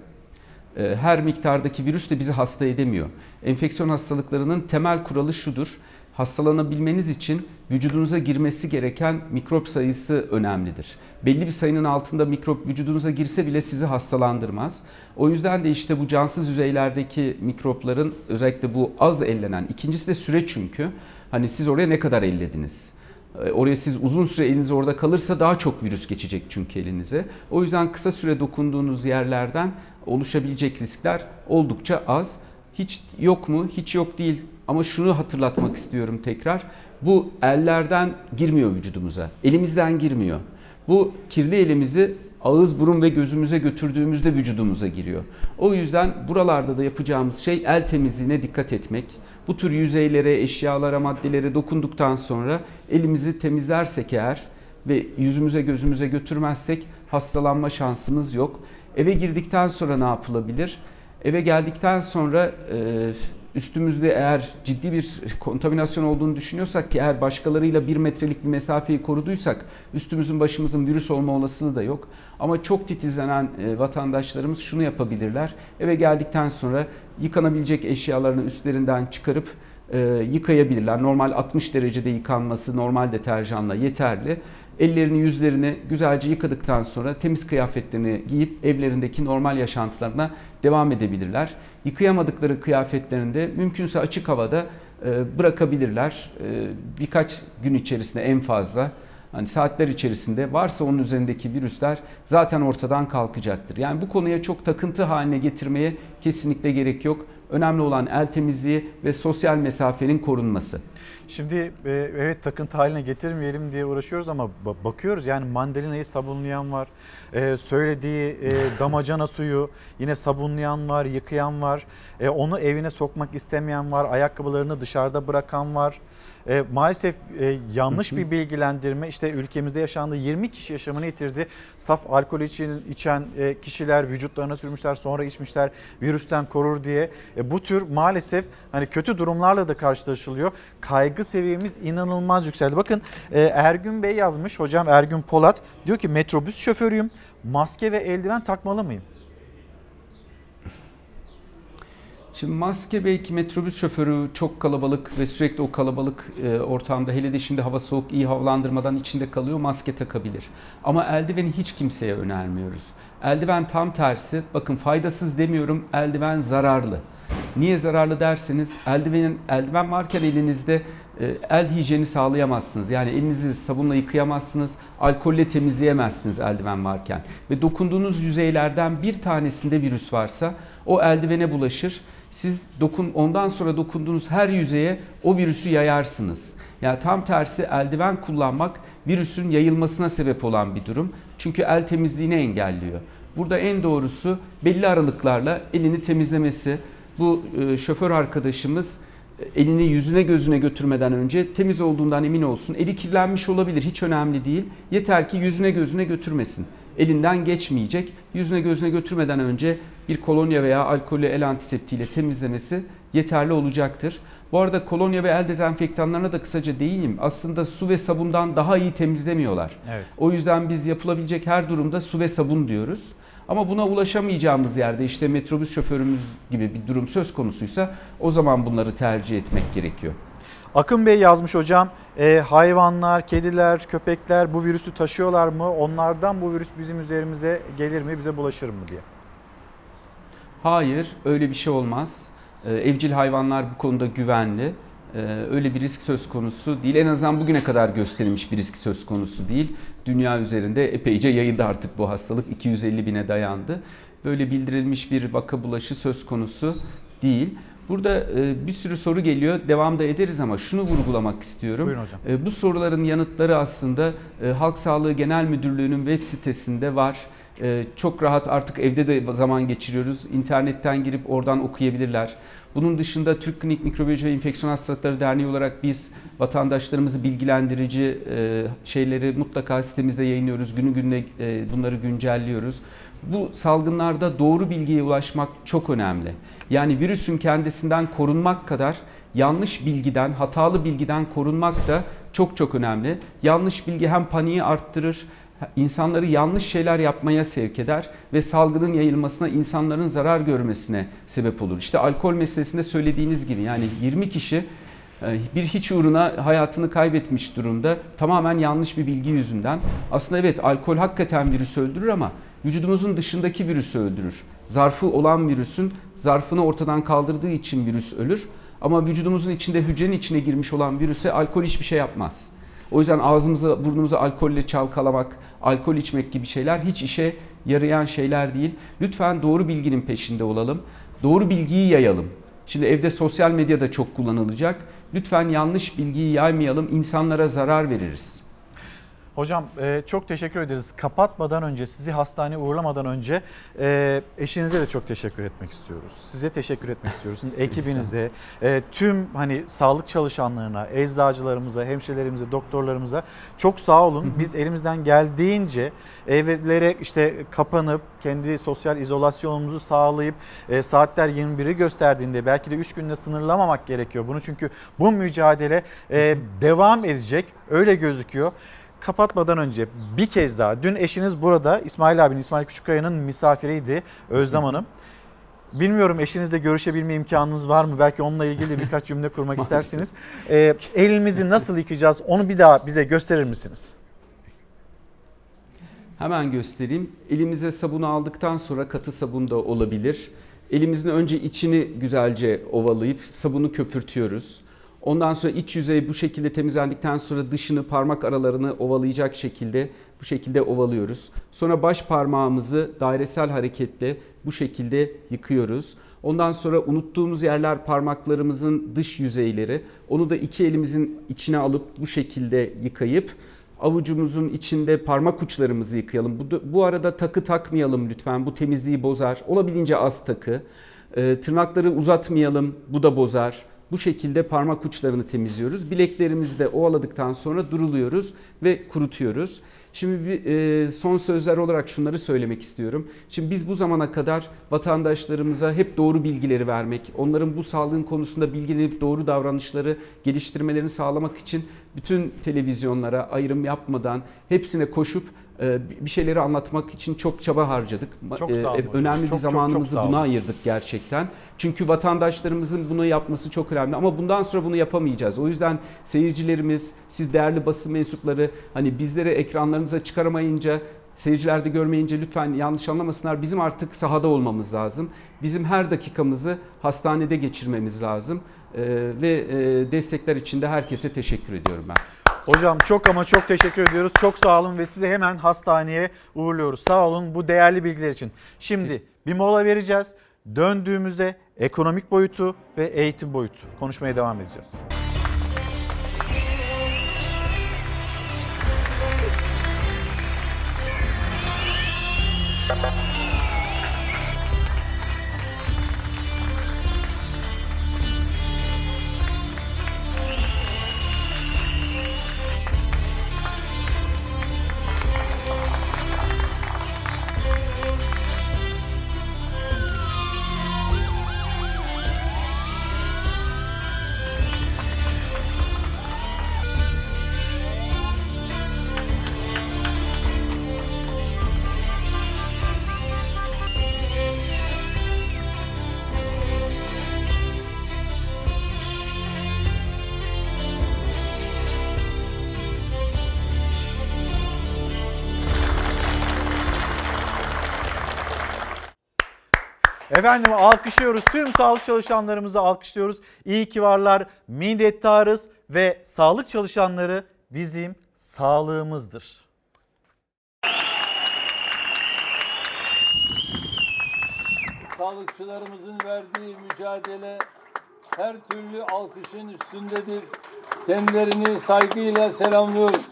[SPEAKER 16] her miktardaki virüs de bizi hasta edemiyor. Enfeksiyon hastalıklarının temel kuralı şudur. Hastalanabilmeniz için vücudunuza girmesi gereken mikrop sayısı önemlidir. Belli bir sayının altında mikrop vücudunuza girse bile sizi hastalandırmaz. O yüzden de işte bu cansız yüzeylerdeki mikropların özellikle bu az ellenen, ikincisi de süre çünkü. Hani siz oraya ne kadar ellediniz? E, Oraya siz uzun süre eliniz orada kalırsa daha çok virüs geçecek çünkü elinize. O yüzden kısa süre dokunduğunuz yerlerden oluşabilecek riskler oldukça az. Hiç yok mu? Hiç yok değil. Ama şunu hatırlatmak istiyorum tekrar. Bu ellerden girmiyor vücudumuza. Elimizden girmiyor. Bu kirli elimizi ağız, burun ve gözümüze götürdüğümüzde vücudumuza giriyor. O yüzden buralarda da yapacağımız şey el temizliğine dikkat etmek. Bu tür yüzeylere, eşyalara, maddelere dokunduktan sonra elimizi temizlersek eğer ve yüzümüze gözümüze götürmezsek hastalanma şansımız yok. Eve girdikten sonra ne yapılabilir? Eve geldikten sonra e, üstümüzde eğer ciddi bir kontaminasyon olduğunu düşünüyorsak ki eğer başkalarıyla bir metrelik bir mesafeyi koruduysak üstümüzün başımızın virüs olma olasılığı da yok. Ama çok titizlenen e, vatandaşlarımız şunu yapabilirler. Eve geldikten sonra yıkanabilecek eşyalarını üstlerinden çıkarıp e, yıkayabilirler. Normal 60 derecede yıkanması normal deterjanla yeterli. Ellerini yüzlerini güzelce yıkadıktan sonra temiz kıyafetlerini giyip evlerindeki normal yaşantılarına devam edebilirler. Yıkayamadıkları kıyafetlerinde mümkünse açık havada e, bırakabilirler. E, birkaç gün içerisinde en fazla hani saatler içerisinde varsa onun üzerindeki virüsler zaten ortadan kalkacaktır. Yani bu konuya çok takıntı haline getirmeye kesinlikle gerek yok. Önemli olan el temizliği ve sosyal mesafenin korunması.
[SPEAKER 1] Şimdi e, evet takıntı haline getirmeyelim diye uğraşıyoruz ama ba- bakıyoruz yani mandalinayı sabunlayan var. E, söylediği e, damacana suyu yine sabunlayan var, yıkayan var. Onu evine sokmak istemeyen var, ayakkabılarını dışarıda bırakan var. E, maalesef e, yanlış bir bilgilendirme işte ülkemizde yaşandı 20 kişi yaşamını yitirdi. Saf alkol için içen e, kişiler vücutlarına sürmüşler sonra içmişler virüsten korur diye. E, bu tür maalesef hani kötü durumlarla da karşılaşılıyor. Kaygı seviyemiz inanılmaz yükseldi. Bakın e, Ergün Bey yazmış hocam Ergün Polat diyor ki metrobüs şoförüyüm maske ve eldiven takmalı mıyım?
[SPEAKER 16] Şimdi maske belki metrobüs şoförü çok kalabalık ve sürekli o kalabalık e, ortamda hele de şimdi hava soğuk iyi havalandırmadan içinde kalıyor maske takabilir. Ama eldiveni hiç kimseye önermiyoruz. Eldiven tam tersi bakın faydasız demiyorum eldiven zararlı. Niye zararlı derseniz eldivenin eldiven varken elinizde e, el hijyeni sağlayamazsınız. Yani elinizi sabunla yıkayamazsınız, alkolle temizleyemezsiniz eldiven varken. Ve dokunduğunuz yüzeylerden bir tanesinde virüs varsa o eldivene bulaşır. Siz dokun ondan sonra dokunduğunuz her yüzeye o virüsü yayarsınız. Yani tam tersi eldiven kullanmak virüsün yayılmasına sebep olan bir durum. Çünkü el temizliğini engelliyor. Burada en doğrusu belli aralıklarla elini temizlemesi. Bu e, şoför arkadaşımız e, elini yüzüne gözüne götürmeden önce temiz olduğundan emin olsun. Eli kirlenmiş olabilir hiç önemli değil. Yeter ki yüzüne gözüne götürmesin. Elinden geçmeyecek. Yüzüne gözüne götürmeden önce bir kolonya veya alkollü el antiseptiğiyle temizlemesi yeterli olacaktır. Bu arada kolonya ve el dezenfektanlarına da kısaca değineyim. Aslında su ve sabundan daha iyi temizlemiyorlar.
[SPEAKER 1] Evet.
[SPEAKER 16] O yüzden biz yapılabilecek her durumda su ve sabun diyoruz. Ama buna ulaşamayacağımız yerde işte metrobüs şoförümüz gibi bir durum söz konusuysa o zaman bunları tercih etmek gerekiyor.
[SPEAKER 1] Akın Bey yazmış hocam e, hayvanlar, kediler, köpekler bu virüsü taşıyorlar mı? Onlardan bu virüs bizim üzerimize gelir mi, bize bulaşır mı diye.
[SPEAKER 16] Hayır, öyle bir şey olmaz. Ee, evcil hayvanlar bu konuda güvenli. Ee, öyle bir risk söz konusu değil. En azından bugüne kadar gösterilmiş bir risk söz konusu değil. Dünya üzerinde epeyce yayıldı artık bu hastalık. 250 bine dayandı. Böyle bildirilmiş bir vaka bulaşı söz konusu değil. Burada e, bir sürü soru geliyor. Devamda ederiz ama şunu vurgulamak istiyorum.
[SPEAKER 1] Buyurun hocam.
[SPEAKER 16] E, Bu soruların yanıtları aslında e, Halk Sağlığı Genel Müdürlüğü'nün web sitesinde var. Çok rahat artık evde de zaman geçiriyoruz. İnternetten girip oradan okuyabilirler. Bunun dışında Türk Klinik Mikrobiyoloji ve Enfeksiyon Hastalıkları Derneği olarak biz vatandaşlarımızı bilgilendirici şeyleri mutlaka sitemizde yayınlıyoruz. Günü gününe bunları güncelliyoruz. Bu salgınlarda doğru bilgiye ulaşmak çok önemli. Yani virüsün kendisinden korunmak kadar yanlış bilgiden, hatalı bilgiden korunmak da çok çok önemli. Yanlış bilgi hem paniği arttırır, insanları yanlış şeyler yapmaya sevk eder ve salgının yayılmasına, insanların zarar görmesine sebep olur. İşte alkol meselesinde söylediğiniz gibi yani 20 kişi e, bir hiç uğruna hayatını kaybetmiş durumda tamamen yanlış bir bilgi yüzünden. Aslında evet alkol hakikaten virüsü öldürür ama vücudumuzun dışındaki virüsü öldürür. Zarfı olan virüsün zarfını ortadan kaldırdığı için virüs ölür. Ama vücudumuzun içinde hücrenin içine girmiş olan virüse alkol hiçbir şey yapmaz. O yüzden ağzımızı burnumuzu alkolle çalkalamak, alkol içmek gibi şeyler hiç işe yarayan şeyler değil. Lütfen doğru bilginin peşinde olalım. Doğru bilgiyi yayalım. Şimdi evde sosyal medya da çok kullanılacak. Lütfen yanlış bilgiyi yaymayalım. İnsanlara zarar veririz.
[SPEAKER 1] Hocam e, çok teşekkür ederiz. Kapatmadan önce, sizi hastaneye uğurlamadan önce e, eşinize de çok teşekkür etmek istiyoruz. Size teşekkür etmek istiyoruz. Ekibinize, e, tüm hani sağlık çalışanlarına, eczacılarımıza, hemşirelerimize, doktorlarımıza çok sağ olun. Biz elimizden geldiğince evlere işte kapanıp kendi sosyal izolasyonumuzu sağlayıp e, saatler 21'i gösterdiğinde belki de 3 günde sınırlamamak gerekiyor bunu. Çünkü bu mücadele e, devam edecek. Öyle gözüküyor kapatmadan önce bir kez daha dün eşiniz burada İsmail abinin İsmail Küçükkaya'nın misafiriydi Özlem Hanım. Bilmiyorum eşinizle görüşebilme imkanınız var mı? Belki onunla ilgili birkaç cümle kurmak istersiniz. Ee, elimizi nasıl yıkayacağız onu bir daha bize gösterir misiniz?
[SPEAKER 16] Hemen göstereyim. Elimize sabunu aldıktan sonra katı sabun da olabilir. Elimizin önce içini güzelce ovalayıp sabunu köpürtüyoruz. Ondan sonra iç yüzey bu şekilde temizlendikten sonra dışını parmak aralarını ovalayacak şekilde bu şekilde ovalıyoruz. Sonra baş parmağımızı dairesel hareketle bu şekilde yıkıyoruz. Ondan sonra unuttuğumuz yerler parmaklarımızın dış yüzeyleri. Onu da iki elimizin içine alıp bu şekilde yıkayıp avucumuzun içinde parmak uçlarımızı yıkayalım. Bu, bu arada takı takmayalım lütfen. Bu temizliği bozar. Olabildiğince az takı. Ee, tırnakları uzatmayalım. Bu da bozar. Bu şekilde parmak uçlarını temizliyoruz. Bileklerimizi de ovaladıktan sonra duruluyoruz ve kurutuyoruz. Şimdi bir e, son sözler olarak şunları söylemek istiyorum. Şimdi biz bu zamana kadar vatandaşlarımıza hep doğru bilgileri vermek, onların bu sağlığın konusunda bilgilenip doğru davranışları geliştirmelerini sağlamak için bütün televizyonlara ayrım yapmadan hepsine koşup bir şeyleri anlatmak için çok çaba harcadık.
[SPEAKER 1] Çok
[SPEAKER 16] E,
[SPEAKER 1] sağ olun hocam.
[SPEAKER 16] Önemli
[SPEAKER 1] Çok,
[SPEAKER 16] bir
[SPEAKER 1] çok,
[SPEAKER 16] zamanımızı
[SPEAKER 1] çok olun.
[SPEAKER 16] buna ayırdık gerçekten. Çünkü vatandaşlarımızın bunu yapması çok önemli ama bundan sonra bunu yapamayacağız. O yüzden seyircilerimiz, siz değerli basın mensupları hani bizleri ekranlarınıza çıkaramayınca Seyirciler de görmeyince lütfen yanlış anlamasınlar. Bizim artık sahada olmamız lazım. Bizim her dakikamızı hastanede geçirmemiz lazım. Ee, ve e, destekler için de herkese teşekkür ediyorum ben.
[SPEAKER 1] Hocam çok ama çok teşekkür ediyoruz. Çok sağ olun ve sizi hemen hastaneye uğurluyoruz. Sağ olun bu değerli bilgiler için. Şimdi bir mola vereceğiz. Döndüğümüzde ekonomik boyutu ve eğitim boyutu konuşmaya devam edeceğiz. Efendim alkışlıyoruz. Tüm sağlık çalışanlarımızı alkışlıyoruz. İyi ki varlar. Minnettarız ve sağlık çalışanları bizim sağlığımızdır.
[SPEAKER 5] Sağlıkçılarımızın verdiği mücadele her türlü alkışın üstündedir. Kendilerini saygıyla selamlıyoruz.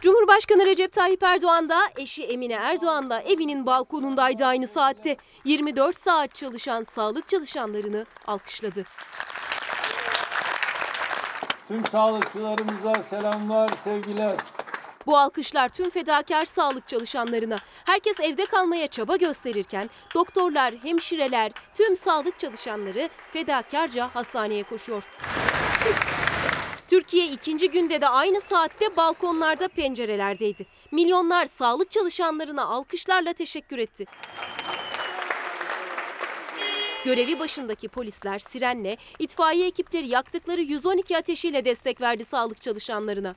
[SPEAKER 4] Cumhurbaşkanı Recep Tayyip Erdoğan da eşi Emine Erdoğan'la evinin balkonundaydı aynı saatte. 24 saat çalışan sağlık çalışanlarını alkışladı.
[SPEAKER 5] Tüm sağlıkçılarımıza selamlar, sevgiler.
[SPEAKER 4] Bu alkışlar tüm fedakar sağlık çalışanlarına. Herkes evde kalmaya çaba gösterirken doktorlar, hemşireler, tüm sağlık çalışanları fedakarca hastaneye koşuyor. Türkiye ikinci günde de aynı saatte balkonlarda pencerelerdeydi. Milyonlar sağlık çalışanlarına alkışlarla teşekkür etti. Görevi başındaki polisler sirenle, itfaiye ekipleri yaktıkları 112 ateşiyle destek verdi sağlık çalışanlarına.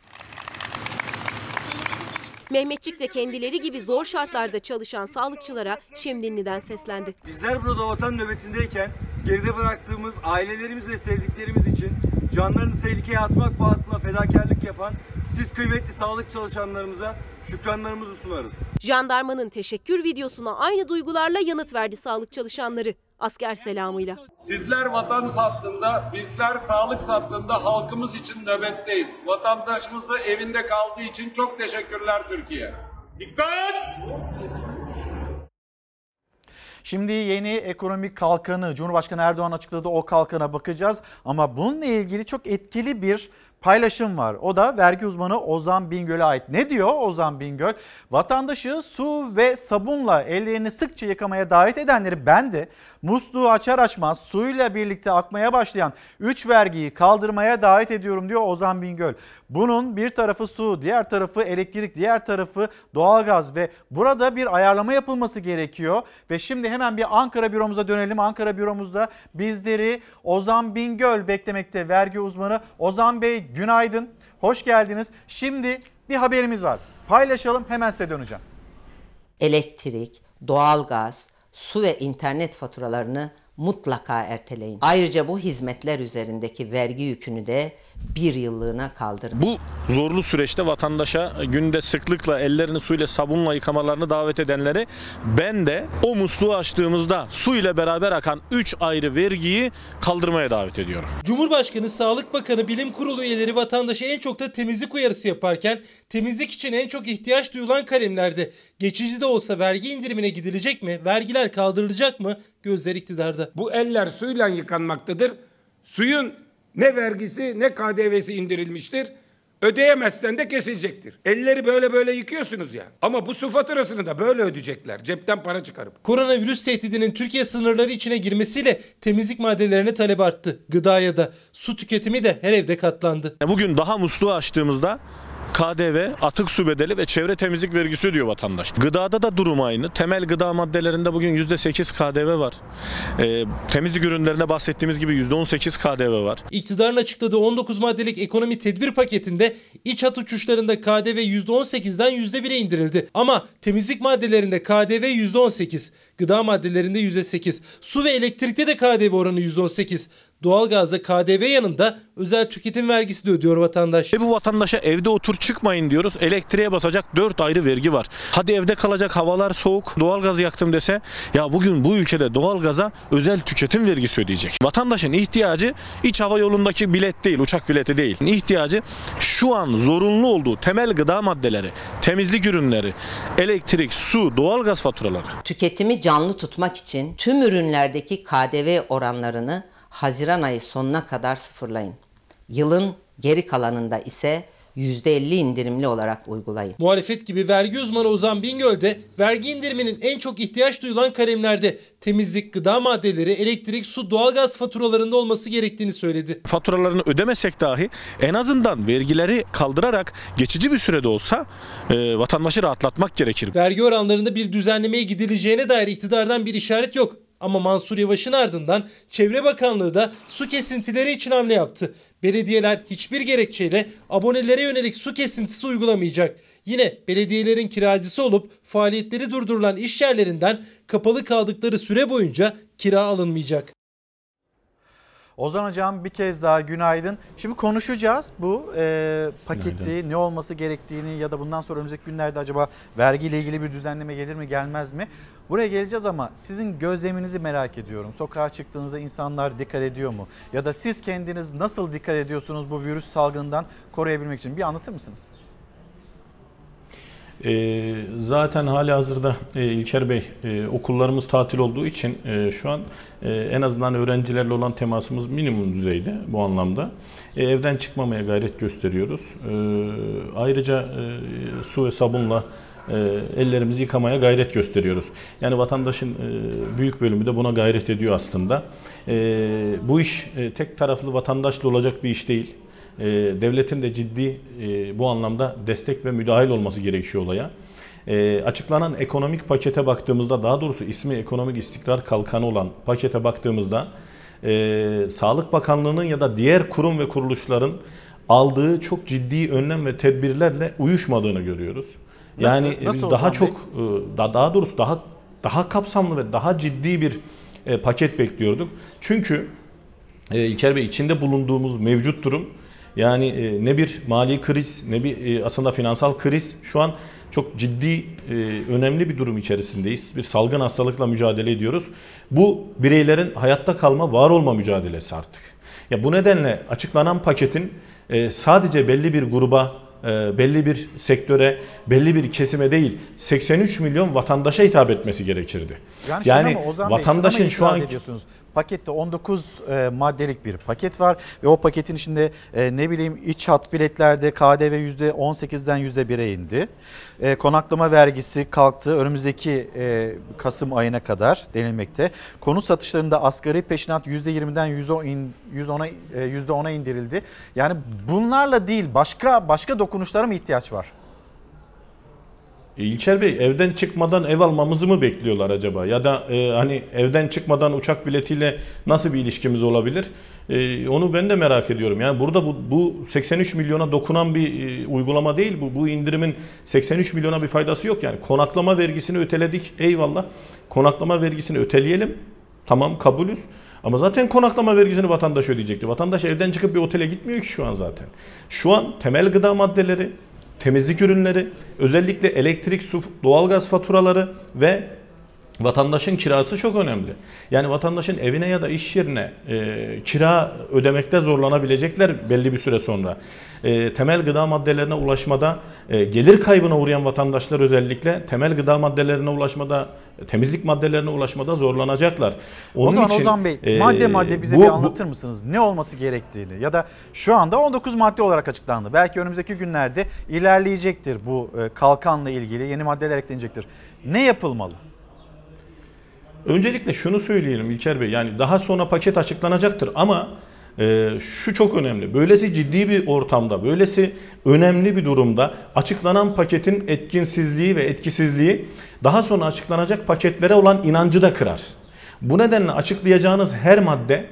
[SPEAKER 4] Mehmetçik de kendileri gibi zor şartlarda çalışan sağlıkçılara Şemdinli'den seslendi.
[SPEAKER 19] Bizler burada vatan nöbetindeyken geride bıraktığımız ailelerimiz ve sevdiklerimiz için
[SPEAKER 15] canlarını tehlikeye atmak pahasına fedakarlık yapan siz kıymetli sağlık çalışanlarımıza şükranlarımızı sunarız.
[SPEAKER 4] Jandarmanın teşekkür videosuna aynı duygularla yanıt verdi sağlık çalışanları. Asker selamıyla.
[SPEAKER 19] Sizler vatan sattığında, bizler sağlık sattığında halkımız için nöbetteyiz. Vatandaşımızı evinde kaldığı için çok teşekkürler Türkiye. Dikkat!
[SPEAKER 1] Şimdi yeni ekonomik kalkanı Cumhurbaşkanı Erdoğan açıkladığı o kalkana bakacağız. Ama bununla ilgili çok etkili bir paylaşım var. O da vergi uzmanı Ozan Bingöl'e ait. Ne diyor Ozan Bingöl? Vatandaşı su ve sabunla ellerini sıkça yıkamaya davet edenleri ben de musluğu açar açmaz suyla birlikte akmaya başlayan 3 vergiyi kaldırmaya davet ediyorum diyor Ozan Bingöl. Bunun bir tarafı su, diğer tarafı elektrik, diğer tarafı doğalgaz ve burada bir ayarlama yapılması gerekiyor. Ve şimdi hemen bir Ankara büromuza dönelim. Ankara büromuzda bizleri Ozan Bingöl beklemekte vergi uzmanı. Ozan Bey günaydın, hoş geldiniz. Şimdi bir haberimiz var. Paylaşalım hemen size döneceğim.
[SPEAKER 20] elektrik, doğalgaz, su ve internet faturalarını mutlaka erteleyin. Ayrıca bu hizmetler üzerindeki vergi yükünü de bir yıllığına kaldırın.
[SPEAKER 21] Bu zorlu süreçte vatandaşa günde sıklıkla ellerini suyla sabunla yıkamalarını davet edenleri ben de o musluğu açtığımızda su ile beraber akan 3 ayrı vergiyi kaldırmaya davet ediyorum.
[SPEAKER 22] Cumhurbaşkanı, Sağlık Bakanı, Bilim Kurulu üyeleri vatandaşa en çok da temizlik uyarısı yaparken temizlik için en çok ihtiyaç duyulan kalemlerde geçici de olsa vergi indirimine gidilecek mi? Vergiler kaldırılacak mı? Gözler iktidarda.
[SPEAKER 23] Bu eller suyla yıkanmaktadır. Suyun ne vergisi ne KDV'si indirilmiştir. Ödeyemezsen de kesilecektir. Elleri böyle böyle yıkıyorsunuz ya. Ama bu su faturasını da böyle ödeyecekler. Cepten para çıkarıp.
[SPEAKER 22] Koronavirüs tehdidinin Türkiye sınırları içine girmesiyle temizlik maddelerine talep arttı. Gıdaya da su tüketimi de her evde katlandı.
[SPEAKER 21] Bugün daha musluğu açtığımızda KDV, atık su bedeli ve çevre temizlik vergisi ödüyor vatandaş. Gıdada da durum aynı. Temel gıda maddelerinde bugün %8 KDV var. Ee, temizlik ürünlerinde bahsettiğimiz gibi %18 KDV var.
[SPEAKER 22] İktidarın açıkladığı 19 maddelik ekonomi tedbir paketinde iç hat uçuşlarında KDV %18'den %1'e indirildi. Ama temizlik maddelerinde KDV %18, gıda maddelerinde %8, su ve elektrikte de KDV oranı %18. Doğalgazda KDV yanında özel tüketim vergisi de ödüyor vatandaş.
[SPEAKER 21] E bu vatandaşa evde otur çıkmayın diyoruz. Elektriğe basacak 4 ayrı vergi var. Hadi evde kalacak havalar soğuk doğalgaz yaktım dese ya bugün bu ülkede doğalgaza özel tüketim vergisi ödeyecek. Vatandaşın ihtiyacı iç hava yolundaki bilet değil uçak bileti değil. İhtiyacı şu an zorunlu olduğu temel gıda maddeleri, temizlik ürünleri, elektrik, su, doğalgaz faturaları.
[SPEAKER 20] Tüketimi canlı tutmak için tüm ürünlerdeki KDV oranlarını Haziran ayı sonuna kadar sıfırlayın. Yılın geri kalanında ise %50 indirimli olarak uygulayın.
[SPEAKER 22] Muhalefet gibi vergi uzmanı Ozan Bingöl de vergi indiriminin en çok ihtiyaç duyulan kalemlerde temizlik, gıda maddeleri, elektrik, su, doğalgaz faturalarında olması gerektiğini söyledi.
[SPEAKER 21] Faturalarını ödemesek dahi en azından vergileri kaldırarak geçici bir sürede olsa e, vatandaşı rahatlatmak gerekir.
[SPEAKER 22] Vergi oranlarında bir düzenlemeye gidileceğine dair iktidardan bir işaret yok. Ama Mansur Yavaş'ın ardından Çevre Bakanlığı da su kesintileri için hamle yaptı. Belediyeler hiçbir gerekçeyle abonelere yönelik su kesintisi uygulamayacak. Yine belediyelerin kiracısı olup faaliyetleri durdurulan iş yerlerinden kapalı kaldıkları süre boyunca kira alınmayacak.
[SPEAKER 1] Ozan Hocam bir kez daha günaydın. Şimdi konuşacağız bu e, paketi
[SPEAKER 21] Günaydın.
[SPEAKER 1] ne olması gerektiğini ya da bundan sonra önümüzdeki günlerde acaba vergiyle ilgili bir düzenleme gelir mi gelmez mi? Buraya geleceğiz ama sizin gözleminizi merak ediyorum. Sokağa çıktığınızda insanlar dikkat ediyor mu? Ya da siz kendiniz nasıl dikkat ediyorsunuz bu virüs salgından koruyabilmek için? Bir anlatır mısınız?
[SPEAKER 21] E, zaten hali hazırda e, İlker Bey e, okullarımız tatil olduğu için e, şu an e, en azından öğrencilerle olan temasımız minimum düzeyde bu anlamda. E, evden çıkmamaya gayret gösteriyoruz. E, ayrıca e, su ve sabunla e, ellerimizi yıkamaya gayret gösteriyoruz. Yani vatandaşın e, büyük bölümü de buna gayret ediyor aslında. E, bu iş e, tek taraflı vatandaşla olacak bir iş değil. E, devletin de ciddi e, bu anlamda destek ve müdahil olması gerekiyor olaya. E, açıklanan ekonomik pakete baktığımızda daha doğrusu ismi ekonomik istikrar kalkanı olan pakete baktığımızda e, Sağlık Bakanlığı'nın ya da diğer kurum ve kuruluşların aldığı çok ciddi önlem ve tedbirlerle uyuşmadığını görüyoruz. Yani
[SPEAKER 1] Nasıl- nasıl
[SPEAKER 21] biz daha çok e, da- daha doğrusu daha daha kapsamlı ve daha ciddi bir e, paket bekliyorduk. Çünkü e, İlker Bey içinde bulunduğumuz mevcut durum yani e, ne bir mali kriz ne bir e, aslında finansal kriz şu an çok ciddi e, önemli bir durum içerisindeyiz. Bir salgın hastalıkla mücadele ediyoruz. Bu bireylerin hayatta kalma, var olma mücadelesi artık. Ya bu nedenle açıklanan paketin e, sadece belli bir gruba, belli bir sektöre, belli bir kesime değil 83 milyon vatandaşa hitap etmesi gerekirdi.
[SPEAKER 1] Yani,
[SPEAKER 21] Yani
[SPEAKER 1] mı, Ozan Bey,
[SPEAKER 21] vatandaşın
[SPEAKER 1] mı
[SPEAKER 21] şu an
[SPEAKER 1] ediyorsunuz? Pakette 19 e, maddelik bir paket var ve o paketin içinde e, ne bileyim iç hat biletlerde KDV %18'den %1'e indi. E, konaklama vergisi kalktı önümüzdeki e, Kasım ayına kadar denilmekte. Konut satışlarında asgari peşinat %20'den %10 in- %10'a e, %10'a indirildi. Yani bunlarla değil başka başka dokunuşlara mı ihtiyaç var?
[SPEAKER 21] E, İlker Bey evden çıkmadan ev almamızı mı bekliyorlar acaba? Ya da e, hani evden çıkmadan uçak biletiyle nasıl bir ilişkimiz olabilir? E, onu ben de merak ediyorum. Yani burada bu, bu 83 milyona dokunan bir e, uygulama değil bu. Bu indirimin 83 milyona bir faydası yok. Yani konaklama vergisini öteledik eyvallah. Konaklama vergisini öteleyelim. Tamam kabulüz. Ama zaten konaklama vergisini vatandaş ödeyecekti. Vatandaş evden çıkıp bir otele gitmiyor ki şu an zaten. Şu an temel gıda maddeleri, temizlik ürünleri, özellikle elektrik, su, doğalgaz faturaları ve vatandaşın kirası çok önemli. Yani vatandaşın evine ya da iş yerine e, kira ödemekte zorlanabilecekler belli bir süre sonra. E, temel gıda maddelerine ulaşmada, e, gelir kaybına uğrayan vatandaşlar özellikle temel gıda maddelerine ulaşmada, temizlik maddelerine ulaşmada zorlanacaklar.
[SPEAKER 1] o zaman Ozan Bey
[SPEAKER 21] e,
[SPEAKER 1] madde madde bize
[SPEAKER 21] bu-
[SPEAKER 1] bir anlatır mısınız? Ne olması gerektiğini ya da şu anda 19 madde olarak açıklandı. Belki önümüzdeki günlerde ilerleyecektir bu e, kalkanla ilgili yeni maddeler eklenecektir. Ne yapılmalı?
[SPEAKER 21] Öncelikle şunu söyleyelim İlker Bey yani daha sonra paket açıklanacaktır ama e, şu çok önemli. Böylesi ciddi bir ortamda, böylesi önemli bir durumda açıklanan paketin etkinsizliği ve etkisizliği daha sonra açıklanacak paketlere olan inancı da kırar. Bu nedenle açıklayacağınız her madde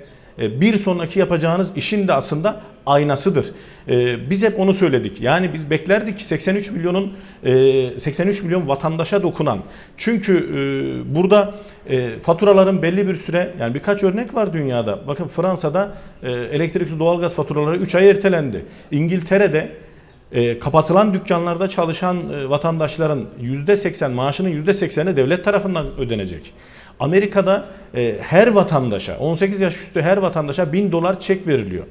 [SPEAKER 21] bir sonraki yapacağınız işin de aslında aynasıdır. E, Biz hep onu söyledik. Yani biz beklerdik ki 83 milyonun e, 83 milyon vatandaşa dokunan. Çünkü e, burada e, faturaların belli bir süre yani birkaç örnek var dünyada. Bakın Fransa'da e, elektrik su doğalgaz faturaları 3 ay ertelendi. İngiltere'de e, kapatılan dükkanlarda çalışan e, vatandaşların %80 maaşının %80'i devlet tarafından ödenecek. Amerika'da e, her vatandaşa 18 yaş üstü her vatandaşa 1000 dolar çek veriliyor.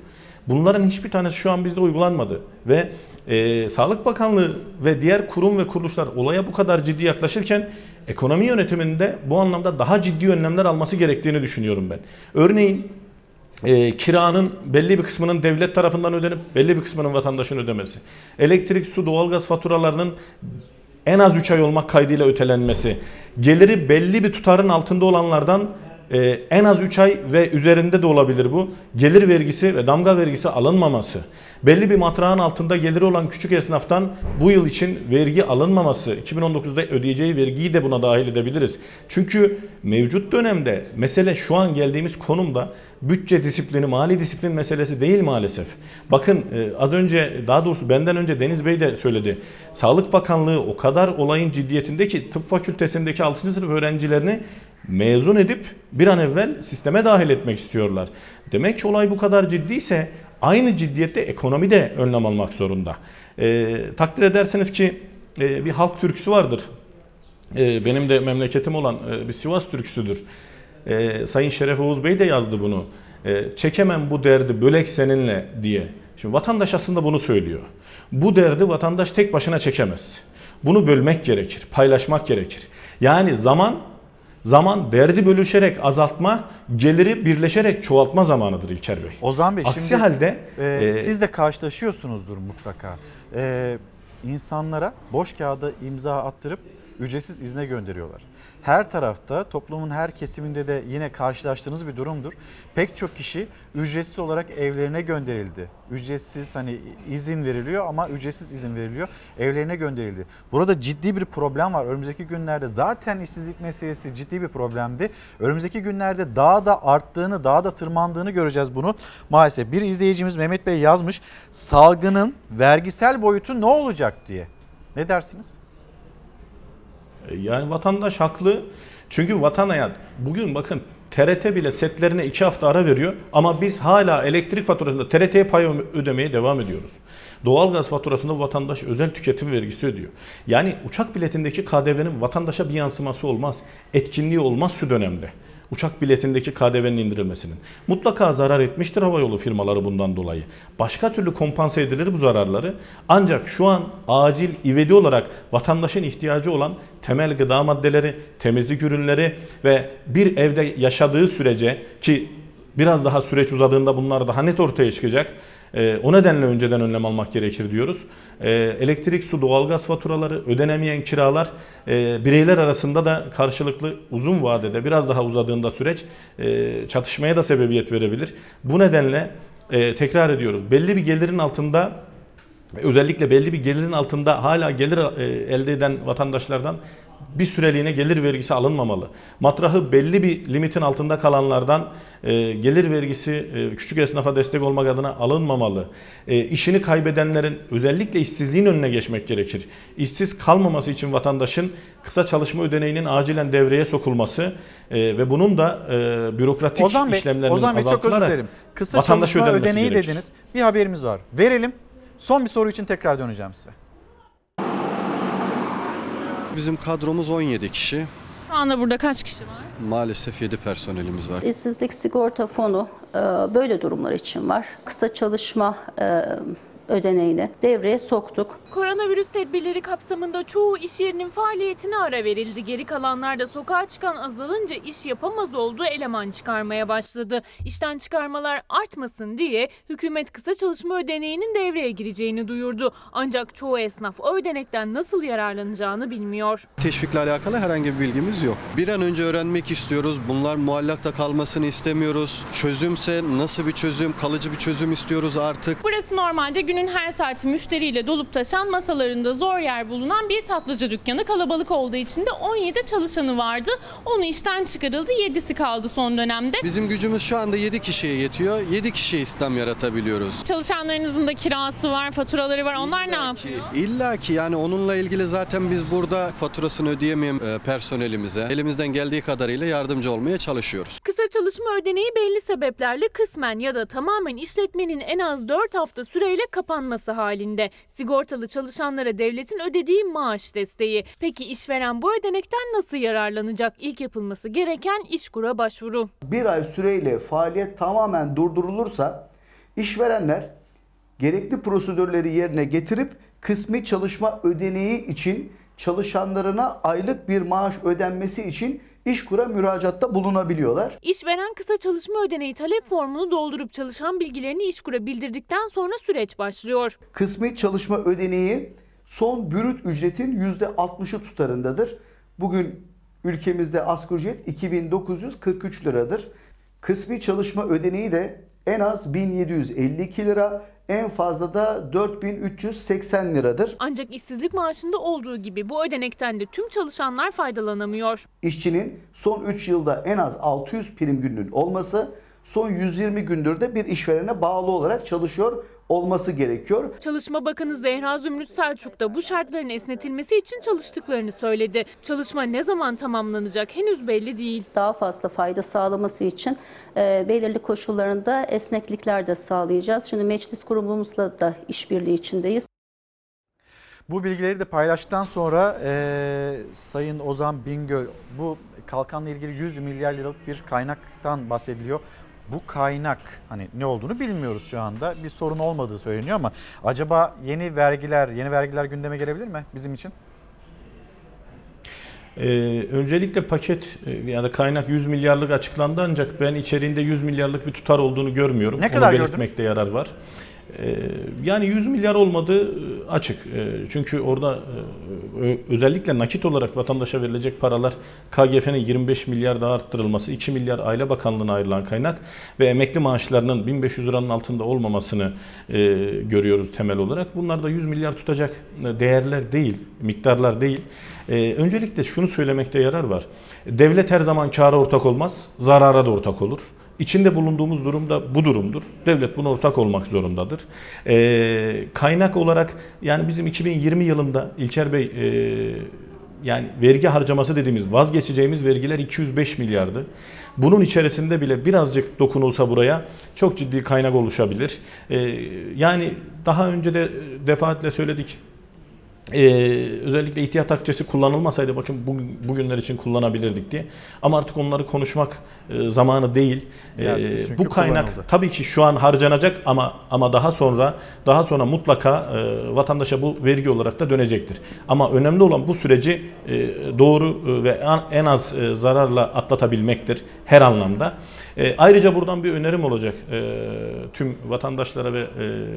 [SPEAKER 21] Bunların hiçbir tanesi şu an bizde uygulanmadı ve e, Sağlık Bakanlığı ve diğer kurum ve kuruluşlar olaya bu kadar ciddi yaklaşırken ekonomi yönetiminde bu anlamda daha ciddi önlemler alması gerektiğini düşünüyorum ben. Örneğin e, kiranın belli bir kısmının devlet tarafından ödenip belli bir kısmının vatandaşın ödemesi. Elektrik, su, doğalgaz faturalarının en az 3 ay olmak kaydıyla ötelenmesi. Geliri belli bir tutarın altında olanlardan e, en az 3 ay ve üzerinde de olabilir bu. Gelir vergisi ve damga vergisi alınmaması. Belli bir matrağın altında geliri olan küçük esnaftan bu yıl için vergi alınmaması. 2019'da ödeyeceği vergiyi de buna dahil edebiliriz. Çünkü mevcut dönemde mesele şu an geldiğimiz konumda bütçe disiplini, mali disiplin meselesi değil maalesef. Bakın e, az önce daha doğrusu benden önce Deniz Bey de söyledi. Sağlık Bakanlığı o kadar olayın ciddiyetinde ki tıp fakültesindeki 6. sınıf öğrencilerini mezun edip bir an evvel sisteme dahil etmek istiyorlar. Demek ki olay bu kadar ciddiyse aynı ciddiyette ekonomi de önlem almak zorunda. E, takdir ederseniz ki e, bir halk türküsü vardır. E, benim de memleketim olan e, bir Sivas türküsüdür. E, Sayın Şeref Oğuz Bey de yazdı bunu. E, çekemem bu derdi bölek seninle diye. Şimdi vatandaş aslında bunu söylüyor. Bu derdi vatandaş tek başına çekemez. Bunu bölmek gerekir, paylaşmak gerekir. Yani zaman zaman derdi bölüşerek azaltma, geliri birleşerek çoğaltma zamanıdır İlker Bey.
[SPEAKER 1] Ozan Bey
[SPEAKER 21] Aksi
[SPEAKER 1] şimdi
[SPEAKER 21] halde
[SPEAKER 1] e,
[SPEAKER 21] e,
[SPEAKER 1] siz de karşılaşıyorsunuzdur mutlaka. E, insanlara boş kağıda imza attırıp ücretsiz izne gönderiyorlar. Her tarafta toplumun her kesiminde de yine karşılaştığınız bir durumdur. Pek çok kişi ücretsiz olarak evlerine gönderildi. Ücretsiz hani izin veriliyor ama ücretsiz izin veriliyor. Evlerine gönderildi. Burada ciddi bir problem var. Önümüzdeki günlerde zaten işsizlik meselesi ciddi bir problemdi. Önümüzdeki günlerde daha da arttığını, daha da tırmandığını göreceğiz bunu. Maalesef bir izleyicimiz Mehmet Bey yazmış. Salgının vergisel boyutu ne olacak diye. Ne dersiniz?
[SPEAKER 21] Yani vatandaş haklı. Çünkü vatan hayat bugün bakın TRT bile setlerine iki hafta ara veriyor ama biz hala elektrik faturasında TRT'ye pay ödemeye devam ediyoruz. Doğalgaz faturasında vatandaş özel tüketim vergisi ödüyor. Yani uçak biletindeki KDV'nin vatandaşa bir yansıması olmaz. Etkinliği olmaz şu dönemde uçak biletindeki KDV'nin indirilmesinin. Mutlaka zarar etmiştir havayolu firmaları bundan dolayı. Başka türlü kompanse edilir bu zararları. Ancak şu an acil ivedi olarak vatandaşın ihtiyacı olan temel gıda maddeleri, temizlik ürünleri ve bir evde yaşadığı sürece ki biraz daha süreç uzadığında bunlar daha net ortaya çıkacak. Ee, o nedenle önceden önlem almak gerekir diyoruz. Ee, elektrik, su, doğalgaz faturaları, ödenemeyen kiralar e, bireyler arasında da karşılıklı uzun vadede biraz daha uzadığında süreç e, çatışmaya da sebebiyet verebilir. Bu nedenle e, tekrar ediyoruz belli bir gelirin altında özellikle belli bir gelirin altında hala gelir e, elde eden vatandaşlardan bir süreliğine gelir vergisi alınmamalı. Matrahı belli bir limitin altında kalanlardan e, gelir vergisi e, küçük esnafa destek olmak adına alınmamalı. E, işini kaybedenlerin özellikle işsizliğin önüne geçmek gerekir. İşsiz kalmaması için vatandaşın kısa çalışma ödeneğinin acilen devreye sokulması e, ve bunun da e, bürokratik
[SPEAKER 1] Ozan Bey,
[SPEAKER 21] işlemlerinin
[SPEAKER 1] Ozan Bey çok özür
[SPEAKER 21] azaltılarak
[SPEAKER 1] dilerim. Kısa
[SPEAKER 21] vatandaşa
[SPEAKER 1] çalışma ödeneği
[SPEAKER 21] gerekir.
[SPEAKER 1] dediniz. Bir haberimiz var. Verelim. Son bir soru için tekrar döneceğim size.
[SPEAKER 24] Bizim kadromuz 17 kişi.
[SPEAKER 25] Şu anda burada kaç kişi var?
[SPEAKER 24] Maalesef 7 personelimiz var.
[SPEAKER 26] İşsizlik sigorta fonu e, böyle durumlar için var. Kısa çalışma e, ödeneğini devreye soktuk.
[SPEAKER 25] Koronavirüs tedbirleri kapsamında çoğu iş yerinin faaliyetine ara verildi. Geri kalanlar da sokağa çıkan azalınca iş yapamaz oldu, eleman çıkarmaya başladı. İşten çıkarmalar artmasın diye hükümet kısa çalışma ödeneğinin devreye gireceğini duyurdu. Ancak çoğu esnaf o ödenekten nasıl yararlanacağını bilmiyor.
[SPEAKER 24] Teşvikle alakalı herhangi bir bilgimiz yok. Bir an önce öğrenmek istiyoruz. Bunlar muallakta kalmasını istemiyoruz. Çözümse nasıl bir çözüm, kalıcı bir çözüm istiyoruz artık.
[SPEAKER 25] Burası normalde günün her saati müşteriyle dolup taşan masalarında zor yer bulunan bir tatlıcı dükkanı. Kalabalık olduğu için de 17 çalışanı vardı. Onu işten çıkarıldı. 7'si kaldı son dönemde.
[SPEAKER 24] Bizim gücümüz şu anda 7 kişiye yetiyor. 7 kişiye istihdam yaratabiliyoruz.
[SPEAKER 25] Çalışanlarınızın da kirası var, faturaları var. Onlar ne yapıyor?
[SPEAKER 24] İlla ki yani onunla ilgili zaten biz burada faturasını ödeyemeyen e, personelimize elimizden geldiği kadarıyla yardımcı olmaya çalışıyoruz.
[SPEAKER 25] Kısa çalışma ödeneği belli sebeplerle kısmen ya da tamamen işletmenin en az 4 hafta süreyle kapanması halinde. Sigortalı çalışanlara devletin ödediği maaş desteği. Peki işveren bu ödenekten nasıl yararlanacak? İlk yapılması gereken işkura başvuru.
[SPEAKER 27] bir ay süreyle faaliyet tamamen durdurulursa işverenler gerekli prosedürleri yerine getirip kısmi çalışma ödeneği için çalışanlarına aylık bir maaş ödenmesi için işkura müracaatta bulunabiliyorlar.
[SPEAKER 25] İşveren kısa çalışma ödeneği talep formunu doldurup çalışan bilgilerini işkura bildirdikten sonra süreç başlıyor.
[SPEAKER 27] Kısmi çalışma ödeneği son brüt ücretin %60'ı tutarındadır. Bugün ülkemizde asgari ücret 2943 liradır. Kısmi çalışma ödeneği de en az 1752 lira, en fazla da 4380 liradır.
[SPEAKER 25] Ancak işsizlik maaşında olduğu gibi bu ödenekten de tüm çalışanlar faydalanamıyor.
[SPEAKER 27] İşçinin son 3 yılda en az 600 prim gününün olması, son 120 gündür de bir işverene bağlı olarak çalışıyor olması gerekiyor.
[SPEAKER 25] Çalışma Bakanı Zehra Zümrüt Selçuk da bu şartların esnetilmesi için çalıştıklarını söyledi. Çalışma ne zaman tamamlanacak henüz belli değil.
[SPEAKER 26] Daha fazla fayda sağlaması için e, belirli koşullarında esneklikler de sağlayacağız. Şimdi meclis grubumuzla da işbirliği içindeyiz.
[SPEAKER 1] Bu bilgileri de paylaştıktan sonra e, Sayın Ozan Bingöl bu kalkanla ilgili 100 milyar liralık bir kaynaktan bahsediliyor. Bu kaynak hani ne olduğunu bilmiyoruz şu anda. Bir sorun olmadığı söyleniyor ama acaba yeni vergiler, yeni vergiler gündeme gelebilir mi bizim için?
[SPEAKER 21] Ee, öncelikle paket e, yani kaynak 100 milyarlık açıklandı ancak ben içeriğinde 100 milyarlık bir tutar olduğunu görmüyorum.
[SPEAKER 1] Ne kadar
[SPEAKER 21] Onu belirtmekte yarar var. Ee, yani 100 milyar olmadığı e, açık. Ee, çünkü orada e, özellikle nakit olarak vatandaşa verilecek paralar KGF'nin 25 milyar daha arttırılması, 2 milyar Aile Bakanlığı'na ayrılan kaynak ve emekli maaşlarının 1500 liranın altında olmamasını e, görüyoruz temel olarak. Bunlar da 100 milyar tutacak değerler değil, miktarlar değil. Öncelikle şunu söylemekte yarar var. Devlet her zaman kâra ortak olmaz, zarara da ortak olur. İçinde bulunduğumuz durum da bu durumdur. Devlet buna ortak olmak zorundadır. Ee, kaynak olarak yani bizim 2020 yılında İlker Bey e, yani vergi harcaması dediğimiz vazgeçeceğimiz vergiler 205 milyardı. Bunun içerisinde bile birazcık dokunulsa buraya çok ciddi kaynak oluşabilir. Ee, yani daha önce de defaatle söyledik. Ee, özellikle ihtiyat akçesi kullanılmasaydı bakın bugün, bugünler için kullanabilirdik diye. Ama artık onları konuşmak e, zamanı değil.
[SPEAKER 1] Yersiz
[SPEAKER 21] Ee, bu kaynak
[SPEAKER 1] kullanıldı.
[SPEAKER 21] tabii ki şu an harcanacak ama ama daha sonra daha sonra mutlaka e, vatandaşa bu vergi olarak da dönecektir. Ama önemli olan bu süreci e, doğru e, ve en az e, zararla atlatabilmektir her anlamda. E, ayrıca buradan bir önerim olacak e, tüm vatandaşlara ve e,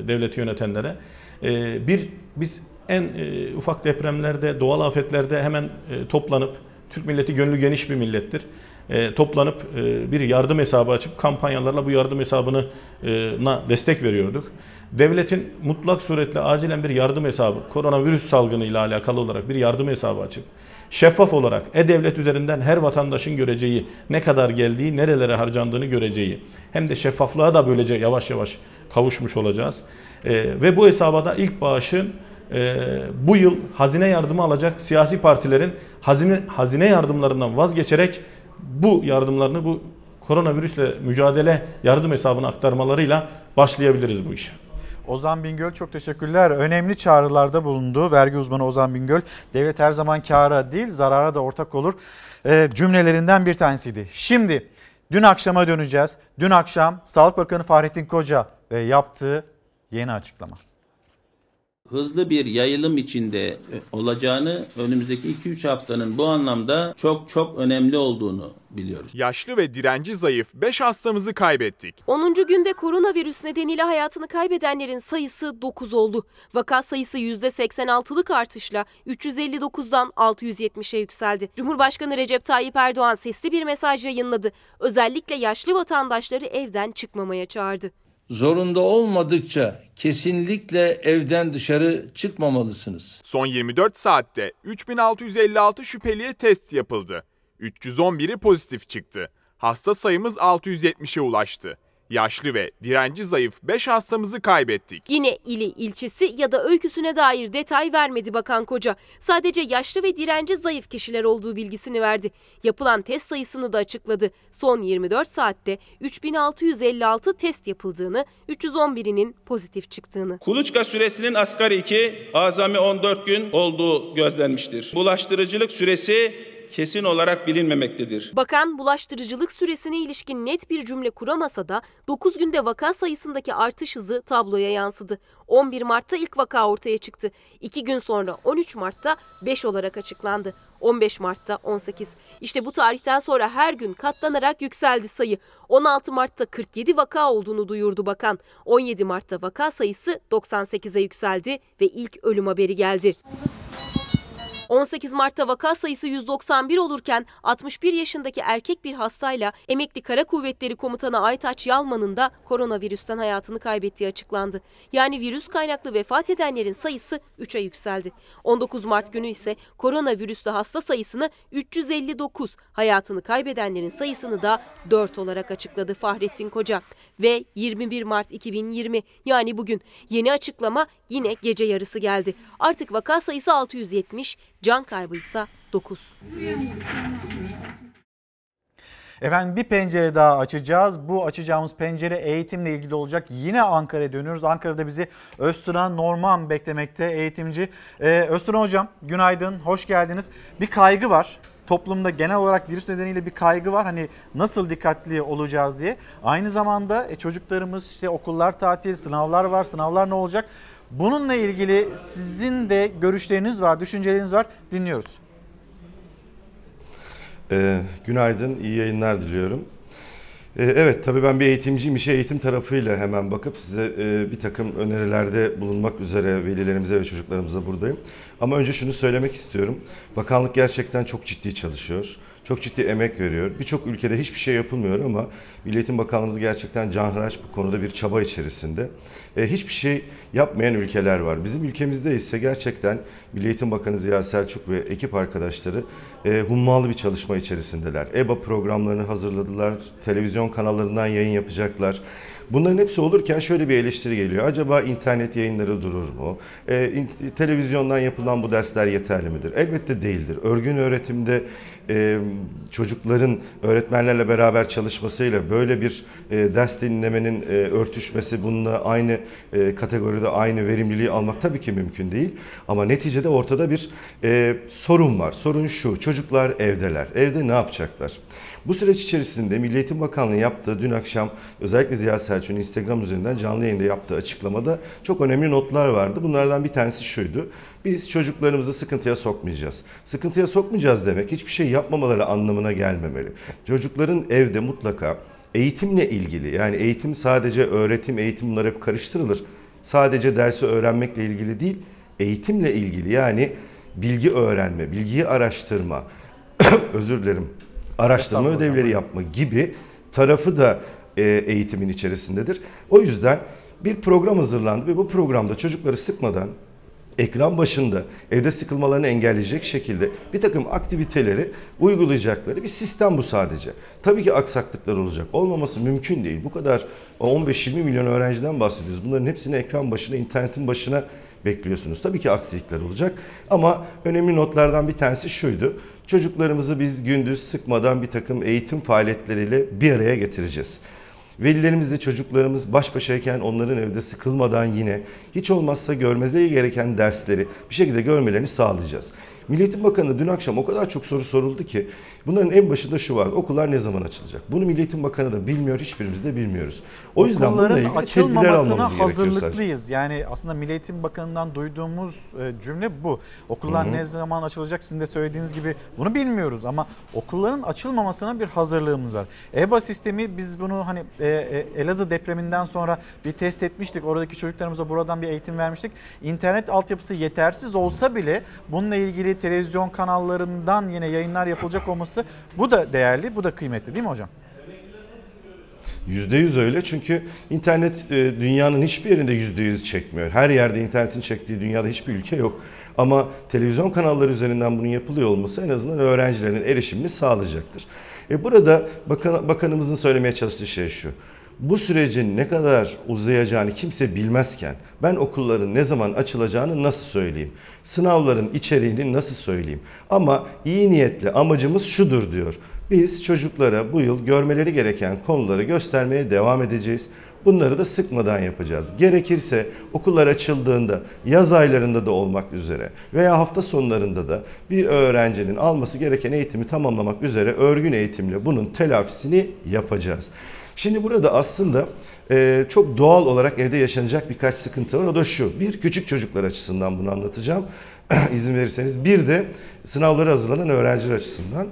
[SPEAKER 21] devleti yönetenlere. E, bir biz en e, ufak depremlerde, doğal afetlerde hemen e, toplanıp Türk milleti gönlü geniş bir millettir. E, toplanıp e, bir yardım hesabı açıp kampanyalarla bu yardım hesabını e, destek veriyorduk. Devletin mutlak suretle acilen bir yardım hesabı, koronavirüs salgını ile alakalı olarak bir yardım hesabı açıp şeffaf olarak e-devlet üzerinden her vatandaşın göreceği ne kadar geldiği, nerelere harcandığını göreceği hem de şeffaflığa da böylece yavaş yavaş kavuşmuş olacağız. E, ve bu hesaba da ilk bağışın e, bu yıl hazine yardımı alacak siyasi partilerin hazine hazine yardımlarından vazgeçerek bu yardımlarını bu koronavirüsle mücadele yardım hesabına aktarmalarıyla başlayabiliriz bu işe.
[SPEAKER 1] Ozan Bingöl çok teşekkürler. Önemli çağrılarda bulundu. Vergi uzmanı Ozan Bingöl. Devlet her zaman kâra değil zarara da ortak olur e, cümlelerinden bir tanesiydi. Şimdi dün akşama döneceğiz. Dün akşam Sağlık Bakanı Fahrettin Koca ve yaptığı yeni açıklama.
[SPEAKER 28] Hızlı bir yayılım içinde e, olacağını önümüzdeki 2-3 haftanın bu anlamda çok çok önemli olduğunu biliyoruz.
[SPEAKER 29] Yaşlı ve direnci zayıf 5 hastamızı kaybettik.
[SPEAKER 4] 10. günde koronavirüs nedeniyle hayatını kaybedenlerin sayısı 9 oldu. Vaka sayısı %86'lık artışla 359'dan 670'e yükseldi. Cumhurbaşkanı Recep Tayyip Erdoğan sesli bir mesaj yayınladı. Özellikle yaşlı vatandaşları evden çıkmamaya çağırdı.
[SPEAKER 5] Zorunda olmadıkça kesinlikle evden dışarı çıkmamalısınız.
[SPEAKER 29] Son 24 saatte 3656 şüpheliye test yapıldı. 311'i pozitif çıktı. Hasta sayımız 670'e ulaştı. Yaşlı ve direnci zayıf 5 hastamızı kaybettik.
[SPEAKER 4] Yine ili, ilçesi ya da öyküsüne dair detay vermedi Bakan Koca. Sadece yaşlı ve direnci zayıf kişiler olduğu bilgisini verdi. Yapılan test sayısını da açıkladı. Son 24 saatte 3656 test yapıldığını, 311'inin pozitif çıktığını.
[SPEAKER 30] Kuluçka süresinin asgari 2, azami 14 gün olduğu gözlenmiştir. Bulaştırıcılık süresi kesin olarak bilinmemektedir.
[SPEAKER 4] Bakan bulaştırıcılık süresine ilişkin net bir cümle kuramasa da 9 günde vaka sayısındaki artış hızı tabloya yansıdı. 11 Mart'ta ilk vaka ortaya çıktı. 2 gün sonra 13 Mart'ta 5 olarak açıklandı. 15 Mart'ta 18. İşte bu tarihten sonra her gün katlanarak yükseldi sayı. 16 Mart'ta 47 vaka olduğunu duyurdu bakan. 17 Mart'ta vaka sayısı 98'e yükseldi ve ilk ölüm haberi geldi. 18 Mart'ta vaka sayısı 191 olurken 61 yaşındaki erkek bir hastayla emekli Kara Kuvvetleri Komutanı Aytaç Yalman'ın da koronavirüsten hayatını kaybettiği açıklandı. Yani virüs kaynaklı vefat edenlerin sayısı 3'e yükseldi. 19 Mart günü ise koronavirüslü hasta sayısını 359, hayatını kaybedenlerin sayısını da 4 olarak açıkladı Fahrettin Koca. Ve 21 Mart 2020 yani bugün yeni açıklama yine gece yarısı geldi. Artık vaka sayısı 670, can kaybı ise 9.
[SPEAKER 1] Efendim bir pencere daha açacağız. Bu açacağımız pencere eğitimle ilgili olacak. Yine Ankara'ya dönüyoruz. Ankara'da bizi Özturan Norman beklemekte eğitimci. Ee, Özturan Hocam günaydın, hoş geldiniz. Bir kaygı var. Toplumda genel olarak virüs nedeniyle bir kaygı var. Hani nasıl dikkatli olacağız diye. Aynı zamanda e, çocuklarımız işte okullar tatil, sınavlar var. Sınavlar ne olacak? Bununla ilgili sizin de görüşleriniz var, düşünceleriniz var. Dinliyoruz.
[SPEAKER 31] Ee, günaydın, iyi yayınlar diliyorum. Ee, evet, tabii ben bir eğitimciyim, işe eğitim tarafıyla hemen bakıp size e, bir takım önerilerde bulunmak üzere velilerimize ve çocuklarımıza buradayım. Ama önce şunu söylemek istiyorum. Bakanlık gerçekten çok ciddi çalışıyor. Çok ciddi emek veriyor. Birçok ülkede hiçbir şey yapılmıyor ama Milli Eğitim Bakanlığımız gerçekten canhıraş bu konuda bir çaba içerisinde. E, hiçbir şey yapmayan ülkeler var. Bizim ülkemizde ise gerçekten Milli Eğitim Bakanı Ziya Selçuk ve ekip arkadaşları e, hummalı bir çalışma içerisindeler. EBA programlarını hazırladılar, televizyon kanallarından yayın yapacaklar. Bunların hepsi olurken şöyle bir eleştiri geliyor. Acaba internet yayınları durur mu? E, in- televizyondan yapılan bu dersler yeterli midir? Elbette değildir. Örgün öğretimde e, çocukların öğretmenlerle beraber çalışmasıyla böyle bir e, ders dinlemenin e, örtüşmesi, bununla aynı e, kategoride aynı verimliliği almak tabii ki mümkün değil. Ama neticede ortada bir e, sorun var. Sorun şu, çocuklar evdeler. Evde ne yapacaklar? Bu süreç içerisinde Milli Eğitim Bakanlığı yaptığı dün akşam özellikle Ziya Selçuk'un Instagram üzerinden canlı yayında yaptığı açıklamada çok önemli notlar vardı. Bunlardan bir tanesi şuydu. Biz çocuklarımızı sıkıntıya sokmayacağız. Sıkıntıya sokmayacağız demek hiçbir şey yapmamaları anlamına gelmemeli. Çocukların evde mutlaka eğitimle ilgili yani eğitim sadece öğretim, eğitim bunlar hep karıştırılır. Sadece dersi öğrenmekle ilgili değil, eğitimle ilgili yani bilgi öğrenme, bilgiyi araştırma, özür dilerim, araştırma
[SPEAKER 1] Estağfurullah
[SPEAKER 31] ödevleri yapma gibi tarafı da e, eğitimin içerisindedir. O yüzden bir program hazırlandı ve bu programda çocukları sıkmadan ekran başında evde sıkılmalarını engelleyecek şekilde bir takım aktiviteleri uygulayacakları bir sistem bu sadece. Tabii ki aksaklıklar olacak. Olmaması mümkün değil. Bu kadar 15-20 milyon öğrenciden bahsediyoruz. Bunların hepsini ekran başına, internetin başına bekliyorsunuz. Tabii ki aksilikler olacak ama önemli notlardan bir tanesi şuydu. Çocuklarımızı biz gündüz sıkmadan bir takım eğitim faaliyetleriyle bir araya getireceğiz. Velilerimizle çocuklarımız baş başayken onların evde sıkılmadan yine hiç olmazsa görmeleri gereken dersleri bir şekilde görmelerini sağlayacağız. Milli Eğitim Bakanı dün akşam o kadar çok soru soruldu ki bunların en başında şu var. Okullar ne zaman açılacak? Bunu Milli Eğitim Bakanı da bilmiyor, hiçbirimiz de bilmiyoruz. O yüzden bununla
[SPEAKER 1] Okulların
[SPEAKER 31] ilgili
[SPEAKER 1] açılmamasına hazırlıklıyız. Yani aslında Milli Eğitim Bakanı'ndan duyduğumuz e, cümle bu. Okullar
[SPEAKER 31] Hı hı.
[SPEAKER 1] ne zaman açılacak sizin de söylediğiniz gibi bunu bilmiyoruz ama okulların açılmamasına bir hazırlığımız var. EBA sistemi biz bunu hani e, e, Elazığ depreminden sonra bir test etmiştik. Oradaki çocuklarımıza buradan bir eğitim vermiştik. İnternet altyapısı yetersiz olsa bile bununla ilgili televizyon kanallarından yine yayınlar yapılacak olması bu da değerli, bu da kıymetli değil mi hocam?
[SPEAKER 31] Yüzde yüz öyle çünkü internet e, dünyanın hiçbir yerinde yüzde yüz çekmiyor. Her yerde internetin çektiği dünyada hiçbir ülke yok. Ama televizyon kanalları üzerinden bunun yapılıyor olması en azından öğrencilerin erişimini sağlayacaktır. E burada bakan, bakanımızın söylemeye çalıştığı şey şu. Bu sürecin ne kadar uzayacağını kimse bilmezken ben okulların ne zaman açılacağını nasıl söyleyeyim? Sınavların içeriğini nasıl söyleyeyim? Ama iyi niyetli amacımız şudur diyor. Biz çocuklara bu yıl görmeleri gereken konuları göstermeye devam edeceğiz. Bunları da sıkmadan yapacağız. Gerekirse okullar açıldığında, yaz aylarında da olmak üzere veya hafta sonlarında da bir öğrencinin alması gereken eğitimi tamamlamak üzere örgün eğitimle bunun telafisini yapacağız. Şimdi burada aslında e, çok doğal olarak evde yaşanacak birkaç sıkıntı var. O da şu. Bir, küçük çocuklar açısından bunu anlatacağım. izin verirseniz. Bir de sınavlara hazırlanan öğrenciler açısından.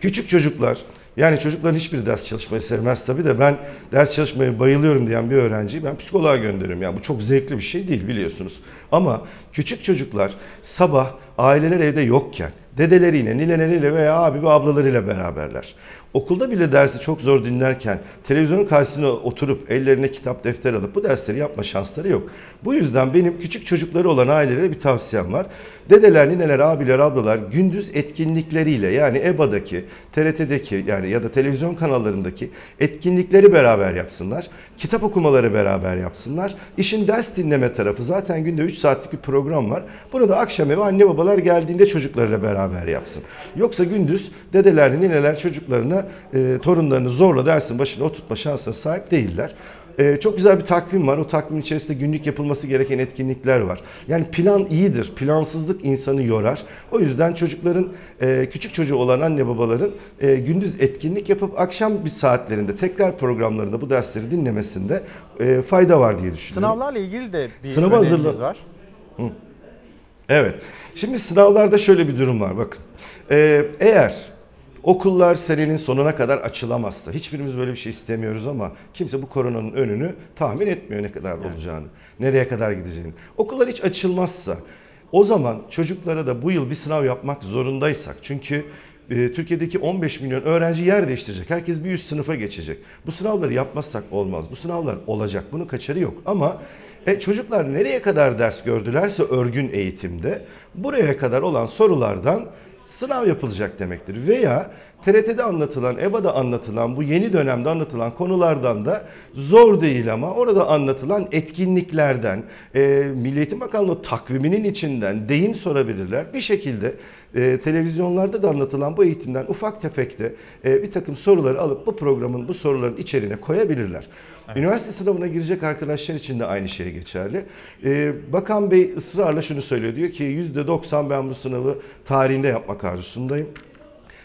[SPEAKER 31] Küçük çocuklar yani çocukların hiçbir ders çalışmayı sevmez tabii de ben ders çalışmaya bayılıyorum diyen bir öğrenciyi ben psikoloğa gönderiyorum. Yani bu çok zevkli bir şey değil biliyorsunuz. Ama küçük çocuklar sabah aileler evde yokken dedeleriyle, nineleriyle veya abi ve ablalarıyla beraberler. Okulda bile dersi çok zor dinlerken televizyonun karşısına oturup ellerine kitap defter alıp bu dersleri yapma şansları yok. Bu yüzden benim küçük çocukları olan ailelere bir tavsiyem var. Dedeler, nineler, abiler, ablalar gündüz etkinlikleriyle yani EBA'daki, TRT'deki yani ya da televizyon kanallarındaki etkinlikleri beraber yapsınlar. Kitap okumaları beraber yapsınlar. İşin ders dinleme tarafı zaten günde 3 saatlik bir program var. Burada akşam eve anne babalar geldiğinde çocuklarıyla beraber yapsın. Yoksa gündüz dedeler, nineler çocuklarına e, torunlarını zorla dersin başına oturtma şansına sahip değiller. Ee, çok güzel bir takvim var. O takvimin içerisinde günlük yapılması gereken etkinlikler var. Yani plan iyidir. Plansızlık insanı yorar. O yüzden çocukların, e, küçük çocuğu olan anne babaların e, gündüz etkinlik yapıp akşam bir saatlerinde tekrar programlarında bu dersleri dinlemesinde e, fayda var diye düşünüyorum.
[SPEAKER 1] Sınavlarla ilgili de bir
[SPEAKER 31] Sınava hazırla-
[SPEAKER 1] var.
[SPEAKER 31] Hı. Evet. Şimdi sınavlarda şöyle bir durum var. Bakın. Ee, eğer okullar senenin sonuna kadar açılamazsa, hiçbirimiz böyle bir şey istemiyoruz ama kimse bu koronanın önünü tahmin etmiyor ne kadar olacağını, nereye kadar gideceğini. Okullar hiç açılmazsa o zaman çocuklara da bu yıl bir sınav yapmak zorundaysak çünkü e, Türkiye'deki 15 milyon öğrenci yer değiştirecek. Herkes bir üst sınıfa geçecek. Bu sınavları yapmazsak olmaz. Bu sınavlar olacak. Bunun kaçarı yok. Ama e, çocuklar nereye kadar ders gördülerse örgün eğitimde buraya kadar olan sorulardan sınav yapılacak demektir. Veya TRT'de anlatılan, EBA'da anlatılan, bu yeni dönemde anlatılan konulardan da zor değil ama orada anlatılan etkinliklerden, e, Milli Eğitim Bakanlığı takviminin içinden deyim sorabilirler. Bir şekilde e, televizyonlarda da anlatılan bu eğitimden ufak tefekte e, bir takım soruları alıp bu programın bu soruların içerine koyabilirler. Üniversite sınavına girecek arkadaşlar için de aynı şey geçerli. Ee, Bakan Bey ısrarla şunu söylüyor. Diyor ki %90 ben bu sınavı tarihinde yapmak arzusundayım.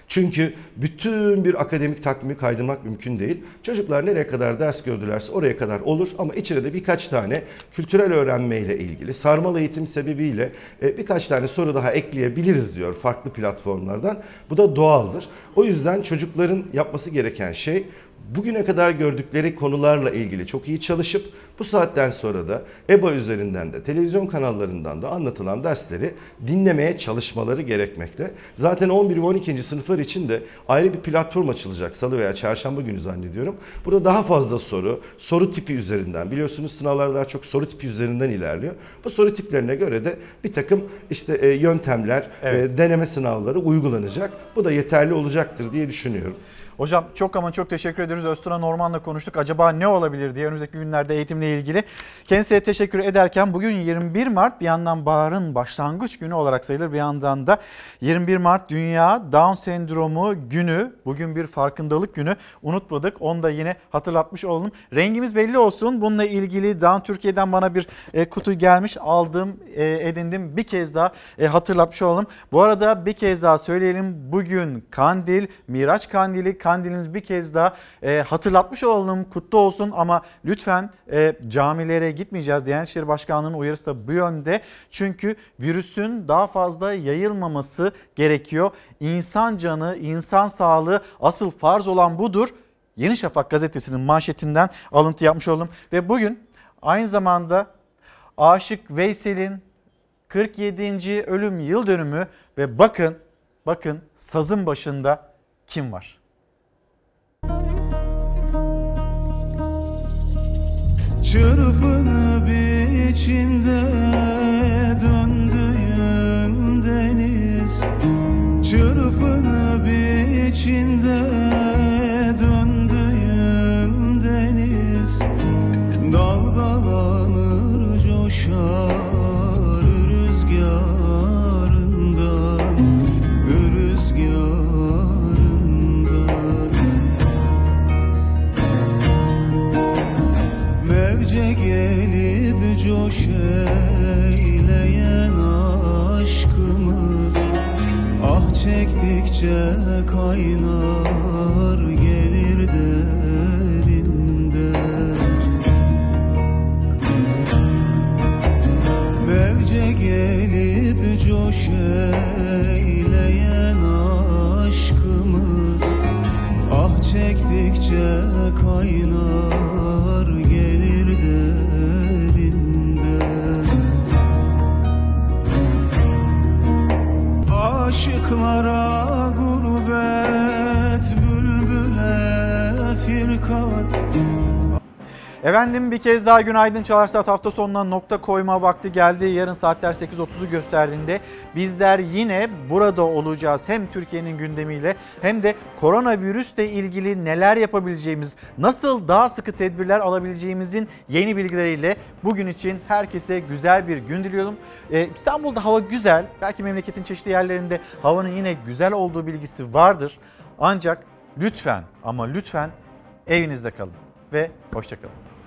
[SPEAKER 31] Çünkü bütün bir akademik takvimi kaydırmak mümkün değil. Çocuklar nereye kadar ders gördülerse oraya kadar olur ama içine de birkaç tane kültürel öğrenmeyle ilgili sarmal eğitim sebebiyle e, birkaç tane soru daha ekleyebiliriz diyor farklı platformlardan. Bu da doğaldır. O yüzden çocukların yapması gereken şey bugüne kadar gördükleri konularla ilgili çok iyi çalışıp bu saatten sonra da EBA üzerinden de televizyon kanallarından da anlatılan dersleri dinlemeye çalışmaları gerekmekte. Zaten 11 ve 12. sınıflar için de ayrı bir platform açılacak salı veya çarşamba günü zannediyorum. Burada daha fazla soru, soru tipi üzerinden biliyorsunuz sınavlar daha çok soru tipi üzerinden ilerliyor. Bu soru tiplerine göre de bir takım işte e, yöntemler,
[SPEAKER 1] Evet.
[SPEAKER 31] e, deneme sınavları uygulanacak. Bu da yeterli olacaktır diye düşünüyorum.
[SPEAKER 1] Hocam çok ama çok teşekkür ediyoruz. Özturan Orman'la konuştuk. Acaba ne olabilir diye önümüzdeki günlerde eğitimle ilgili. Kendisine teşekkür ederken bugün 21 Mart bir yandan baharın başlangıç günü olarak sayılır. Bir yandan da 21 Mart Dünya Down Sendromu günü. Bugün bir farkındalık günü. Unutmadık. Onu da yine hatırlatmış olalım. Rengimiz belli olsun. Bununla ilgili Down Türkiye'den bana bir e, kutu gelmiş. Aldım, e, edindim. Bir kez daha e, hatırlatmış olalım. Bu arada bir kez daha söyleyelim. Bugün Kandil, Miraç Kandili. Kandiliniz bir kez daha e, hatırlatmış olalım. Kutlu olsun ama lütfen e, camilere gitmeyeceğiz. Diyanet İşleri Başkanlığı'nın uyarısı da bu yönde. Çünkü virüsün daha fazla yayılmaması gerekiyor. İnsan canı, insan sağlığı asıl farz olan budur. Yeni Şafak gazetesinin manşetinden alıntı yapmış oldum. Ve bugün aynı zamanda Aşık Veysel'in 47. ölüm yıl dönümü ve bakın bakın sazın başında kim var?
[SPEAKER 32] Çırpınıp içinde döndüğüm deniz. Çırpınıp içinde coş eyleyen aşkımız. Ah çektikçe kaynar gelir derinden Mevce gelip coş eyleyen aşkımız. Ah çektikçe Aşıklara
[SPEAKER 1] Efendim bir kez daha günaydın Çalar Saat hafta sonuna nokta koyma vakti geldi. Yarın saatler 8.30'u gösterdiğinde bizler yine burada olacağız. Hem Türkiye'nin gündemiyle hem de koronavirüsle ilgili neler yapabileceğimiz, nasıl daha sıkı tedbirler alabileceğimizin yeni bilgileriyle bugün için herkese güzel bir gün diliyorum. Ee, İstanbul'da hava güzel. Belki memleketin çeşitli yerlerinde havanın yine güzel olduğu bilgisi vardır. Ancak lütfen ama lütfen evinizde kalın ve hoşçakalın.